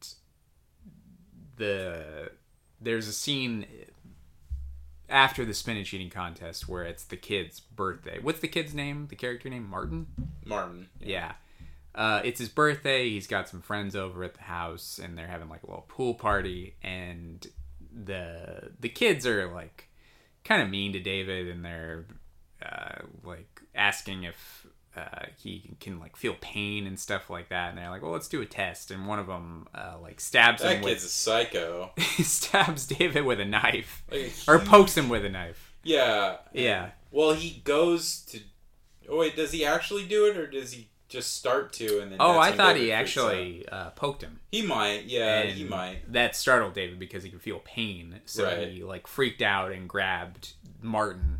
the there's a scene after the spinach eating contest where it's the kid's birthday. What's the kid's name? The character name Martin. Martin. Yeah. Uh, it's his birthday. He's got some friends over at the house, and they're having like a little pool party. And the the kids are like kind of mean to David, and they're uh, like asking if uh, he can like feel pain and stuff like that. And they're like, "Well, let's do a test." And one of them uh, like stabs That him That kid's a psycho. (laughs) stabs David with a knife, Like a or pokes him with a knife. Yeah. Yeah. Well, he goes to. Oh wait, does he actually do it, or does he just start to and then? Oh, I thought David he actually uh, poked him. He might. Yeah, and he might. That startled David because he could feel pain, so Right. he like freaked out and grabbed Martin,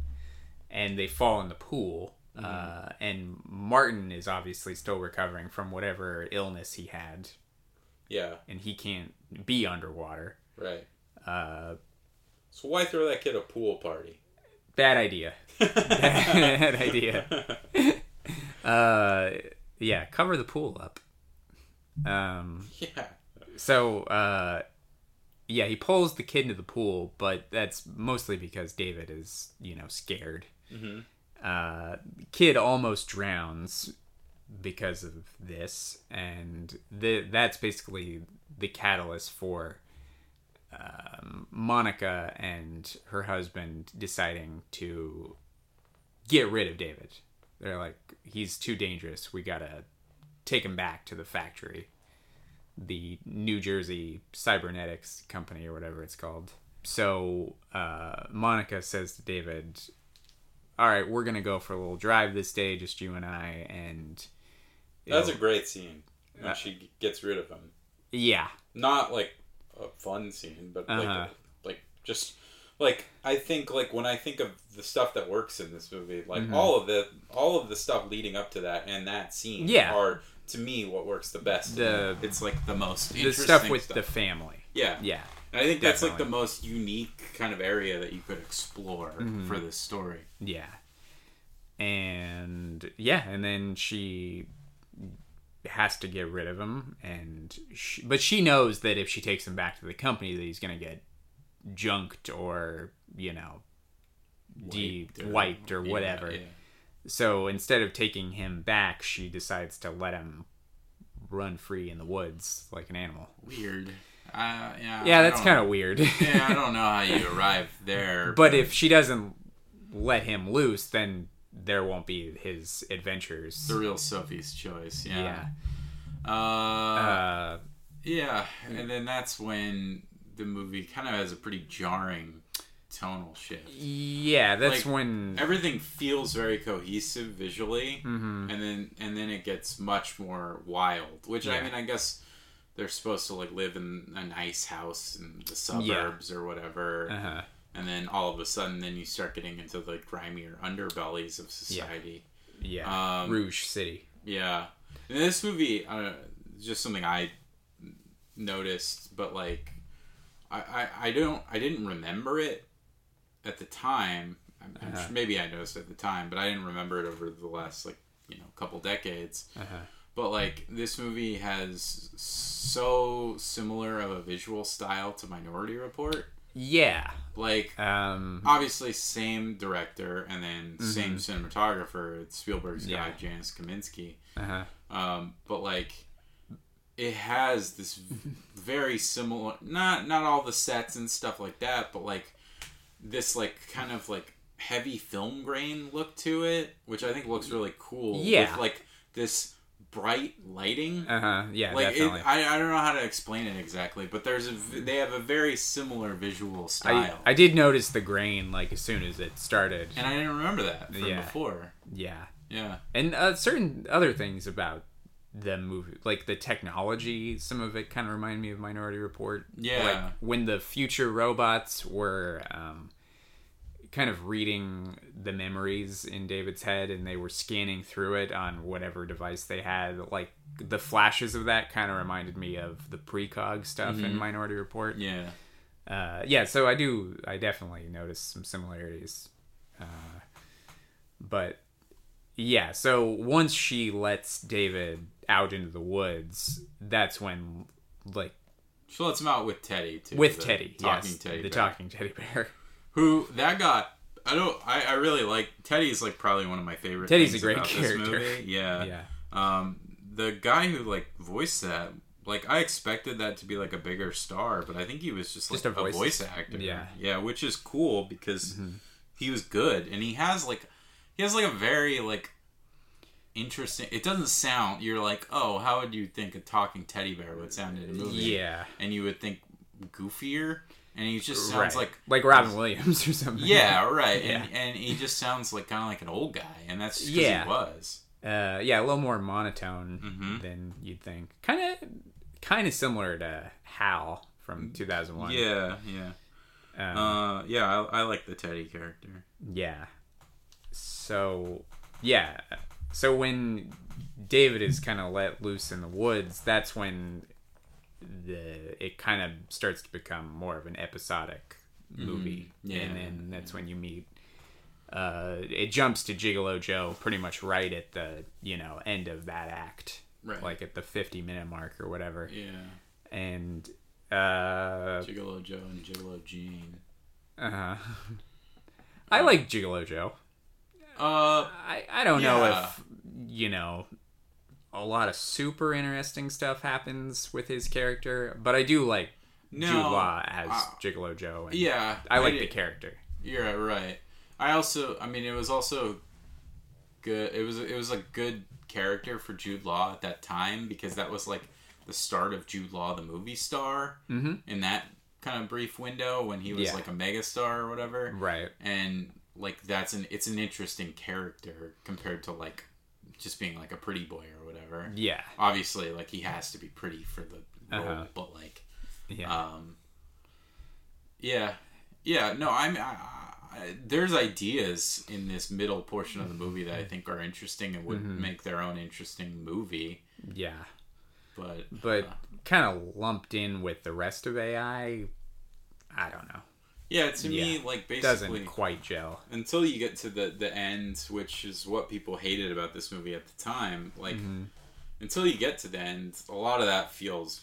and they fall in the pool. Mm-hmm. Uh, and Martin is obviously still recovering from whatever illness he had, Yeah. and he can't be underwater. Right. Uh, So why throw that kid a pool party? bad idea. (laughs) bad idea. (laughs) Uh, yeah, cover the pool up. Um, Yeah. So, uh, yeah, he pulls the kid into the pool, but that's mostly because David is, you know, scared. Mm-hmm. Uh, kid almost drowns because of this, and the, that's basically the catalyst for um, Monica and her husband deciding to get rid of David. They're like, he's too dangerous. We gotta take him back to the factory the New Jersey Cybernetics Company or whatever it's called. So uh, Monica says to David, "All right, we're gonna go for a little drive this day, just you and I." And That's a great scene. when Uh, she gets rid of him. Yeah. Not like a fun scene, but Uh-huh. like like just like I think like when I think of the stuff that works in this movie, like Mhm. all of the all of the stuff leading up to that and that scene Yeah. are to me what works the best. The- it's like the most The stuff with stuff. the family. yeah. Yeah. I think that's like the most unique kind of area that you could explore Mm-hmm. for this story. Yeah. And yeah, and then she has to get rid of him and she, but she knows that if she takes him back to the company that he's going to get junked or, you know, de Wiped or- wiped or yeah, whatever. yeah. So instead of taking him back, she decides to let him run free in the woods like an animal. Weird. Uh, yeah. Yeah, I that's kind of weird. yeah, I don't (laughs) know how you arrive there. but if she doesn't let him loose, then there won't be his adventures. the real Sophie's choice, yeah. yeah. Uh, Uh, yeah, and then that's when the movie kind of has a pretty jarring tonal shift. yeah, that's Like, when. Everything feels very cohesive visually, Mhm. and then and then it gets much more wild. Which I mean, I guess they're supposed to like live in a nice house in the suburbs or whatever, Uh-huh. and then all of a sudden, then you start getting into the grimier underbellies of society. Yeah. Um, Rouge City. Yeah, and this movie, uh, just something I noticed, but like, I, I, I don't, I didn't remember it at the time. I'm, I'm Uh-huh. maybe I noticed it at the time, but I didn't remember it over the last like you know couple decades. Uh-huh. But like, this movie has so similar of a visual style to Minority Report. Yeah. Like, Um, obviously same director and then same cinematographer. It's Spielberg's Mm-hmm. Yeah. guy, Janusz Kamiński. uh-huh. Um, but like, it has this very similar. Not not all the sets and stuff like that, but like this like kind of like heavy film grain look to it, which I think looks really cool. Yeah. with like this bright lighting. Uh-huh. Yeah, like it. I, I don't know how to explain it exactly, but there's a they have a very similar visual style. I, I did notice the grain like as soon as it started. and I didn't remember that from Yeah. before. yeah. Yeah. And uh, certain other things about the movie, like the technology, some of it kind of reminded me of Minority Report. Yeah. Like when the future robots were um, kind of reading the memories in David's head and they were scanning through it on whatever device they had, like the flashes of that kind of reminded me of the precog stuff in Minority Report. Yeah. Uh, yeah, so I do, I definitely noticed some similarities. Uh, but yeah, so once she lets David out into the woods, that's when, like, She lets him out with Teddy too. with Teddy, talking yes, Teddy, the bear. talking teddy bear. Who that got? I don't. I, I really like Teddy's like probably one of my favorite. Teddy's a great character. movie. (laughs) Yeah. yeah, Um, the guy who like voiced that, like I expected that to be like a bigger star, but I think he was just like Just a a, voice- voice actor. yeah. Yeah, which is cool because Mm-hmm. he was good and he has like he has like a very like interesting. It doesn't sound. You're like, oh, how would you think a talking teddy bear would sound in a movie? yeah, and you would think goofier, and he just sounds right. like like Robin Williams or something. yeah, right. Yeah. And, and he just sounds like kind of like an old guy, and that's Yeah. he was. uh, yeah, a little more monotone Mhm. than you'd think. Kind of, kind of similar to Hal from 2001. Yeah, yeah, Um, uh, yeah. I, I like the Teddy character. Yeah. So, yeah. So when David is kind of let loose in the woods, that's when the it kind of starts to become more of an episodic movie. Yeah, And then that's when you meet uh it jumps to Gigolo Joe pretty much right at the, you know, end of that act. Right. Like at the 50 minute mark or whatever. Yeah, And uh Gigolo Joe and Gigolo Jean. Uh huh. (laughs) I like Gigolo Joe. Uh, I, I don't know if you know a lot of super interesting stuff happens with his character, but I do like no, Jude Law as uh, Gigolo Joe. And yeah, I like did- the character. You're right. I also, I mean, it was also good. It was it was a good character for Jude Law at that time because that was like the start of Jude Law, the movie star, Mhm. in that kind of brief window when he was Yeah. like a megastar or whatever. Right. And like that's an it's an interesting character compared to like just being like a pretty boy or whatever. Yeah. Obviously, like he has to be pretty for the role, Uh-huh. but like, Yeah. um, yeah, yeah. No, I'm. I, I, there's ideas in this middle portion of the movie that I think are interesting and would Mm-hmm. make their own interesting movie. yeah. But But kind of lumped in with the rest of AI, I don't know. yeah, to me, like basically, Doesn't quite gel. until you get to the the end, which is what people hated about this movie at the time. Like Mm-hmm. Until you get to the end, a lot of that feels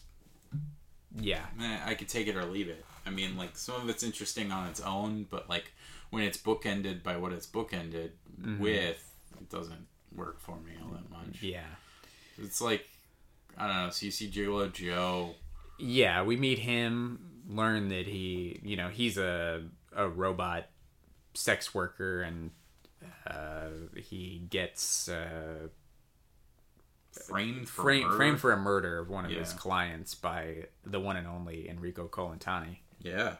Yeah. eh, I could take it or leave it. I mean, like some of it's interesting on its own, but like when it's bookended by what it's bookended with, it doesn't work for me all that much. Yeah. It's like I don't know. So you see Gigolo Joe. Yeah, we meet him, learn that he, you know, he's a a robot sex worker and uh, he gets uh, Framed for framed murder. framed for a murder of one of his clients by the one and only Enrico Colantoni. Yeah.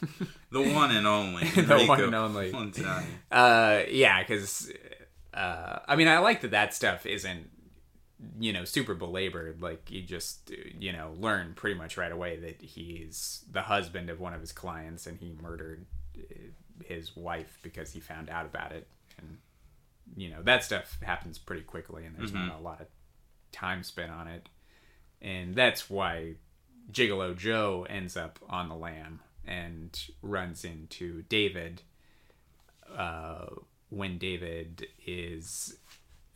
(laughs) the one and only. The one and only. Montani. Uh, yeah, because uh, I mean, I like that that stuff isn't you know super belabored. Like you just you know learn pretty much right away that he's the husband of one of his clients and he murdered uh, his wife because he found out about it, and you know that stuff happens pretty quickly, and there's not a lot of time spent on it, and that's why Gigolo Joe ends up on the lam and runs into David uh, when David is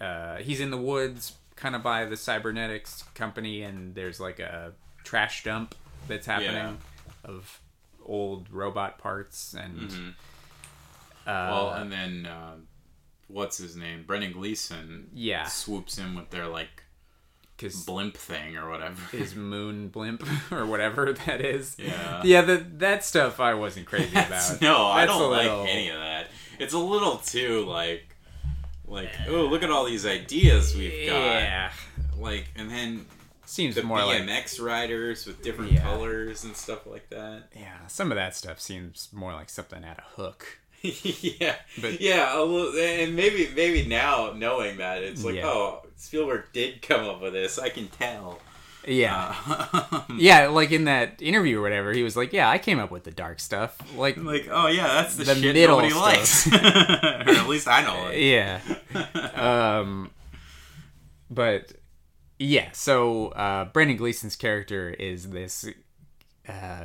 uh, he's in the woods, kind of by the cybernetics company, and there's like a trash dump that's happening Yeah. of old robot parts, and Mm-hmm. uh, Well, and then uh, what's his name? Brendan Gleeson. Yeah. Swoops in with their like because blimp thing or whatever. his (laughs) moon blimp (laughs) or whatever that is. Yeah. yeah. That that stuff I wasn't crazy about. (laughs) no, I That's don't a like any of that. It's a little too like, like oh look at all these ideas we've got. Yeah, Like and then seems the more like BMX riders with different Yeah. colors and stuff like that. yeah. Some of that stuff seems more like something out of hook. (laughs) yeah, But- yeah, a little, and maybe maybe now knowing that it's like Yeah. oh Spielberg did come up with this. I can tell. Yeah. Uh, (laughs) Yeah, like in that interview or whatever, he was like, "Yeah, I came up with the dark stuff." Like, like oh yeah, that's the, The shit middle nobody stuff. likes, (laughs) or at least I know it. yeah. Um, but yeah, so uh, Brendan Gleeson's character is this. Uh,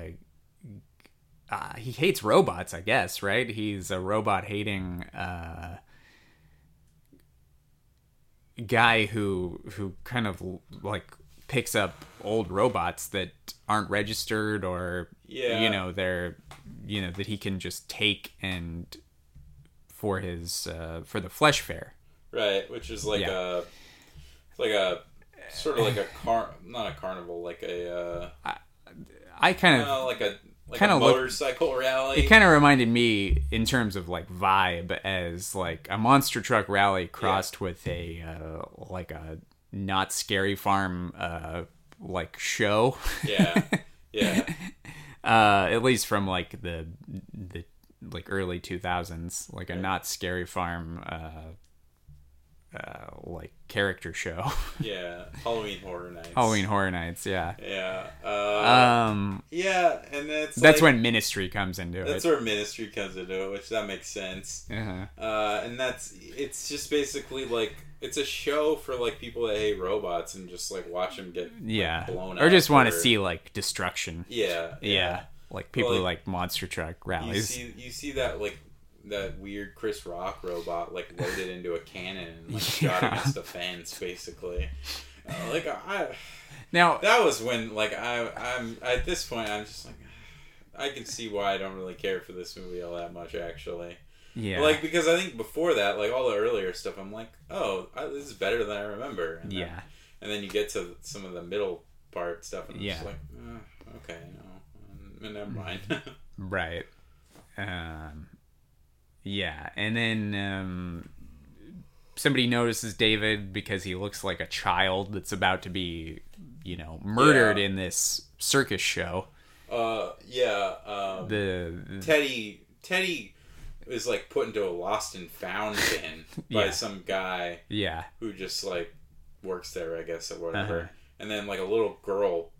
uh, he hates robots, I guess, right? He's a robot hating uh, guy who who kind of like picks up old robots that aren't registered or Yeah. you know they're you know that he can just take and for his uh, for the flesh fair Right, which is like Yeah. a like a sort of like a car not a carnival, like a I kind uh, of uh, like a like Kinda a look- motorcycle rally. it kind of reminded me in terms of like vibe as like a monster truck rally crossed with a uh, like a not scary farm uh like show. Yeah, (laughs) yeah, uh at least from like the the like early 2000s like a not scary farm uh uh like character show (laughs) yeah. Halloween Horror Nights. halloween horror nights yeah Yeah, uh, um yeah, and that's that's like- when ministry comes into that's it That's where Ministry comes into it, which that makes sense. uh-huh. Uh, and that's it's just basically like it's a show for like people that hate robots and just like watch them get like, yeah blown or just want to see like destruction yeah yeah, like people who like, like monster truck you rallies see you see that like that weird Chris Rock robot like loaded into a cannon and like (laughs) shot Yeah. against a fence basically. Uh, like I now that was when like I I'm at this point I'm just like I can see why I don't really care for this movie all that much actually. yeah Like because I think before that, like all the earlier stuff, I'm like, oh, I, this is better than I remember. And then, yeah and then you get to some of the middle part stuff, and I'm Yeah. like, oh, okay, no, um, never mind. (laughs) Right. Um, yeah, and then um, somebody notices David because he looks like a child that's about to be, you know, murdered Yeah. in this circus show. uh, yeah, um, The Teddy, Teddy, is like put into a lost and found (laughs) bin by Yeah. some guy Yeah. who just like works there, I guess, or whatever. Uh-huh. And then like a little girl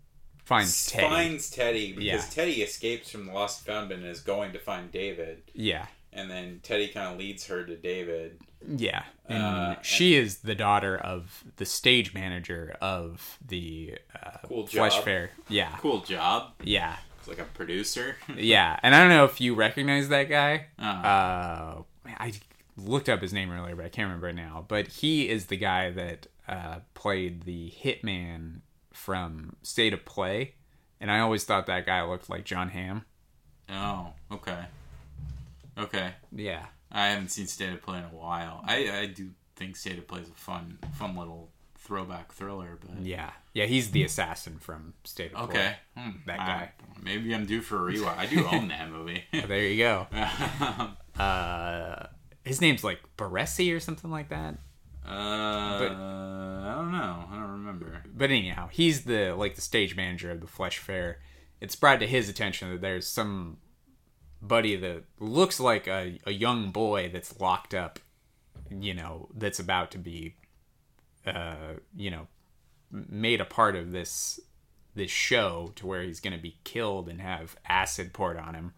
Finds Teddy. finds Teddy because Yeah. Teddy escapes from the lost and found bin and is going to find David. Yeah. And then Teddy kind of leads her to David. Yeah. And Uh, she is the daughter of the stage manager of the uh, Cool Flesh. Fair. Yeah. Cool job. Yeah. It's like a producer. (laughs) Yeah. And I don't know if you recognize that guy. Uh, Uh, I looked up his name earlier, but I can't remember it now. But he is the guy that uh, played the hitman from State of Play. And I always thought that guy looked like Jon Hamm. oh, okay. Okay. Yeah. I haven't seen State of Play in a while. I, I do think State of Play is a fun fun little throwback thriller, but Yeah. Yeah, he's the assassin from State of Play. okay. Hmm, That I- guy. maybe I'm due for a rewatch. I do (laughs) own that movie. (laughs) There you go. (laughs) Uh, his name's like Baresi or something like that. uh, I don't know. I don't remember. But anyhow, he's the like the stage manager of the Flesh Fair. It's brought to his attention that there's some buddy that looks like a, a young boy that's locked up, you know, that's about to be, uh, you know, made a part of this this show to where he's going to be killed and have acid poured on him.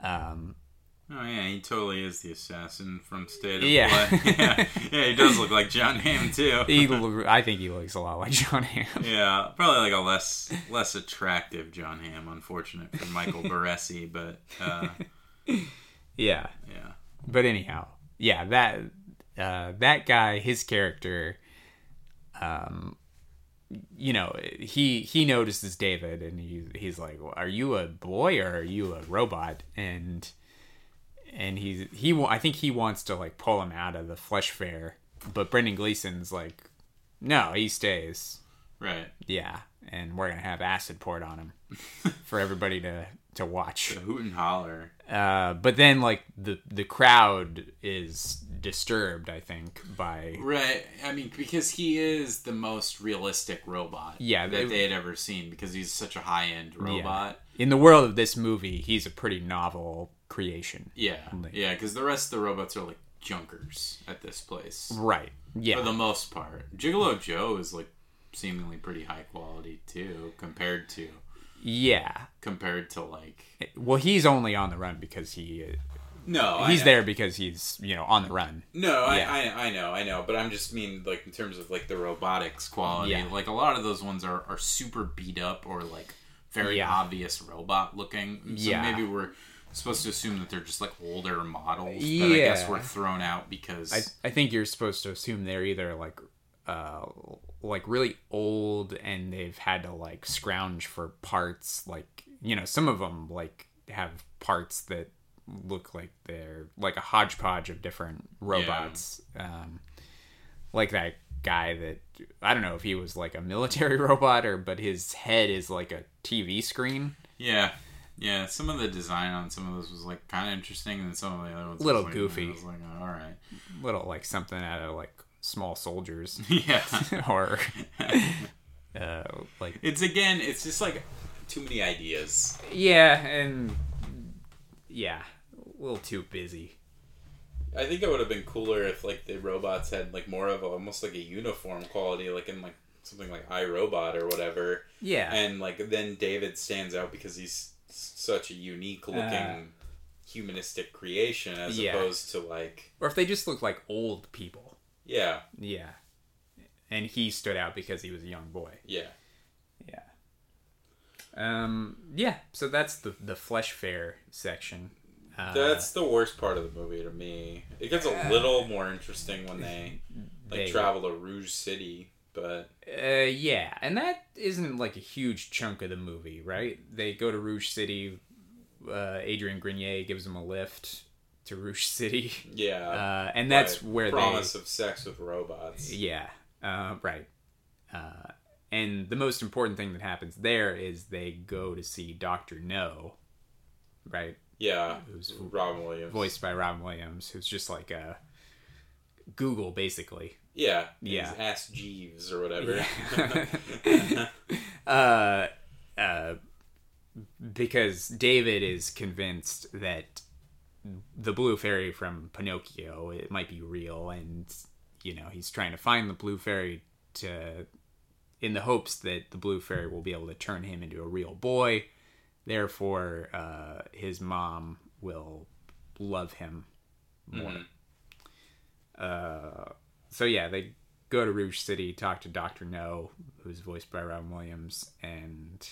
Um, Oh yeah, he totally is the assassin from State of Yeah. Play. (laughs) yeah, yeah, he does look like Jon Hamm too. he, I think he looks a lot like Jon Hamm. (laughs) Yeah, probably like a less less attractive Jon Hamm. Unfortunate for Michael (laughs) Baresi, but uh, Yeah. yeah, but anyhow, yeah, that uh, that guy, his character, um, you know, he he notices David, and he he's like, well, "Are you a boy or are you a robot?" And and he's he I think he wants to like pull him out of the flesh fair, but Brendan Gleeson's like, "No, he stays." right. Yeah, and we're gonna have acid poured on him (laughs) for everybody to to watch. The hoot and holler. Uh, but then like the the crowd is disturbed, I think, by Right. I mean, because he is the most realistic robot Yeah, that they- they had ever seen because he's such a high end robot. in the world of this movie, he's a pretty novel creation. Yeah. Yeah, because the rest of the robots are like junkers at this place. Right. Yeah. For the most part. Gigolo Joe is like seemingly pretty high quality too compared to yeah. compared to like Well, he's only on the run because he uh, No, he's I, there because he's you know on the run. No, I, I I know, I know, but I'm just mean like in terms of like the robotics quality. Yeah. Like a lot of those ones are are super beat up or like very Yeah. obvious robot looking. So Yeah. maybe we're supposed to assume that they're just like older models. yeah. that I guess were thrown out because I I think you're supposed to assume they're either like uh like really old and they've had to like scrounge for parts like you know some of them like have parts that look like they're like a hodgepodge of different robots um like that guy that I don't know if he was like a military (laughs) robot or but his head is like a TV screen Yeah. Yeah, some of the design on some of those was like kind of interesting, and some of the other ones Little was, like, goofy. Was like, all right, little like something out of like small soldiers (laughs) yeah. (laughs) or (laughs) uh like it's again, it's just like too many ideas. Yeah, and yeah, a little too busy. I think it would have been cooler if like the robots had like more of a, almost like a uniform quality, like in like something like iRobot or whatever. Yeah, And like then David stands out because he's s- such a unique looking Uh. humanistic creation as Yeah. opposed to like or if they just look like old people. yeah Yeah, and he stood out because he was a young boy. yeah Yeah. Um. Yeah. So that's the the flesh fair section. Uh, that's the worst part of the movie to me. It gets a little more interesting when they like They- travel to Rouge City, but Uh, yeah, and that isn't like a huge chunk of the movie, right? They go to Rouge City. Uh, Adrian Grenier gives them a lift to Rouge (laughs) City, yeah, uh, and that's Right. where they promise of sex with robots. Yeah, uh, right. Uh, and the most important thing that happens there is they go to see Doctor Know, right? Yeah, Who's Robin Williams. Voiced by Robin Williams, who's just like a Google, basically. Yeah, Yeah. Ask Jeeves or whatever. (laughs) (laughs) uh, uh, because David is convinced that the blue fairy from Pinocchio. It might be real, and you know he's trying to find the blue fairy to, in the hopes that the blue fairy will be able to turn him into a real boy. Therefore, uh, his mom will love him more. Uh, so yeah, they go to Rouge City, talk to Doctor Know, who's voiced by Robin Williams, and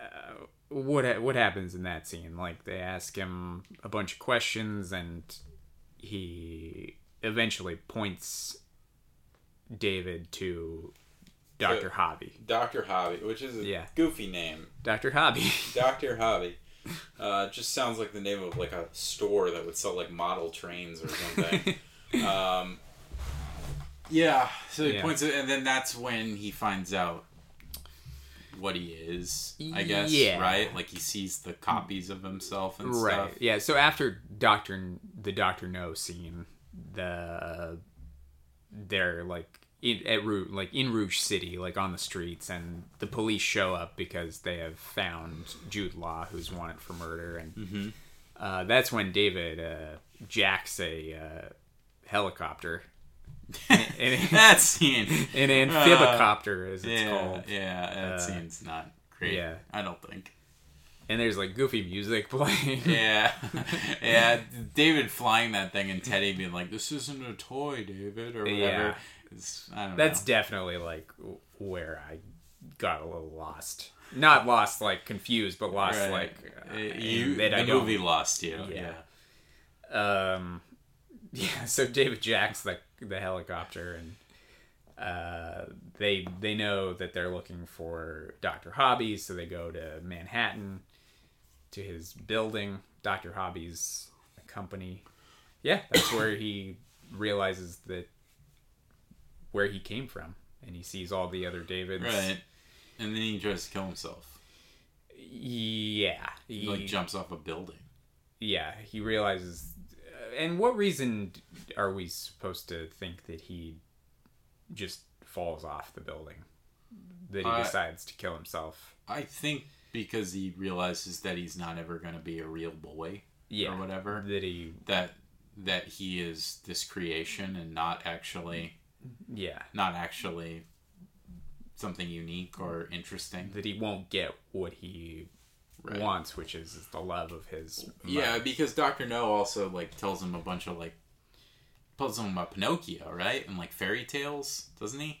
uh, what ha- what happens in that scene? Like they ask him a bunch of questions, and he eventually points David to Doctor So- Hobby. Dr. Hobby, which is a Yeah. goofy name. Doctor Hobby. (laughs) Dr. Hobby. Uh, just sounds like the name of like a store that would sell like model trains or something. (laughs) um, yeah, so he Yeah. points it, and then that's when he finds out what he is. I guess, Yeah. right? Like he sees the copies of himself and right stuff. yeah so after doctor the doctor Know scene the they're like in, at Rouge, like in Rouge City, like on the streets, and the police show up because they have found Jude Law, who's wanted for murder, and uh, that's when David uh, jacks a uh, helicopter, (laughs) an, an, (laughs) that scene. an amphibicopter, as it's yeah, called, yeah, that Uh, scene's not great. yeah. I don't think. and there's like goofy music (laughs) playing. Yeah, yeah. David flying that thing and Teddy being like, "This isn't a toy, David," or whatever. Yeah. It's, I don't That's know. definitely like where I got a little lost. Not lost, like confused, but lost, Right. like uh, Uh, you. that The movie lost you. Yeah. Yeah. Um, yeah. (laughs) So David jacks the the helicopter, and uh, they they know that they're looking for Doctor Hobby, so they go to Manhattan to his building. Doctor Hobby's company. Yeah, that's where he realizes that where he came from, and he sees all the other Davids. Right. And then he tries to kill himself. Yeah. He like jumps off a building. yeah, he realizes. And what reason are we supposed to think that he just falls off the building? That he Uh, decides to kill himself? I think because he realizes that he's not ever going to be a real boy Yeah, or whatever. That he, That that he is this creation and not actually yeah, not actually something unique or interesting. that he won't get what he Right. wants, which is the love of his. Yeah, because Doctor Know also like tells him a bunch of like tells him about Pinocchio, right? And like fairy tales, doesn't he?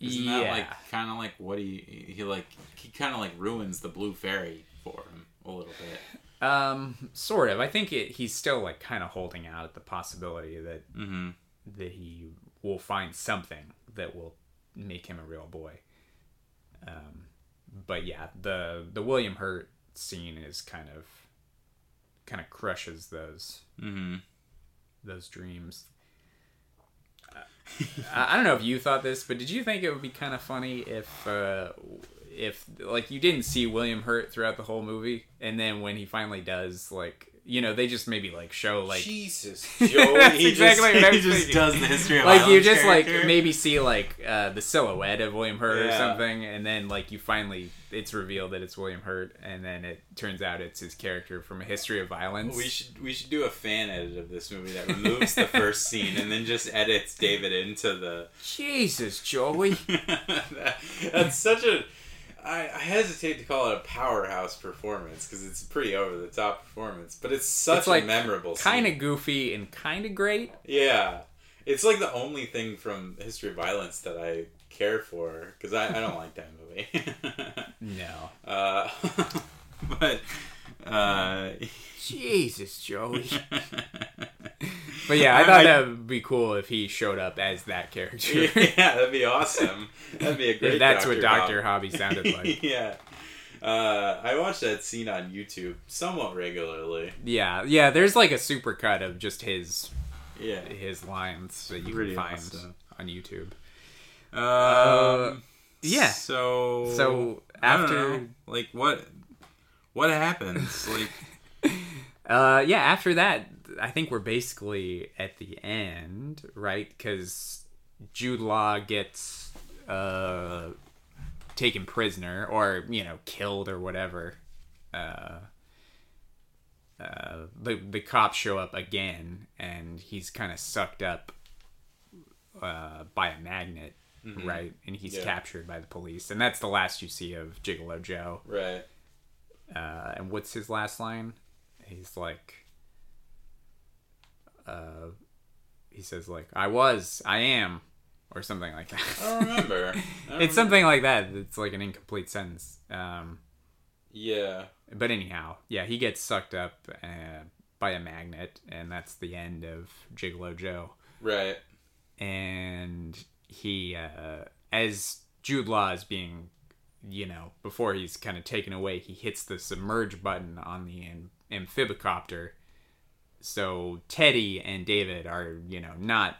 Isn't that yeah. like kind of like what he he like he kind of like ruins the blue fairy for him a little bit. Um, sort of. I think it, he's still like kind of holding out at the possibility that Mm-hmm. that he will find something that will make him a real boy. Um, but yeah, the the William Hurt scene is kind of kind of crushes those Mm-hmm. those dreams. Uh, I don't know if you thought this, but did you think it would be kind of funny if uh, if like you didn't see William Hurt throughout the whole movie, and then when he finally does, like you know, they just maybe like show like Jesus, (laughs) Joey, he exactly (laughs) just, he just does the history of like you just like maybe see like uh, the silhouette of William Hurt or something, and then like you finally it's revealed that it's William Hurt, and then it turns out it's his character from A History of Violence. We should we should do a fan edit of this movie that removes the first (laughs) scene and then just edits David into the. Jesus, Joey. That- That's such a. I, I hesitate to call it a powerhouse performance because it's a pretty over the top performance, but it's such It's, like, a memorable. kind of goofy and kind of great. Yeah, it's like the only thing from History of Violence that I care for because I, I don't like that movie. (laughs) No. uh, (laughs) but uh, (laughs) Jesus, Joey. But yeah, I thought that would be cool if he showed up as that character. (laughs) yeah, that'd be awesome. That'd be a great. That's what Dr. Hobby sounded like. (laughs) yeah. Uh, I watch that scene on YouTube somewhat regularly. Yeah, yeah. There's like a supercut of just his Yeah. his lines that you Pretty can find awesome. on YouTube. Um, yeah. So So after know, like what what happens? Like (laughs) Uh, yeah, after that, I think we're basically at the end, right? Because Jude Law gets uh, taken prisoner, or you know, killed or whatever. Uh, uh, the the cops show up again, and he's kind of sucked up uh, by a magnet, right? And he's Mm-hmm. Yeah. captured by the police, and that's the last you see of Gigolo Joe. Right. Uh, and what's his last line? He's like, uh, he says like, "I was, I am," or something like that. I don't remember. I (laughs) don't it's remember. something like that. It's like an incomplete sentence. Um, Yeah. but anyhow, yeah, he gets sucked up uh, by a magnet, and that's the end of Gigolo Joe. Right. And he, uh, as Jude Law is being, you know, before he's kind of taken away, he hits the submerge button on the am- amphibicopter. So Teddy and David are, you know, not,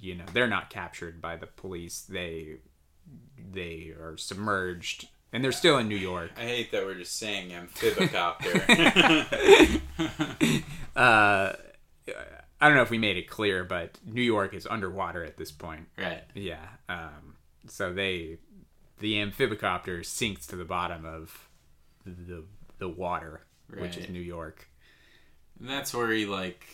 you know, they're not captured by the police. They, they are submerged, and they're still in New York. I hate that we're just saying amphibicopter. (laughs) (laughs) uh, I don't know if we made it clear, but New York is underwater at this point. right. Yeah. Um, so they, the amphibicopter sinks to the bottom of the the water, which is New York. And that's where he like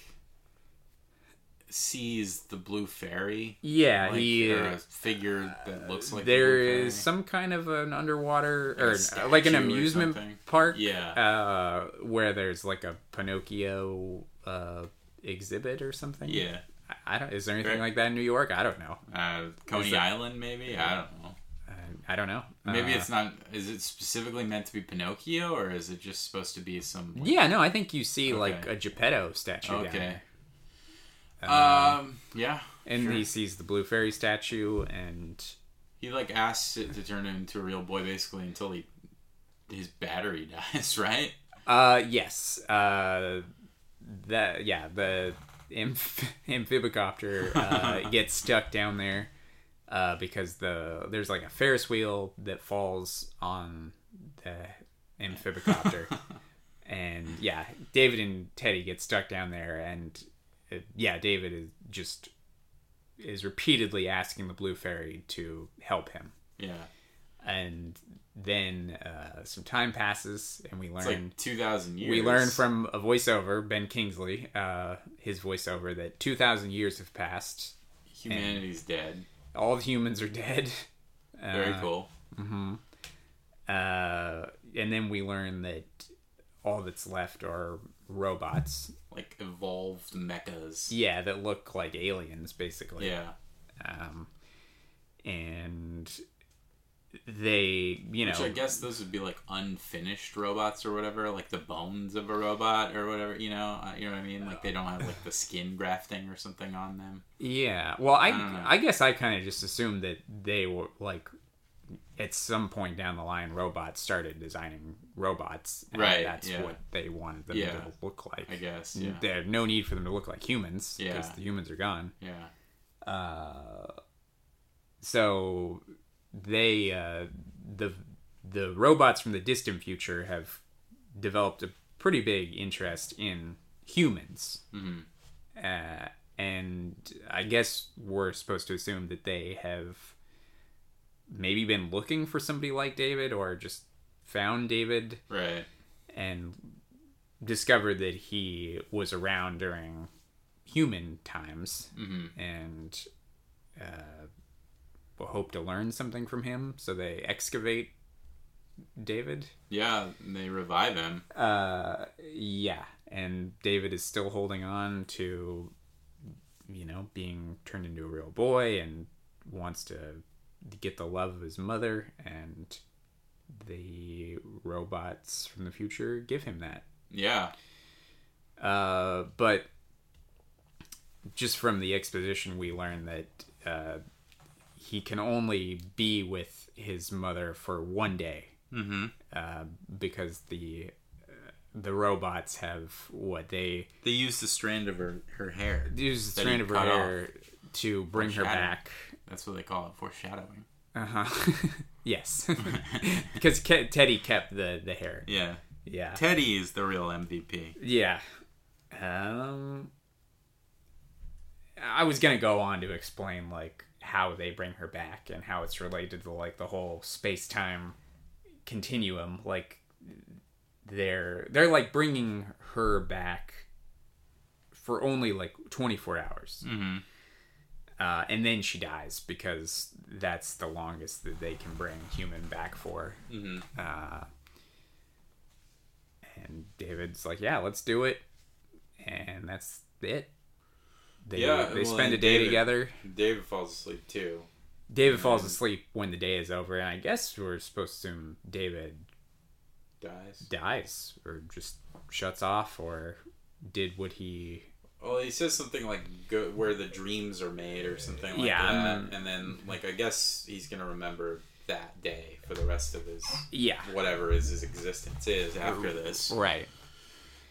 sees the blue fairy. Yeah, Like, he. or a figure that looks like there the is some kind of an underwater or statue like an amusement park. Yeah. Uh, where there's like a Pinocchio uh, exhibit or something. Yeah. I- I don't. Is there anything Right. like that in New York? I don't know. Uh, Coney Island, maybe. I don't know. I don't know. Maybe Uh, it's not. Is it specifically meant to be Pinocchio, or is it just supposed to be some? like- Yeah, no, I think you see Okay. like a Geppetto statue Okay. there. Um. Yeah. And sure. he sees the Blue Fairy statue, and He like asks it to turn him into a real boy, basically, until he his battery (laughs) dies. Right. uh, yes, uh, that yeah, the amph- (laughs) amphibicopter uh, (laughs) gets stuck down there uh, because the there's like a Ferris wheel that falls on the amphibicopter, (laughs) and yeah, David and Teddy get stuck down there, and uh, yeah, David is just is repeatedly asking the Blue Fairy to help him. Yeah. and then uh, some time passes and we It's learn like two thousand years. we learn from a voiceover ben kingsley uh, his voiceover that 2000 years have passed humanity's dead. All the humans are dead (laughs) Very Uh, cool. uh, and then we learn that all that's left are robots Like evolved mechas. yeah that look like aliens basically Yeah. um, and they you know Which I guess those would be like unfinished robots or whatever, like the bones of a robot or whatever. You know, uh, you know what I mean? Like they don't have like the skin grafting or something on them. Yeah. Well, I don't. I, guess I kind of just assumed that they were like at some point down the line robots started designing robots and Right, that's yeah. what they wanted them Yeah. to look like. I guess. Yeah. There's no need for them to look like humans because Yeah. the humans are gone. Yeah. Uh, so they uh, the the robots from the distant future have developed a pretty big interest in humans, Mhm. uh, and I guess we're supposed to assume that they have maybe been looking for somebody like David, or just found David Right. and discovered that he was around during human times hmm and uh, hope to learn something from him. So they excavate David. Yeah. They revive him. Uh, yeah, and David is still holding on to, you know, being turned into a real boy and wants to get the love of his mother, and the robots from the future give him that. Yeah. Uh, but just from the exposition, we learn that uh, he can only be with his mother for one day Mm-hmm. uh, because the uh, the robots have what they They use the strand of her her hair. use the strand of her hair to bring her back. That's what they call it, foreshadowing. Uh huh. (laughs) yes, (laughs) because Ke- Teddy kept the the hair. Yeah. Yeah. Teddy is the real MVP. Yeah. Um I was going to go on to explain like how they bring her back and how it's related to like the whole space-time continuum like they're they're like bringing her back for only like 24 hours. Mm-hmm. Uh, and then she dies because that's the longest that they can bring human back for. Mm-hmm. Uh, and David's like, "Yeah, let's do it," and that's it. They, Yeah, they well, spend a day David- together. David falls asleep too. David falls asleep when the day is over, and I guess we're supposed to assume David Dies. dies or just shuts off or did what he Well, he says something like go, "where the dreams are made" or something like Yeah, that, um, and then like I guess he's gonna remember that day for the rest of his yeah whatever his, his existence is after this. right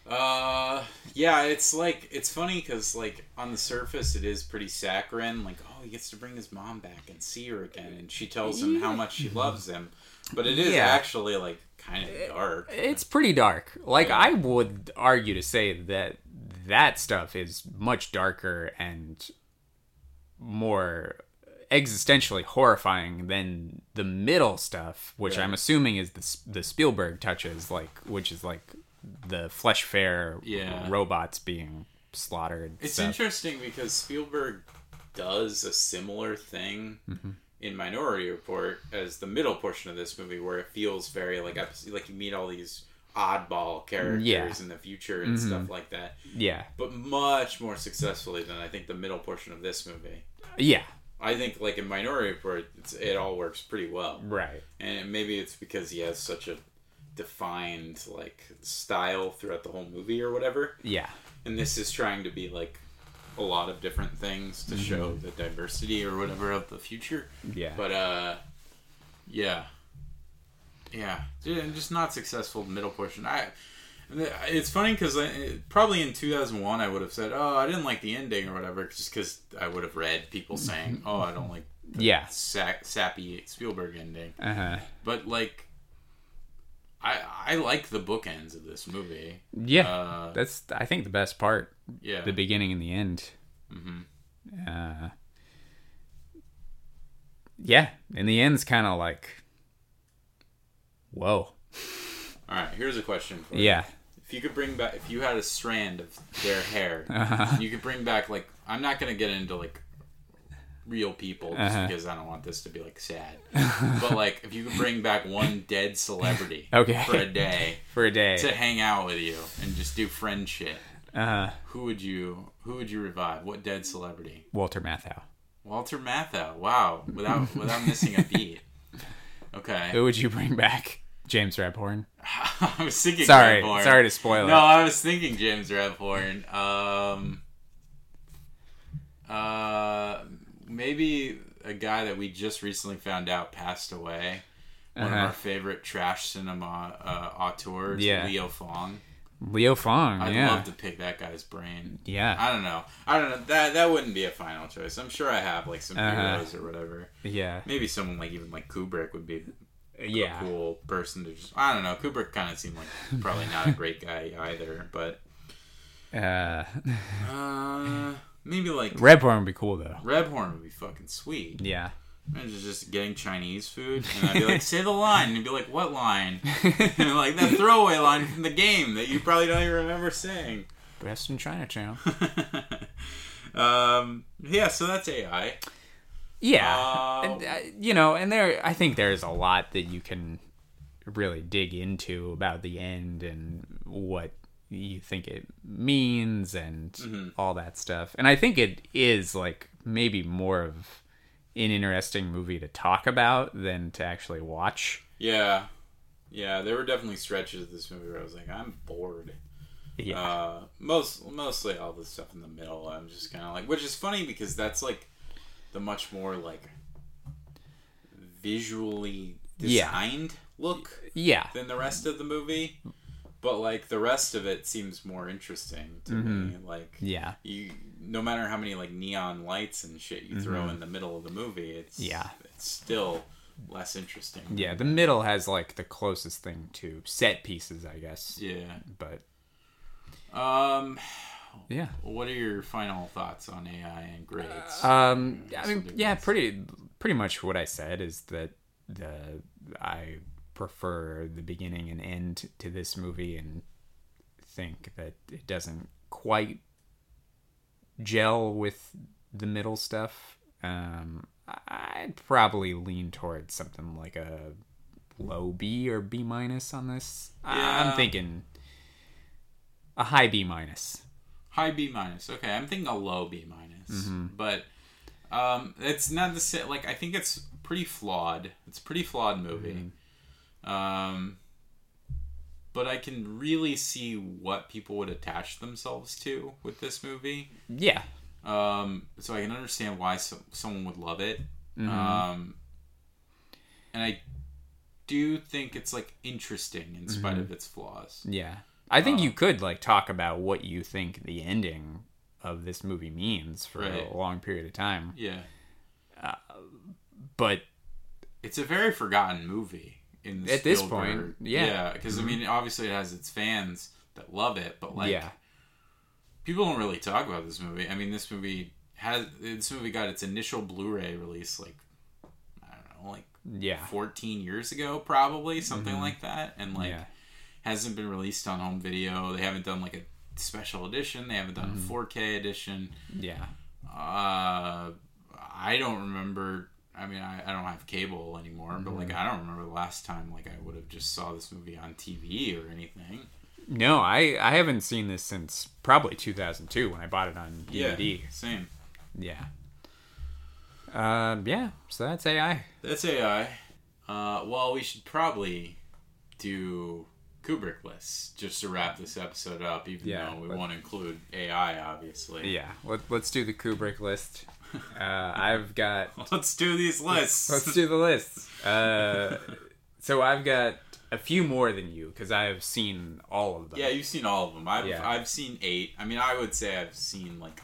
Uh, yeah, it's like it's funny because like on the surface it is pretty saccharine. Like, oh, he gets to bring his mom back and see her again, and she tells him how much she loves him. But it is Yeah. actually like kind of dark. it's pretty dark like i would argue to say that that stuff is much darker and more existentially horrifying than the middle stuff which Right. i'm assuming is the, the spielberg touches like which is like the flesh fair Yeah. robots being slaughtered It's stuff. interesting because Spielberg does a similar thing mm-hmm. in Minority Report as the middle portion of this movie, where it feels very like like you meet all these oddball characters Yeah. in the future and stuff mm-hmm. like that, yeah but much more successfully than I think the middle portion of this movie. yeah I think like in Minority Report, it's, it all works pretty well, right and maybe it's because he has such a defined like style throughout the whole movie or whatever. Yeah. And this is trying to be like a lot of different things to show the diversity or whatever of the future. Yeah. But uh yeah. Yeah. And just not successful middle portion. I it's funny because probably in 2001 i would have said oh i didn't like the ending or whatever just because i would have read people saying oh i don't like yeah. sappy spielberg ending. Uh-huh. But like i i like the bookends of this movie yeah uh that's i think the best part yeah the beginning and the end. Mhm. Uh, yeah, and the end's kind of like, whoa. All right, here's a question for you. Yeah. If you could bring back, if you had a strand of their hair, (laughs) Uh-huh. you could bring back like I'm not gonna get into like real people just Uh-huh. because I don't want this to be like sad. (laughs) but like, if you could bring back one dead celebrity (laughs) Okay. for a day (laughs) For a day. to hang out with you and just do friend shit, Uh, who would you who would you revive? What dead celebrity? Walter Matthau. Walter Matthau. Wow, without without missing a beat. Okay. Who would you bring back? James Rebhorn. I was thinking. Sorry, Rebhorn. sorry to spoil No, it. No, I was thinking James Rebhorn. Um, uh, maybe a guy that we just recently found out passed away. One of Uh-huh. our favorite trash cinema uh, auteurs, Yeah. Leo Fong. Leo Fong. I'd yeah. love to pick that guy's brain. Yeah. I don't know. I don't know. That that wouldn't be a final choice. I'm sure I have like some Uh-huh. heroes or whatever. Yeah. Maybe someone like even like Kubrick would be Yeah. cool person to just. I don't know. Kubrick kind of seemed like (laughs) probably not a great guy either, but Uh, (laughs) uh, maybe like Rebhorn would be cool though. Rebhorn would be fucking sweet. Yeah. Imagine just getting Chinese food, and I'd be like, "Say the line," and he'd be like, "What line?" (laughs) and like that throwaway line from the game that you probably don't even remember saying. Best in Chinatown. (laughs) um, yeah, so that's AI. Yeah, Uh, and, uh, you know, and there, I think there's a lot that you can really dig into about the end and what you think it means and Mm-hmm. all that stuff. And I think it is like maybe more of an interesting movie to talk about than to actually watch. Yeah, yeah, there were definitely stretches of this movie where I was like, I'm bored. Yeah, Uh, most mostly all the stuff in the middle. I'm just kind of like, which is funny because that's like the much more like visually Yeah. designed look yeah, than the rest of the movie. But like the rest of it seems more interesting to me. Like yeah, you, no matter how many like neon lights and shit you throw in the middle of the movie, it's Mm-hmm. Yeah. it's still less interesting. yeah. The middle has like the closest thing to set pieces, I guess. Yeah. But Um. yeah, What are your final thoughts on AI and grades? Um, I mean, yeah, pretty pretty much what I said is that the I prefer the beginning and end to this movie and think that it doesn't quite gel with the middle stuff. Um, I'd probably lean towards something like a low B or B minus on this. Yeah. I'm thinking a high B minus. High B minus. Okay, I'm thinking a low B minus. Mm-hmm. But um, it's not the same. Like I think it's pretty flawed. It's a pretty flawed movie. Mm-hmm. Um, but I can really see what people would attach themselves to with this movie. Yeah. Um, so I can understand why so- someone would love it. Mm-hmm. Um, and I do think it's like interesting in spite Mm-hmm. of its flaws. Yeah. I think you could like talk about what you think the ending of this movie means for Right. a long period of time. Yeah, But it's a very forgotten movie in At this point, yeah. yeah, because I mean, obviously it has its fans that love it, but like, yeah. people don't really talk about this movie. I mean, this movie has this movie got its initial Blu-ray release like I don't know, like Yeah. 14 years ago, probably something like that, and like Mm-hmm. Yeah. hasn't been released on home video. They haven't done like a special edition. They haven't done Mm-hmm. a 4K edition. Yeah. Uh, I don't remember. I mean, I, I don't have cable anymore, but Mm-hmm. like I don't remember the last time like I would have just saw this movie on TV or anything. No, I I haven't seen this since probably 2002 when I bought it on DVD. same. Yeah. Um, yeah. So that's AI. That's AI. Uh, well, we should probably do Kubrick lists just to wrap this episode up, even Yeah, though we but- won't include AI, obviously. Yeah. Let, let's do the Kubrick list. (laughs) Uh, I've got (laughs) Let's do these lists. Let's do the lists. Uh, so I've got a few more than you because I have seen all of them. Yeah, you've seen all of them. I've Yeah. I've seen eight. I mean, I would say I've seen like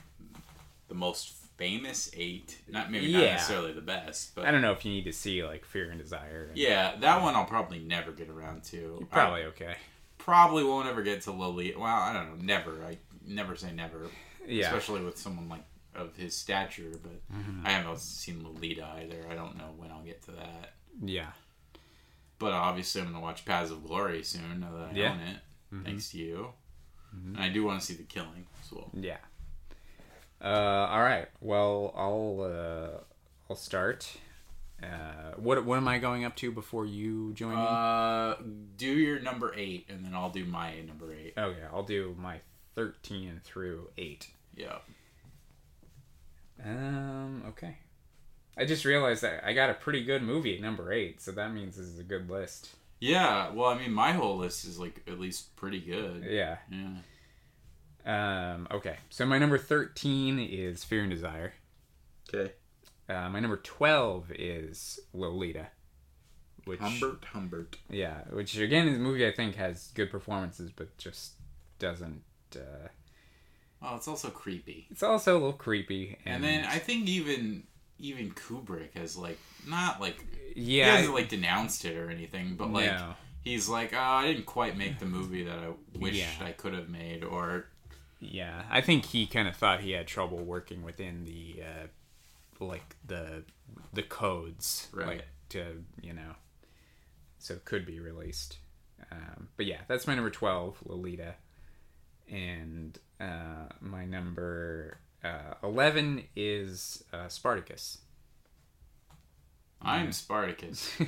the most famous eight. Not maybe not Yeah. necessarily the best, but I don't know if you need to see like Fear and Desire. and- yeah, that one I'll probably never get around to. Probably I okay. probably won't ever get to Lolita. Well, I don't know. Never. I never say never. Yeah. Especially with someone like of his stature, but Mm-hmm. I haven't seen Lolita either. I don't know when I'll get to that. Yeah. But obviously, I'm going to watch Paths of Glory soon. Now that I Yeah. Mm-hmm. own it, thanks to you. And I do want to see The Killing as well. Yeah. Uh, all right. Well, I'll uh, I'll start. Uh, what what am I going up to before you join me? Uh, do your number eight, and then I'll do my number eight. okay, I'll do my thirteen through eight. Yeah. Um. Okay. I just realized that I got a pretty good movie at number eight, so that means this is a good list. Yeah. Well, I mean, my whole list is like at least pretty good. Yeah. Yeah. Um. Okay. So my number thirteen is Fear and Desire. Okay. Uh, my number twelve is Lolita. Which Humbert, Humbert. yeah, which again is a movie I think has good performances, but just doesn't. Uh, Oh, it's also creepy. it's also a little creepy, and, And then I think even even Kubrick has like not like he yeah, hasn't like denounced it or anything, but like No. he's like, oh, I didn't quite make the movie that I wished Yeah. I could have made, or Yeah, I think he kind of thought he had trouble working within the uh, like the the codes, Right. like to you know, so it could be released. Um, but yeah, that's my number twelve, Lolita, and uh, my number uh, eleven is uh, Spartacus. I'm Spartacus. (laughs)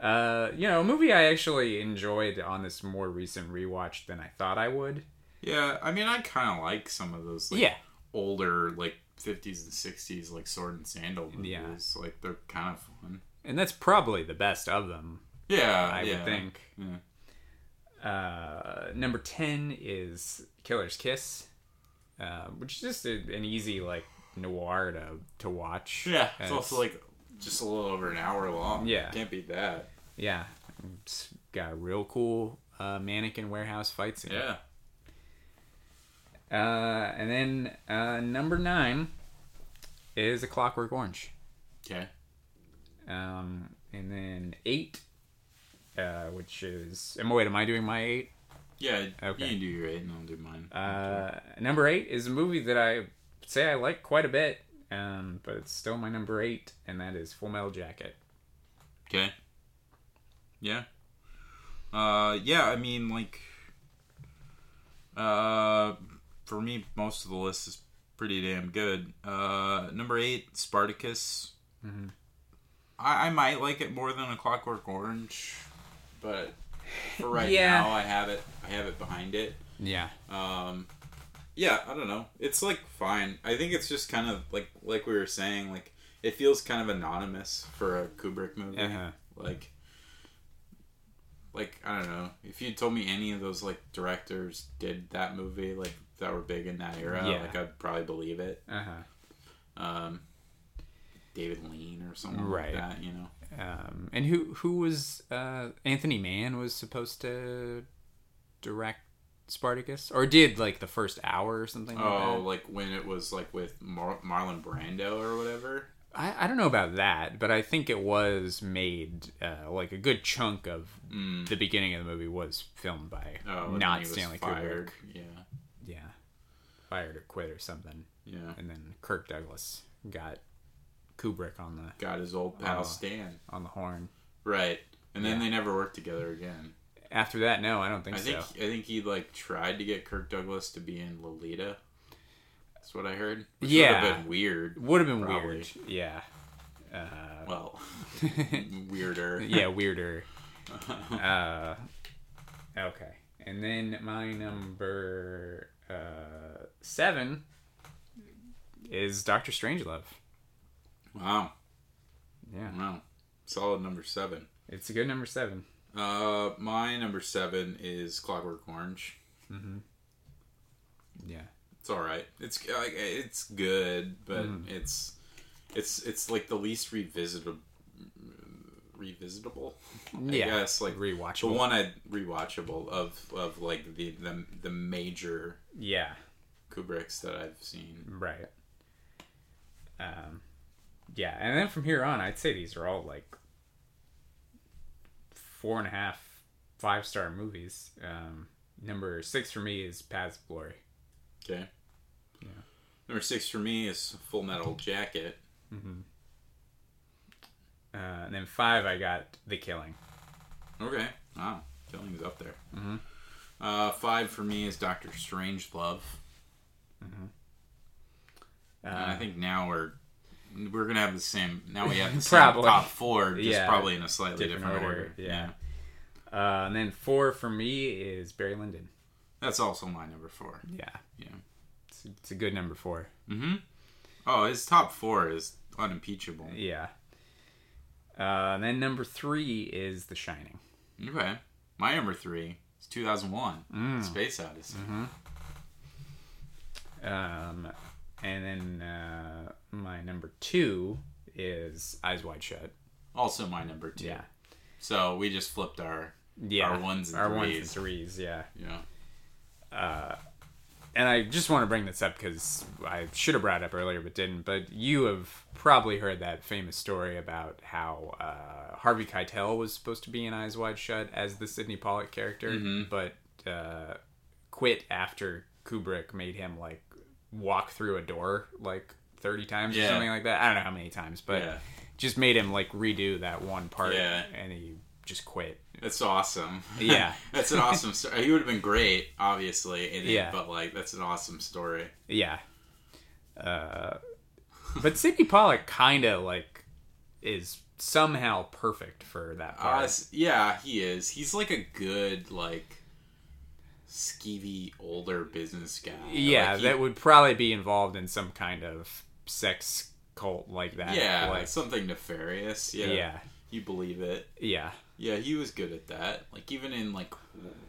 Uh, you know, a movie I actually enjoyed on this more recent rewatch than I thought I would. yeah, I mean, I kind of like some of those like yeah, older like 50s and 60s like sword and sandal movies. Yeah. Like they're kind of fun. and that's probably the best of them. Yeah, I yeah. would think. Yeah. Uh, number 10 is Killer's Kiss, uh, which is just a, an easy, like, noir to, to watch. Yeah, it's And also like just a little over an hour long. Yeah. Can't beat that. Yeah. It's got a real cool uh, mannequin warehouse fight scene. Yeah. Uh, and then uh, number 9 is A Clockwork Orange. Okay. Um, and then 8, uh, which is. Am, wait, am I doing my 8? Yeah, Okay. you can do your eight and I'll do mine. Uh, number eight is a movie that I say I like quite a bit, um, but it's still my number eight, and that is Full Metal Jacket. okay. Yeah. Uh, yeah. I mean, like, uh, for me, most of the list is pretty damn good. Uh, number eight, Spartacus. I, I might like it more than a Clockwork Orange, but for right Yeah. now, I have it. I have it behind it. Yeah. Um, yeah, I don't know. It's like fine. I think it's just kind of like like we were saying. Like it feels kind of anonymous for a Kubrick movie. Uh-huh. Like, like I don't know. If you told me any of those like directors did that movie, like that were big in that era, Yeah. like I'd probably believe it. Uh huh. Um, David Lean or something Right. like that. You know. Um, and who who was uh, Anthony Mann was supposed to direct Spartacus, or did like the first hour or something? like Oh, that? like when it was like with Mar- Marlon Brando or whatever. I, I don't know about that, but I think it was made uh, like a good chunk of Mm. the beginning of the movie was filmed by Oh, not Stanley fired. Kubrick. Yeah. Yeah, fired or quit or something, Yeah. and then Kirk Douglas got Kubrick on the Got his old pal Oh. Stan. on the horn. Right. And then Yeah. they never worked together again. After that, no, I don't think I think so. I think he like tried to get Kirk Douglas to be in Lolita. That's what I heard. Yeah. would have been weird. Would have been Probably. weird. Yeah. Uh, Well, (laughs) weirder. yeah, weirder. (laughs) Uh, okay, and then my number uh, seven is Doctor Strangelove. Wow. Yeah, Wow. Solid number seven. it's a good number seven. Uh, my number seven is Clockwork Orange. Mm-hmm. Yeah, It's all right. It's like it's good, but Mm. it's it's it's like the least revisitable revisitable. I Yeah, guess like rewatchable. The one I rewatchable of of like the the, the major yeah, Kubricks that I've seen. right. Um, yeah, and then from here on, I'd say these are all like four and a half, five star movies. Um, number six for me is Paths of Glory. Okay. Yeah. Number six for me is Full Metal Jacket. Uh, and then five, I got The Killing. Okay. Wow. Killing's up there. Uh, five for me is Doctor Strangelove. Uh, And I think now we're we're gonna have the same. Now we have (laughs) the same top four, just Yeah. probably in a slightly Different different, order, order. yeah. Uh, and then four for me is Barry Lyndon. that's also my number four. Yeah, Yeah. it's, it's a good number four. Mm-hmm. Oh, his top four is unimpeachable. Yeah. Uh, and then number three is The Shining. Okay. My number three is 2001, Mm. Space Odyssey. Mm-hmm. Um, and then uh, my number two is Eyes Wide Shut. Also my number two. Yeah. So we just flipped our Yeah. Our ones and Our ones and threes. threes, yeah. yeah. and I just want to bring this up because I should have brought it up earlier but didn't. But you have probably heard that famous story about how uh, Harvey Keitel was supposed to be in Eyes Wide Shut as the Sydney Pollack character, Mm-hmm. but uh, quit after Kubrick made him like walk through a door like thirty times or something like that. I don't know how many times, but Yeah. just made him like redo that one part, Yeah. and he just quit. That's awesome. Yeah. (laughs) that's an awesome story. He would have been great, obviously, in Yeah. but like that's an awesome story. Yeah. Uh, but Sydney Pollack kind of like is somehow perfect for that Uh, part. s- yeah, he is. He's like a good like skeevy older business guy. yeah, Like, he- that would probably be involved in some kind of sex cult like that. yeah, like, something nefarious. Yeah, yeah, you believe it. yeah, Yeah, he was good at that. Like even in like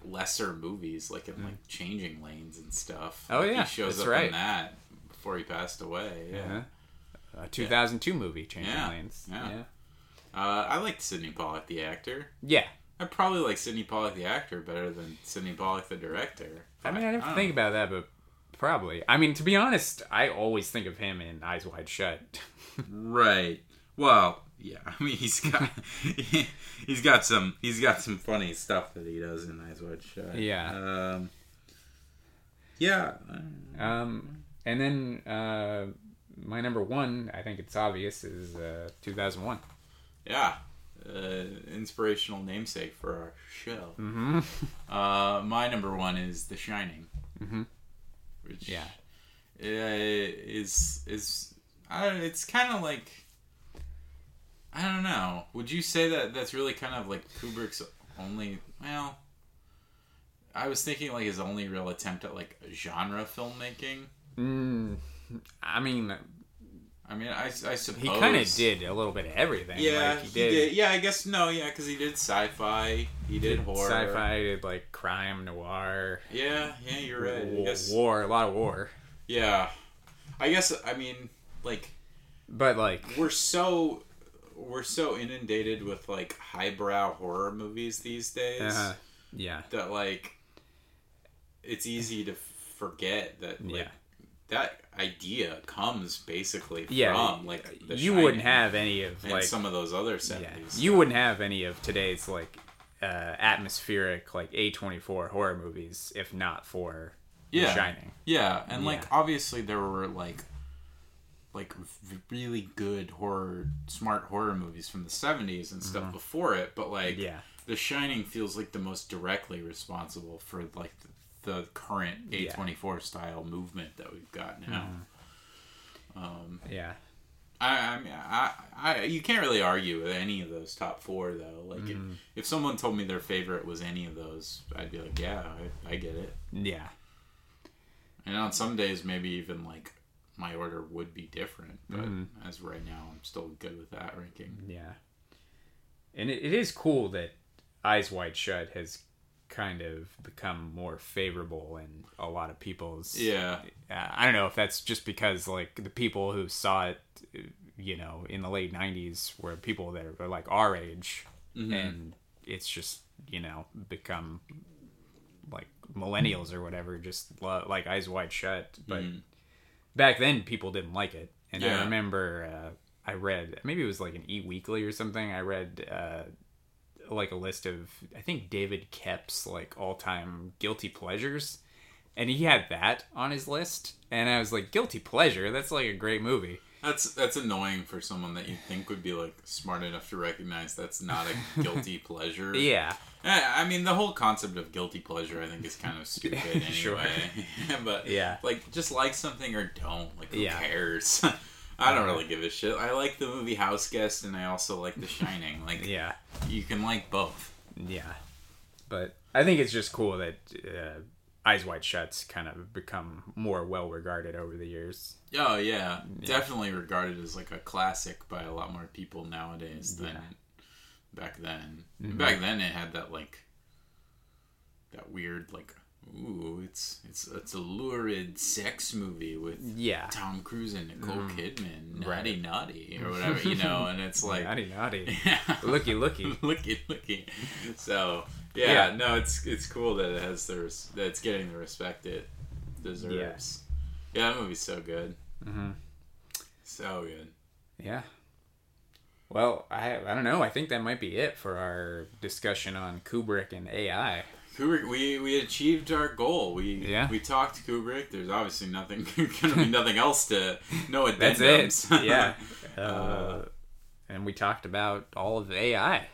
lesser movies, like in like Changing Lanes and stuff. Mm. Oh, Like, yeah, he shows that's up right. in that before he passed away. Yeah. Uh-huh. A 2002 movie, Changing Yeah, Lanes. yeah. yeah, Uh, I liked Sydney Pollack the actor. yeah. I probably like Sydney Pollack the actor better than Sydney Pollack the director. I mean, I didn't don't think about that, but probably. I mean, to be honest, I always think of him in Eyes Wide Shut. (laughs) Right. Well, yeah. (laughs) I mean, he's got (laughs) he's got some he's got some funny stuff that he does in Eyes Wide Shut. Yeah. Um, yeah. Um, and then uh, my number one, I think it's obvious, is uh, 2001. Yeah. Uh, inspirational namesake for our show. Mm-hmm. (laughs) Uh, my number one is The Shining. Mm-hmm. Which Yeah. uh, is is I don't, it's kind of like I don't know. Would you say that that's really kind of like Kubrick's only? Well, I was thinking like his only real attempt at like genre filmmaking. Mm, I mean, I mean, I, I suppose he kind of did a little bit of everything. Yeah, like, he, did. Yeah, I guess no. Yeah, because he did sci-fi. He did horror. Sci-fi, did like crime, noir, Yeah, yeah, you're right. I guess, war, a lot of war. yeah, I guess. I mean, like But like, we're so we're so inundated with like highbrow horror movies these days uh, yeah, that like it's easy to forget that like Yeah. that idea comes basically yeah. from like the you wouldn't have any of like some of those other 70s Yeah, 70s you wouldn't have any of today's like uh, atmospheric like A24 horror movies if not for The Yeah. Shining. Yeah, and like obviously there were like like really good horror, smart horror movies from the '70s and stuff before it, but like Mm-hmm. Yeah. The Shining feels like the most directly responsible for like the, the current A24 style movement that we've got now. Yeah, I, I mean, I, I, you can't really argue with any of those top four though. Like, Mm-hmm. if, if someone told me their favorite was any of those, I'd be like, yeah, I, I get it. yeah, And on some days, maybe even like my order would be different. But Mm-hmm. as of right now, I'm still good with that ranking. yeah. And it, it is cool that Eyes Wide Shut has kind of become more favorable in a lot of people's Yeah, uh, I don't know if that's just because like the people who saw it, you know, in the late '90s were people that are like our age, and it's just you know become like millennials or whatever, just like Eyes Wide Shut. But back then, people didn't like it, and Yeah. I remember uh, I read maybe it was like an E Weekly or something. I read. Uh, like a list of I think David Koepp's like all time guilty pleasures and he had that on his list and i was like guilty pleasure that's like a great movie that's that's annoying for someone that you think would be like smart enough to recognize that's not a (laughs) guilty pleasure. yeah Eh, I mean, the whole concept of guilty pleasure, I think, is kind of stupid (laughs) anyway. Sure. (laughs) but Yeah. like, just like something or don't. Like, who Yeah. cares? I don't really give a shit. I like the movie House Guest, and I also like The Shining. (laughs) Like, yeah you can like both. yeah but i think it's just cool that uh, eyes wide shuts kind of become more well regarded over the years Oh yeah, definitely regarded as like a classic by a lot more people nowadays than Yeah. back then. Back then, it had that like that weird like, ooh, it's it's it's a lurid sex movie with yeah Tom Cruise and Nicole Kidman, Mm. Right. naughty naughty or whatever, you know, and it's (laughs) like naughty naughty yeah. looky looky (laughs) looky looky. So yeah, Yeah. no, it's it's cool that it has the res- that it's getting the respect it deserves. Yeah, that movie's so good. hmm So good. yeah well I, I don't know i think that might be it for our discussion on kubrick and ai Kubrick, we, we achieved our goal. We Yeah. we talked Kubrick. There's obviously nothing (laughs) gonna be nothing else to no (laughs) that's addendums. it yeah (laughs) uh, and we talked about all of ai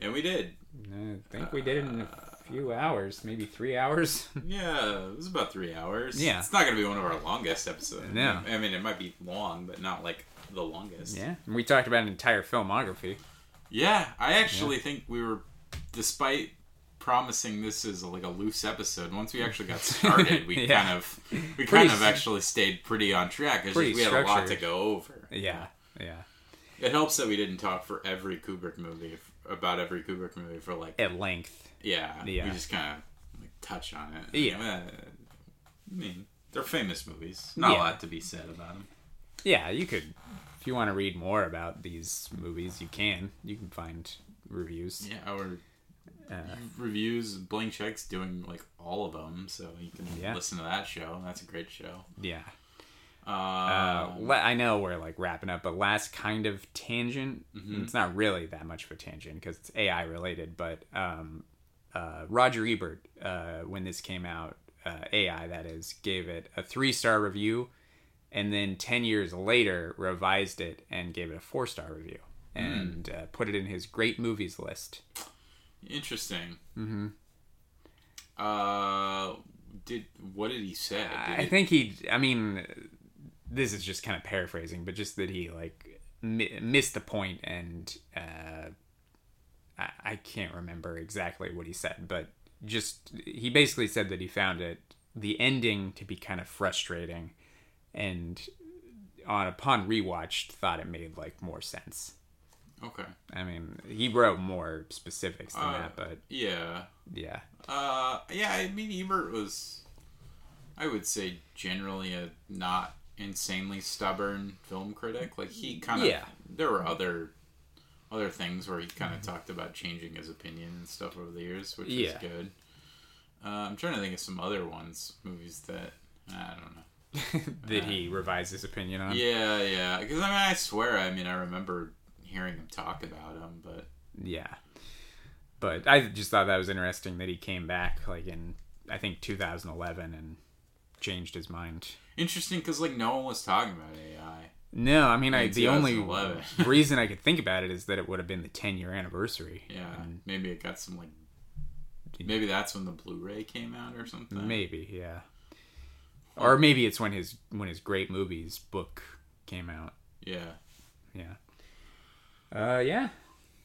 and we did. I think we did it in a few hours, maybe three hours. Yeah, it was about three hours. Yeah. it's not gonna be one of our longest episodes. No. I mean it might be long, but not like the longest. yeah, and we talked about an entire filmography. Yeah, I actually think we were, despite promising this is like a loose episode. Once we actually got (laughs) started, we Yeah. kind of we Pretty kind of actually stayed pretty on track. It's Pretty just we had a lot to go over. Yeah, yeah, It helps that we didn't talk for every Kubrick movie about every Kubrick movie for like at length. yeah, Yeah. we just kind of like, touch on it. Yeah. I mean they're famous movies. Not Yeah. a lot to be said about them. Yeah, you could, if you want to read more about these movies, you can. You can find reviews. Yeah, Uh, reviews, Blank Check's doing like all of them, so you can Yeah. listen to that show. That's a great show. yeah. Uh, Uh, I know we're like wrapping up, but last kind of tangent. It's not really that much of a tangent because it's AI related. But um, uh, Roger Ebert, uh, when this came out, uh, AI that is, gave it a three star review, and then ten years later revised it and gave it a four star review. and uh, put it in his great movies list. Interesting. Mm-hmm. Uh, did what did he say? Did I it- think he. I mean, this is just kind of paraphrasing, but just that he like mi- missed the point, and uh, I, I can't remember exactly what he said, but just he basically said that he found it the ending to be kind of frustrating, and on upon rewatch thought it made like more sense. Okay. I mean, he wrote more specifics than Uh, that, but Yeah. yeah, Uh, yeah. I mean, Ebert was, I would say, generally a not insanely stubborn film critic. Like he kind of. Yeah. There were other, other things where he kind of talked about changing his opinion and stuff over the years, which Yeah. is good. Uh, I'm trying to think of some other ones, movies that I don't know. (laughs) did he revised his opinion on? Yeah, yeah. Because I mean, I swear, I mean, I remember hearing him talk about him, but Yeah. But I just thought that was interesting that he came back like in I think 2011 and changed his mind. interesting because like no one was talking about AI. No, I mean I the only (laughs) reason I could think about it is that it would have been the 10 year anniversary. Yeah, And maybe it got some like. Maybe that's when the Blu-ray came out or something. maybe, yeah. Or maybe it's when his when his great movies book came out. Yeah. Yeah. Uh yeah.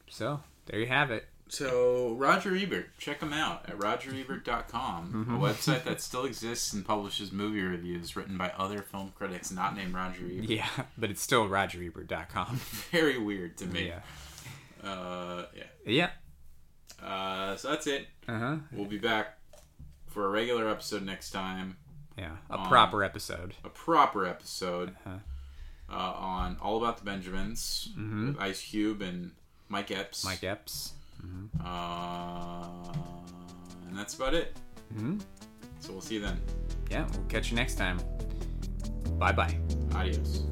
So, there you have it. So Roger Ebert, check him out at rogerebert.com, Mm-hmm. a website that still exists and publishes movie reviews written by other film critics not named Roger Ebert. Yeah, (laughs) but it's still rogerebert.com. (laughs) Very weird to me. yeah. Uh, yeah. Yeah. Uh, so that's it. Uh-huh. We'll be back for a regular episode next time. Yeah, a Um, proper episode. a proper episode Uh-huh. Uh, on all about the Benjamins with Ice Cube and Mike Epps. Mike Epps. Uh, and that's about it. Mhm. So we'll see you then. Yeah, we'll catch you next time. Bye bye. Adios.